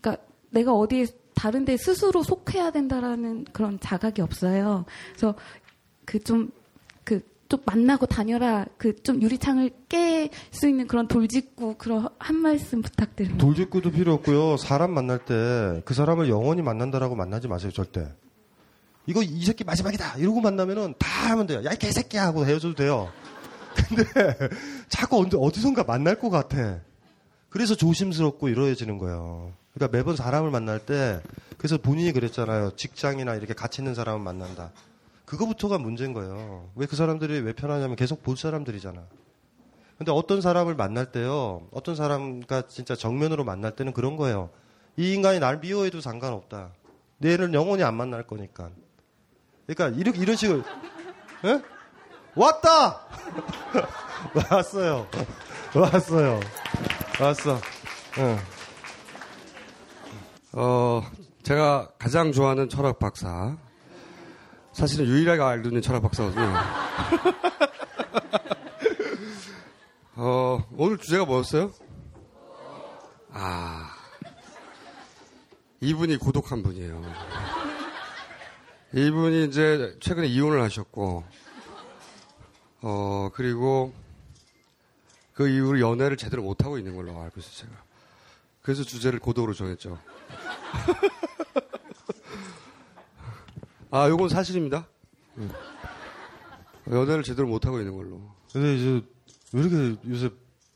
S16: 그러니까 내가 어디에 다른 데 스스로 속해야 된다라는 그런 자각이 없어요. 그래서 그 좀 그 좀 만나고 다녀라 그 좀 유리창을 깰 수 있는 그런 돌직구 그런 한 말씀 부탁드립니다.
S3: 돌직구도 필요 없고요. 사람 만날 때 그 사람을 영원히 만난다라고 만나지 마세요, 절대. 이거 이 새끼 마지막이다. 이러고 만나면은 다 하면 돼요. 야, 이 개새끼야 하고 헤어져도 돼요. 근데 자꾸 어디선가 만날 것 같아. 그래서 조심스럽고 이러해지는 거예요. 그러니까 매번 사람을 만날 때 그래서 본인이 그랬잖아요. 직장이나 이렇게 같이 있는 사람을 만난다. 그거부터가 문제인 거예요. 왜 그 사람들이 왜 편하냐면 계속 볼 사람들이잖아. 근데 어떤 사람을 만날 때요, 어떤 사람과 진짜 정면으로 만날 때는 그런 거예요. 이 인간이 날 미워해도 상관없다. 내일은 영원히 안 만날 거니까. 그러니까 이렇게 이런 식으로 예? 왔다. 왔어요. 왔어요. 왔어. 응.
S17: 어, 제가 가장 좋아하는 철학 박사. 사실은 유일하게 알고 있는 철학 박사거든요. 어, 오늘 주제가 뭐였어요? 아, 이분이 고독한 분이에요. 이분이 이제 최근에 이혼을 하셨고, 어, 그리고 그 이후로 연애를 제대로 못하고 있는 걸로 알고 있어요, 제가. 그래서 주제를 고독으로 정했죠. 아, 요건 사실입니다. 응. 연애를 제대로 못하고 있는 걸로.
S3: 근데 이제 왜 이렇게 요새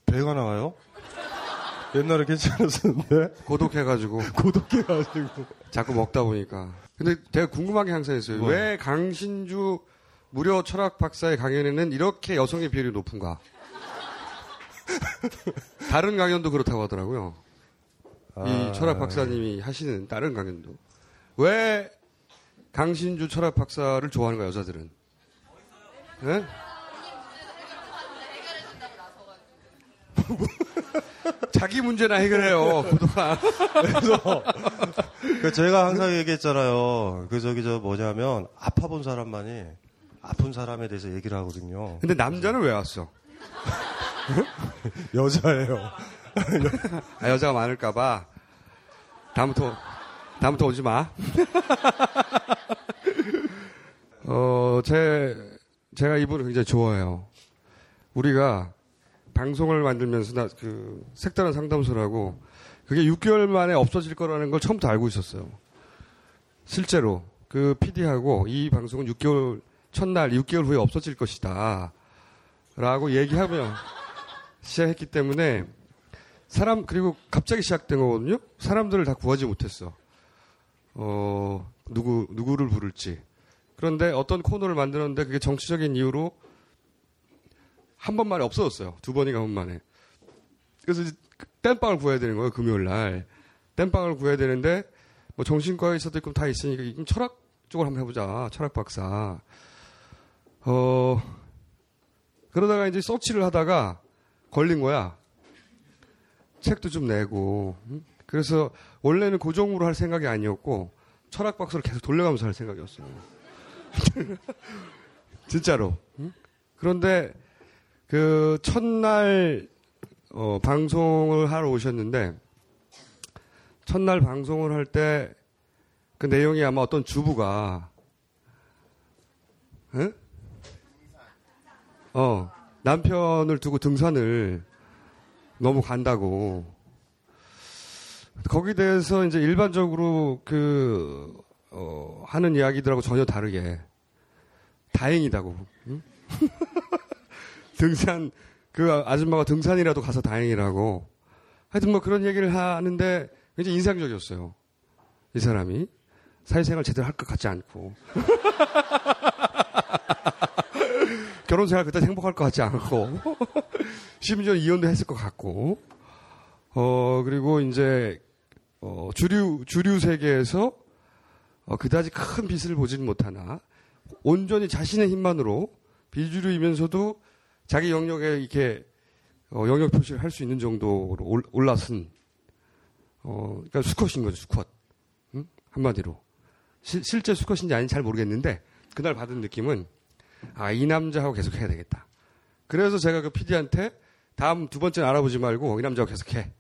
S3: 배가 나와요? 옛날에 괜찮았었는데.
S17: 고독해가지고.
S3: 고독해가지고.
S17: 자꾸 먹다 보니까. 근데 제가 궁금한 게 항상 있어요.
S3: 뭐?
S17: 왜 강신주 무료 철학 박사의 강연에는 이렇게 여성의 비율이 높은가? 다른 강연도 그렇다고 하더라고요.
S3: 아.
S17: 이 철학 박사님이 하시는 다른 강연도. 왜 강신주 철학 박사를 좋아하는 거야, 여자들은? 예? 자기 문제나 해결해요. 그동안.
S3: 그래서 그 제가 항상 얘기했잖아요. 그 저기 저 뭐냐면 아파본 사람만이 아픈 사람에 대해서 얘기를 하거든요.
S17: 근데 남자는 왜 왔어?
S3: 여자예요.
S17: 아, 여자가 많을까봐. 다음부터, 다음부터 오지 마. 어, 제, 제가 이분을 굉장히 좋아해요. 우리가 방송을 만들면서 나, 그, 색다른 상담소라고 그게 6개월 만에 없어질 거라는 걸 처음부터 알고 있었어요. 실제로 그 PD하고 이 방송은 6개월, 첫날 6개월 후에 없어질 것이다. 라고 얘기하며 시작했기 때문에 사람, 그리고 갑자기 시작된 거거든요? 사람들을 다 구하지 못했어. 어, 누구, 누구를 부를지. 그런데 어떤 코너를 만들었는데 그게 정치적인 이유로 한 번 만에 없어졌어요. 두 번인가 한 번 만에. 그래서 이제 땜빵을 구해야 되는 거예요, 금요일 날. 땜빵을 구해야 되는데, 뭐 정신과에서도 있고 다 있으니까, 철학 쪽으로 한번 해보자. 철학 박사. 어, 그러다가 이제 서치를 하다가 걸린 거야. 책도 좀 내고. 응? 그래서 원래는 고정으로 할 생각이 아니었고, 철학 박사를 계속 돌려가면서 할 생각이었어요. 진짜로. 응? 그런데 그 첫날 어, 방송을 하러 오셨는데 첫날 방송을 할 때 그 내용이 아마 어떤 주부가 응? 어 남편을 두고 등산을 너무 간다고. 거기에 대해서 이제 일반적으로 그 어, 하는 이야기들하고 전혀 다르게 다행이다고. 응? 등산 그 아줌마가 등산이라도 가서 다행이라고. 하여튼 뭐 그런 얘기를 하는데 굉장히 인상적이었어요. 이 사람이. 사회생활 제대로 할 것 같지 않고 결혼 생활 그때 행복할 것 같지 않고 심지어 이혼도 했을 것 같고 어 그리고 이제 어 주류 주류 세계에서 어, 그다지 큰 빛을 보지는 못하나 온전히 자신의 힘만으로 비주류이면서도 자기 영역에 이렇게 어, 영역 표시를 할 수 있는 정도로 올, 올라선 어, 그러니까 수컷인 거죠, 수컷. 응? 한마디로. 시, 실제 수컷인지 아닌지 잘 모르겠는데 그날 받은 느낌은 아, 이 남자하고 계속 해야 되겠다. 그래서 제가 그 PD한테 다음 두 번째는 알아보지 말고 이 남자하고 계속 해.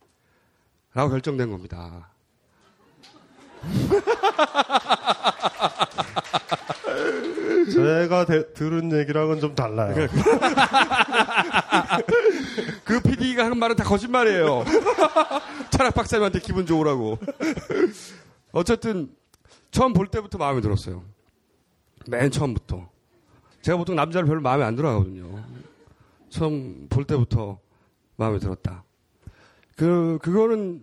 S17: 라고 결정된 겁니다.
S3: 제가 대- 들은 얘기랑은 좀 달라요.
S17: 그 PD가 한 말은 다 거짓말이에요. 철학 박사님한테 기분 좋으라고. 어쨌든 처음 볼 때부터 마음에 들었어요. 맨 처음부터. 제가 보통 남자를 별로 마음에 안 들어 하거든요. 처음 볼 때부터 마음에 들었다. 그, 그거는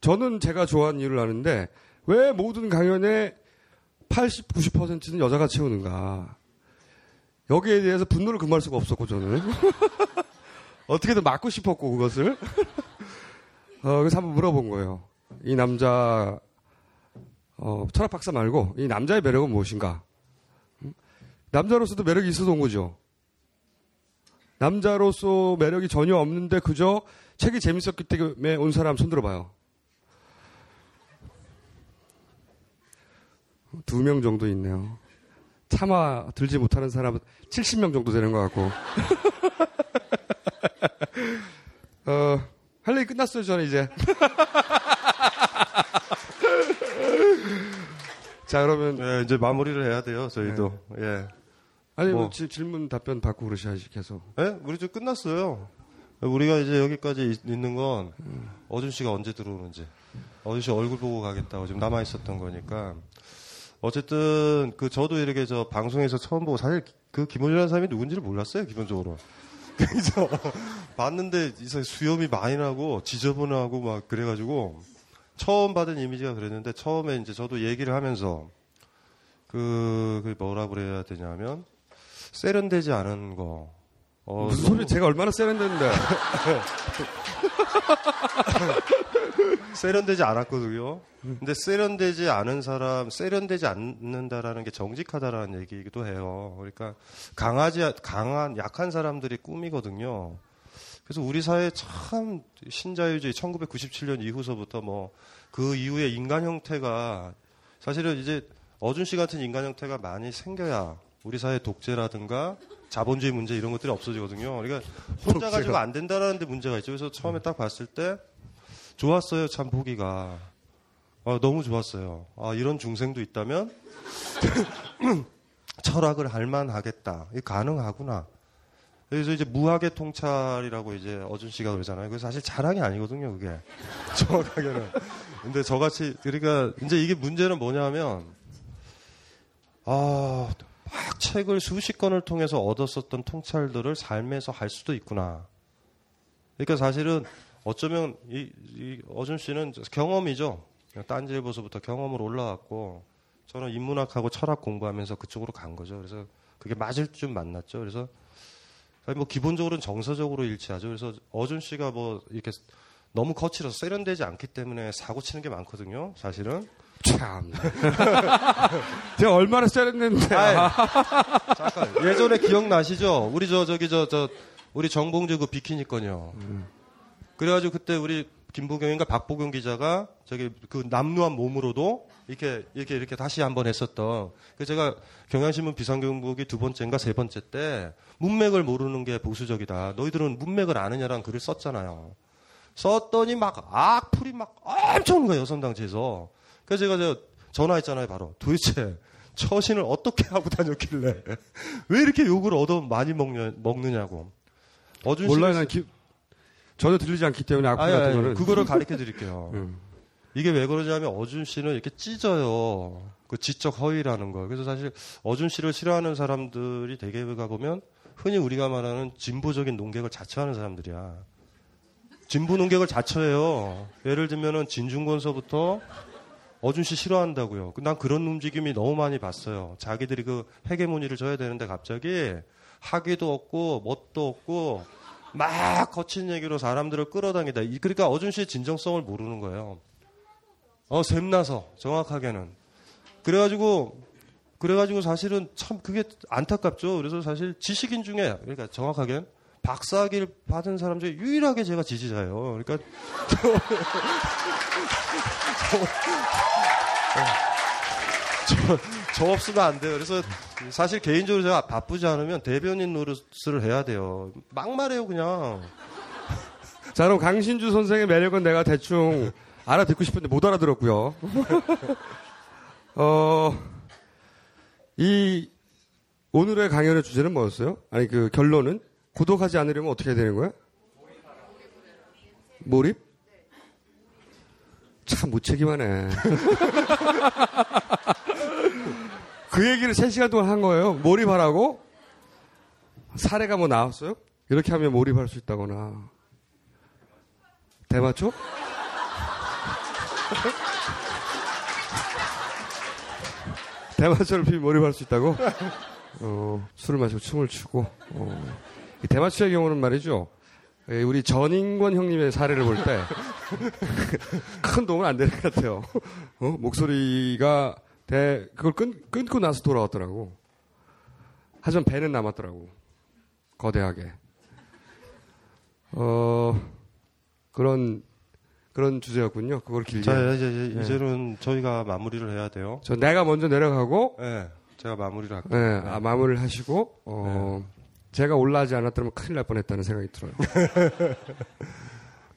S17: 저는 제가 좋아하는 이유를 아는데 왜 모든 강연에 80, 90%는 여자가 채우는가. 여기에 대해서 분노를 금할 수가 없었고 저는. 어떻게든 막고 싶었고 그것을. 어, 그래서 한번 물어본 거예요. 이 남자 어, 철학 박사 말고 이 남자의 매력은 무엇인가? 음? 남자로서도 매력이 있어서 온 거죠. 남자로서 매력이 전혀 없는데 그저 책이 재밌었기 때문에 온 사람 손 들어 봐요. 두 명 정도 있네요. 참아 들지 못하는 사람은 70명 정도 되는 것 같고. 어, 할 얘기 끝났어요, 저는 이제. 자, 그러면.
S3: 네, 이제 마무리를 해야 돼요, 저희도. 예.
S17: 아니, 뭐,
S3: 뭐.
S17: 지- 질문 답변 받고 그러셔야지, 계속.
S3: 예? 우리 좀 끝났어요. 우리가 이제 여기까지 있- 있는 건 어준 씨가 언제 들어오는지, 어준 씨 얼굴 보고 가겠다고 지금 남아 있었던 거니까. 어쨌든 그 저도 이렇게 저 방송에서 처음 보고 사실 그 김원준이라는 사람이 누군지를 몰랐어요, 기본적으로. 그래서 봤는데 이상 수염이 많이 나고 지저분하고 막 그래가지고 처음 받은 이미지가 그랬는데 처음에 이제 저도 얘기를 하면서 그, 그 뭐라 그래야 되냐면 세련되지 않은 거. 어,
S17: 무슨 소리 제가 얼마나 세련됐는데.
S3: 세련되지 않았거든요. 근데 세련되지 않은 사람, 세련되지 않는다라는 게 정직하다라는 얘기이기도 해요. 그러니까 강하지, 강한, 약한 사람들이 꿈이거든요. 그래서 우리 사회 참 신자유주의 1997년 이후서부터 뭐 그 이후에 인간 형태가 사실은 이제 어준 씨 같은 인간 형태가 많이 생겨야 우리 사회 독재라든가 자본주의 문제 이런 것들이 없어지거든요. 그러니까 혼자 가지고. 안 된다라는 데 문제가 있죠. 그래서 처음에 딱 봤을 때 좋았어요. 참 보기가. 아, 너무 좋았어요. 아, 이런 중생도 있다면 철학을 할 만하겠다. 가능하구나. 그래서 이제 무학의 통찰이라고 이제 어준 씨가 그러잖아요. 그게 사실 자랑이 아니거든요, 그게. 정확하게는. 근데 저같이, 그러니까 이제 이게 문제는 뭐냐면, 아, 막 책을 수십 권을 통해서 얻었었던 통찰들을 삶에서 할 수도 있구나. 그러니까 사실은 어쩌면 이, 이 어준 씨는 경험이죠. 딴지일보서부터 경험으로 올라왔고 저는 인문학하고 철학 공부하면서 그쪽으로 간 거죠. 그래서 그게 맞을 줄 만났죠. 그래서 뭐 기본적으로는 정서적으로 일치하죠. 그래서 어준 씨가 뭐 이렇게 너무 거칠어서 세련되지 않기 때문에 사고 치는 게 많거든요. 사실은.
S17: 참. 제가 얼마나.
S3: 아이, 잠깐 예전에 기억나시죠? 우리 저 저기 저 저 우리 정봉주 그 비키니 건요. 그래가지고 그때 우리 김보경인가 박보경 기자가 저기 그 남루한 몸으로도 이렇게 이렇게 이렇게 다시 한번 했었던. 그 제가 경향신문 비상경보기 두 번째인가 세 번째 때 문맥을 모르는 게 보수적이다. 너희들은 문맥을 아느냐라는 글을 썼잖아요. 썼더니 막 악플이 막 엄청 오는 거예요 여성당체에서. 그래서 제가 저 전화했잖아요 바로. 도대체 처신을 어떻게 하고 다녔길래 왜 이렇게 욕을 얻어 많이 먹냐, 먹느냐고. 어준
S17: 몰라요. 난 기, 전혀 들리지 않기 때문에 악플 같은
S3: 아니,
S17: 거는.
S3: 그거를 가르쳐 드릴게요.
S17: 음.
S3: 이게 왜 그러냐면 어준 씨는 이렇게 찢어요. 그 지적 허위라는 거. 그래서 사실 어준 씨를 싫어하는 사람들이 대개 가 보면 흔히 우리가 말하는 진보적인 농객을 자처하는 사람들이야. 진보 농객을 자처해요. 예를 들면은 진중권서부터 어준 씨 싫어한다고요. 난 그런 움직임이 너무 많이 봤어요. 자기들이 그 헤게모니를 져야 되는데 갑자기 학위도 없고 뭣도 없고 막 거친 얘기로 사람들을 끌어당기다. 이- 그러니까 어준 씨의 진정성을 모르는 거예요. 어, 샘나서 정확하게는. 그래가지고 그래가지고 사실은 참 그게 안타깝죠. 그래서 사실 지식인 중에 그러니까 정확하게 박사학위를 받은 사람 중에 유일하게 제가 지지자예요. 그러니까 저, 저 없으면 안 돼요. 그래서 사실 개인적으로 제가 바쁘지 않으면 대변인 노릇을 해야 돼요. 막말해요 그냥.
S17: 자, 그럼 강신주 선생의 매력은 내가 대충 알아듣고 싶은데 못 알아들었고요. 어, 이 오늘의 강연의 주제는 뭐였어요? 아니 그 결론은 구독하지 않으려면 어떻게 해야 되는 거야? 몰입? 참 무책임하네. 그 얘기를 3시간 동안 한 거예요. 몰입하라고? 사례가 뭐 나왔어요? 이렇게 하면 몰입할 수 있다거나. 대마초? 대마초를 피면 몰입할 수 있다고? 어, 술을 마시고 춤을 추고. 어. 이 대마초의 경우는 말이죠. 예, 우리 전인권 형님의 사례를 볼 때 큰 도움은 안 되는 것 같아요. 어? 목소리가 대, 그걸 끊, 끊고 나서 돌아왔더라고. 하지만 배는 남았더라고. 거대하게. 어, 그런, 그런 주제였군요. 그걸 길게.
S3: 자, 이제, 이제
S17: 예.
S3: 이제는 저희가 마무리를 해야 돼요.
S17: 저 내가 먼저 내려가고,
S3: 네, 제가 마무리를 할게요.
S17: 예, 아, 마무리를 하시고, 어, 제가 올라가지 않았다면 큰일 날 뻔했다는 생각이 들어요.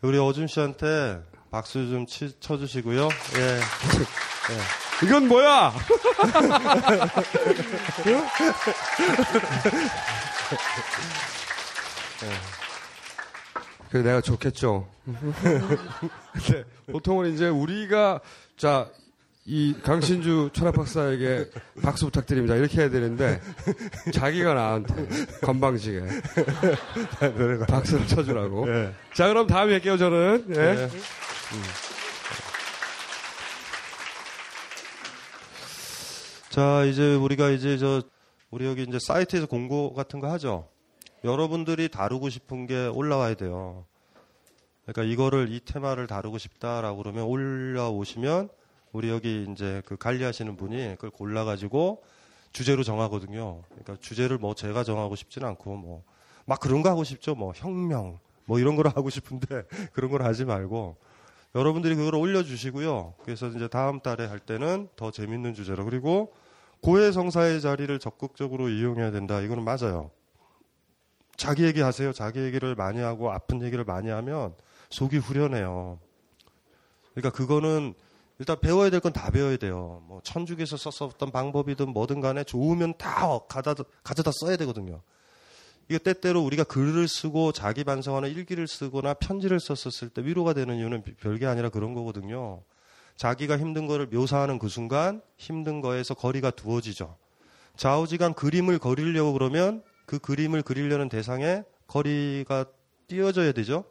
S3: 우리 어준 씨한테 박수 좀 치, 쳐주시고요. 예. 예.
S17: 이건 뭐야? 그래 내가 좋겠죠. 근데 보통은 이제 우리가 자. 이 강신주 철학 박사에게 박수 부탁드립니다. 이렇게 해야 되는데 자기가 나한테 건방지게 박수를 쳐주라고.
S3: 예.
S17: 자 그럼 다음에 뵐게요 저는. 예.
S3: 네.
S17: 음.
S3: 자, 이제 우리가 이제 저 우리 여기 이제 사이트에서 공고 같은 거 하죠. 여러분들이 다루고 싶은 게 올라와야 돼요. 그러니까 이거를 이 테마를 다루고 싶다라고 그러면 올라오시면 우리 여기 이제 그 관리하시는 분이 그걸 골라가지고 주제로 정하거든요. 그러니까 주제를 뭐 제가 정하고 싶지는 않고 뭐 막 그런 거 하고 싶죠. 뭐 혁명, 뭐 이런 걸 하고 싶은데 그런 걸 하지 말고 여러분들이 그걸 올려주시고요. 그래서 이제 다음 달에 할 때는 더 재밌는 주제로 그리고 고해성사의 자리를 적극적으로 이용해야 된다. 이거는 맞아요. 자기 얘기 하세요. 자기 얘기를 많이 하고 아픈 얘기를 많이 하면 속이 후련해요. 그러니까 그거는 일단 배워야 될 건 다 배워야 돼요. 뭐 천주교에서 썼었던 방법이든 뭐든 간에 좋으면 다 가져다, 가져다 써야 되거든요. 이게 때때로 우리가 글을 쓰고 자기 반성하는 일기를 쓰거나 편지를 썼었을 때 위로가 되는 이유는 별게 아니라 그런 거거든요. 자기가 힘든 거를 묘사하는 그 순간 힘든 거에서 거리가 두어지죠. 좌우지간 그림을 그리려고 그러면 그 그림을 그리려는 대상에 거리가 띄어져야 되죠.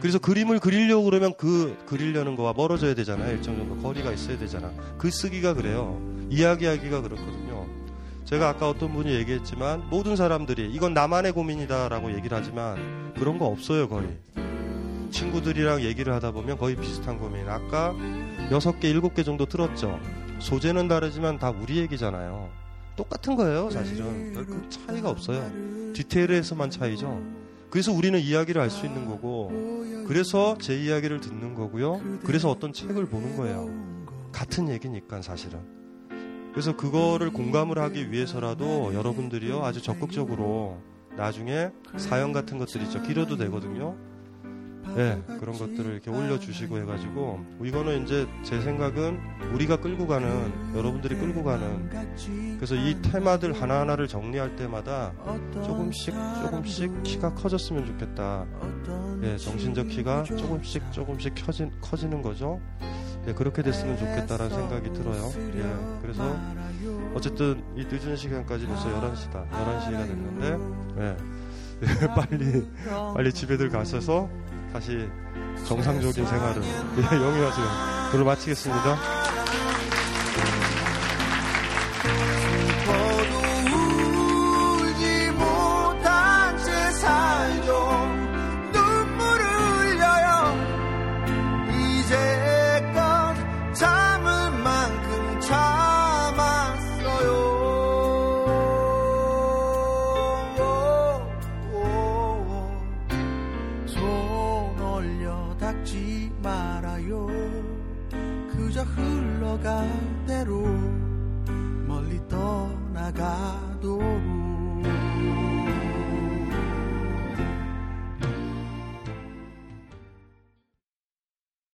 S3: 그래서 그림을 그리려고 그러면 그 그리려는 거와 멀어져야 되잖아요. 일정 정도 거리가 있어야 되잖아. 글 쓰기가 그래요. 이야기하기가 그렇거든요. 제가 아까 어떤 분이 얘기했지만 모든 사람들이 이건 나만의 고민이다라고 얘기를 하지만 그런 거 없어요 거의. 친구들이랑 얘기를 하다 보면 거의 비슷한 고민. 아까 여섯 개, 일곱 개 정도 들었죠. 소재는 다르지만 다 우리 얘기잖아요. 똑같은 거예요, 사실은. 별 차이가 없어요. 디테일에서만 차이죠. 그래서 우리는 이야기를 할수 있는 거고, 그래서 제 이야기를 듣는 거고요. 그래서 어떤 책을 보는 거예요. 같은 얘기니까, 사실은. 그래서 그거를 공감을 하기 위해서라도 여러분들이요, 아주 적극적으로 나중에 사연 같은 것들 있죠. 길어도 되거든요. 네, 그런 것들을 이렇게 올려주시고 해가지고 이거는 이제 제 생각은 우리가 끌고 가는 여러분들이 끌고 가는 그래서 이 테마들 하나하나를 정리할 때마다 조금씩 조금씩 키가 커졌으면 좋겠다. 예, 정신적 키가 조금씩 조금씩 커진, 커지는 거죠. 예, 그렇게 됐으면 좋겠다라는 생각이 들어요. 예, 그래서 어쨌든 이 늦은 시간까지 벌써 11시다. 11시가 됐는데, 예, 예, 빨리, 빨리 집에들 가셔서 다시 정상적인 생활을 예, 영위하세요. 오늘 마치겠습니다.
S18: 걸어갈 대로 멀리 떠나가도록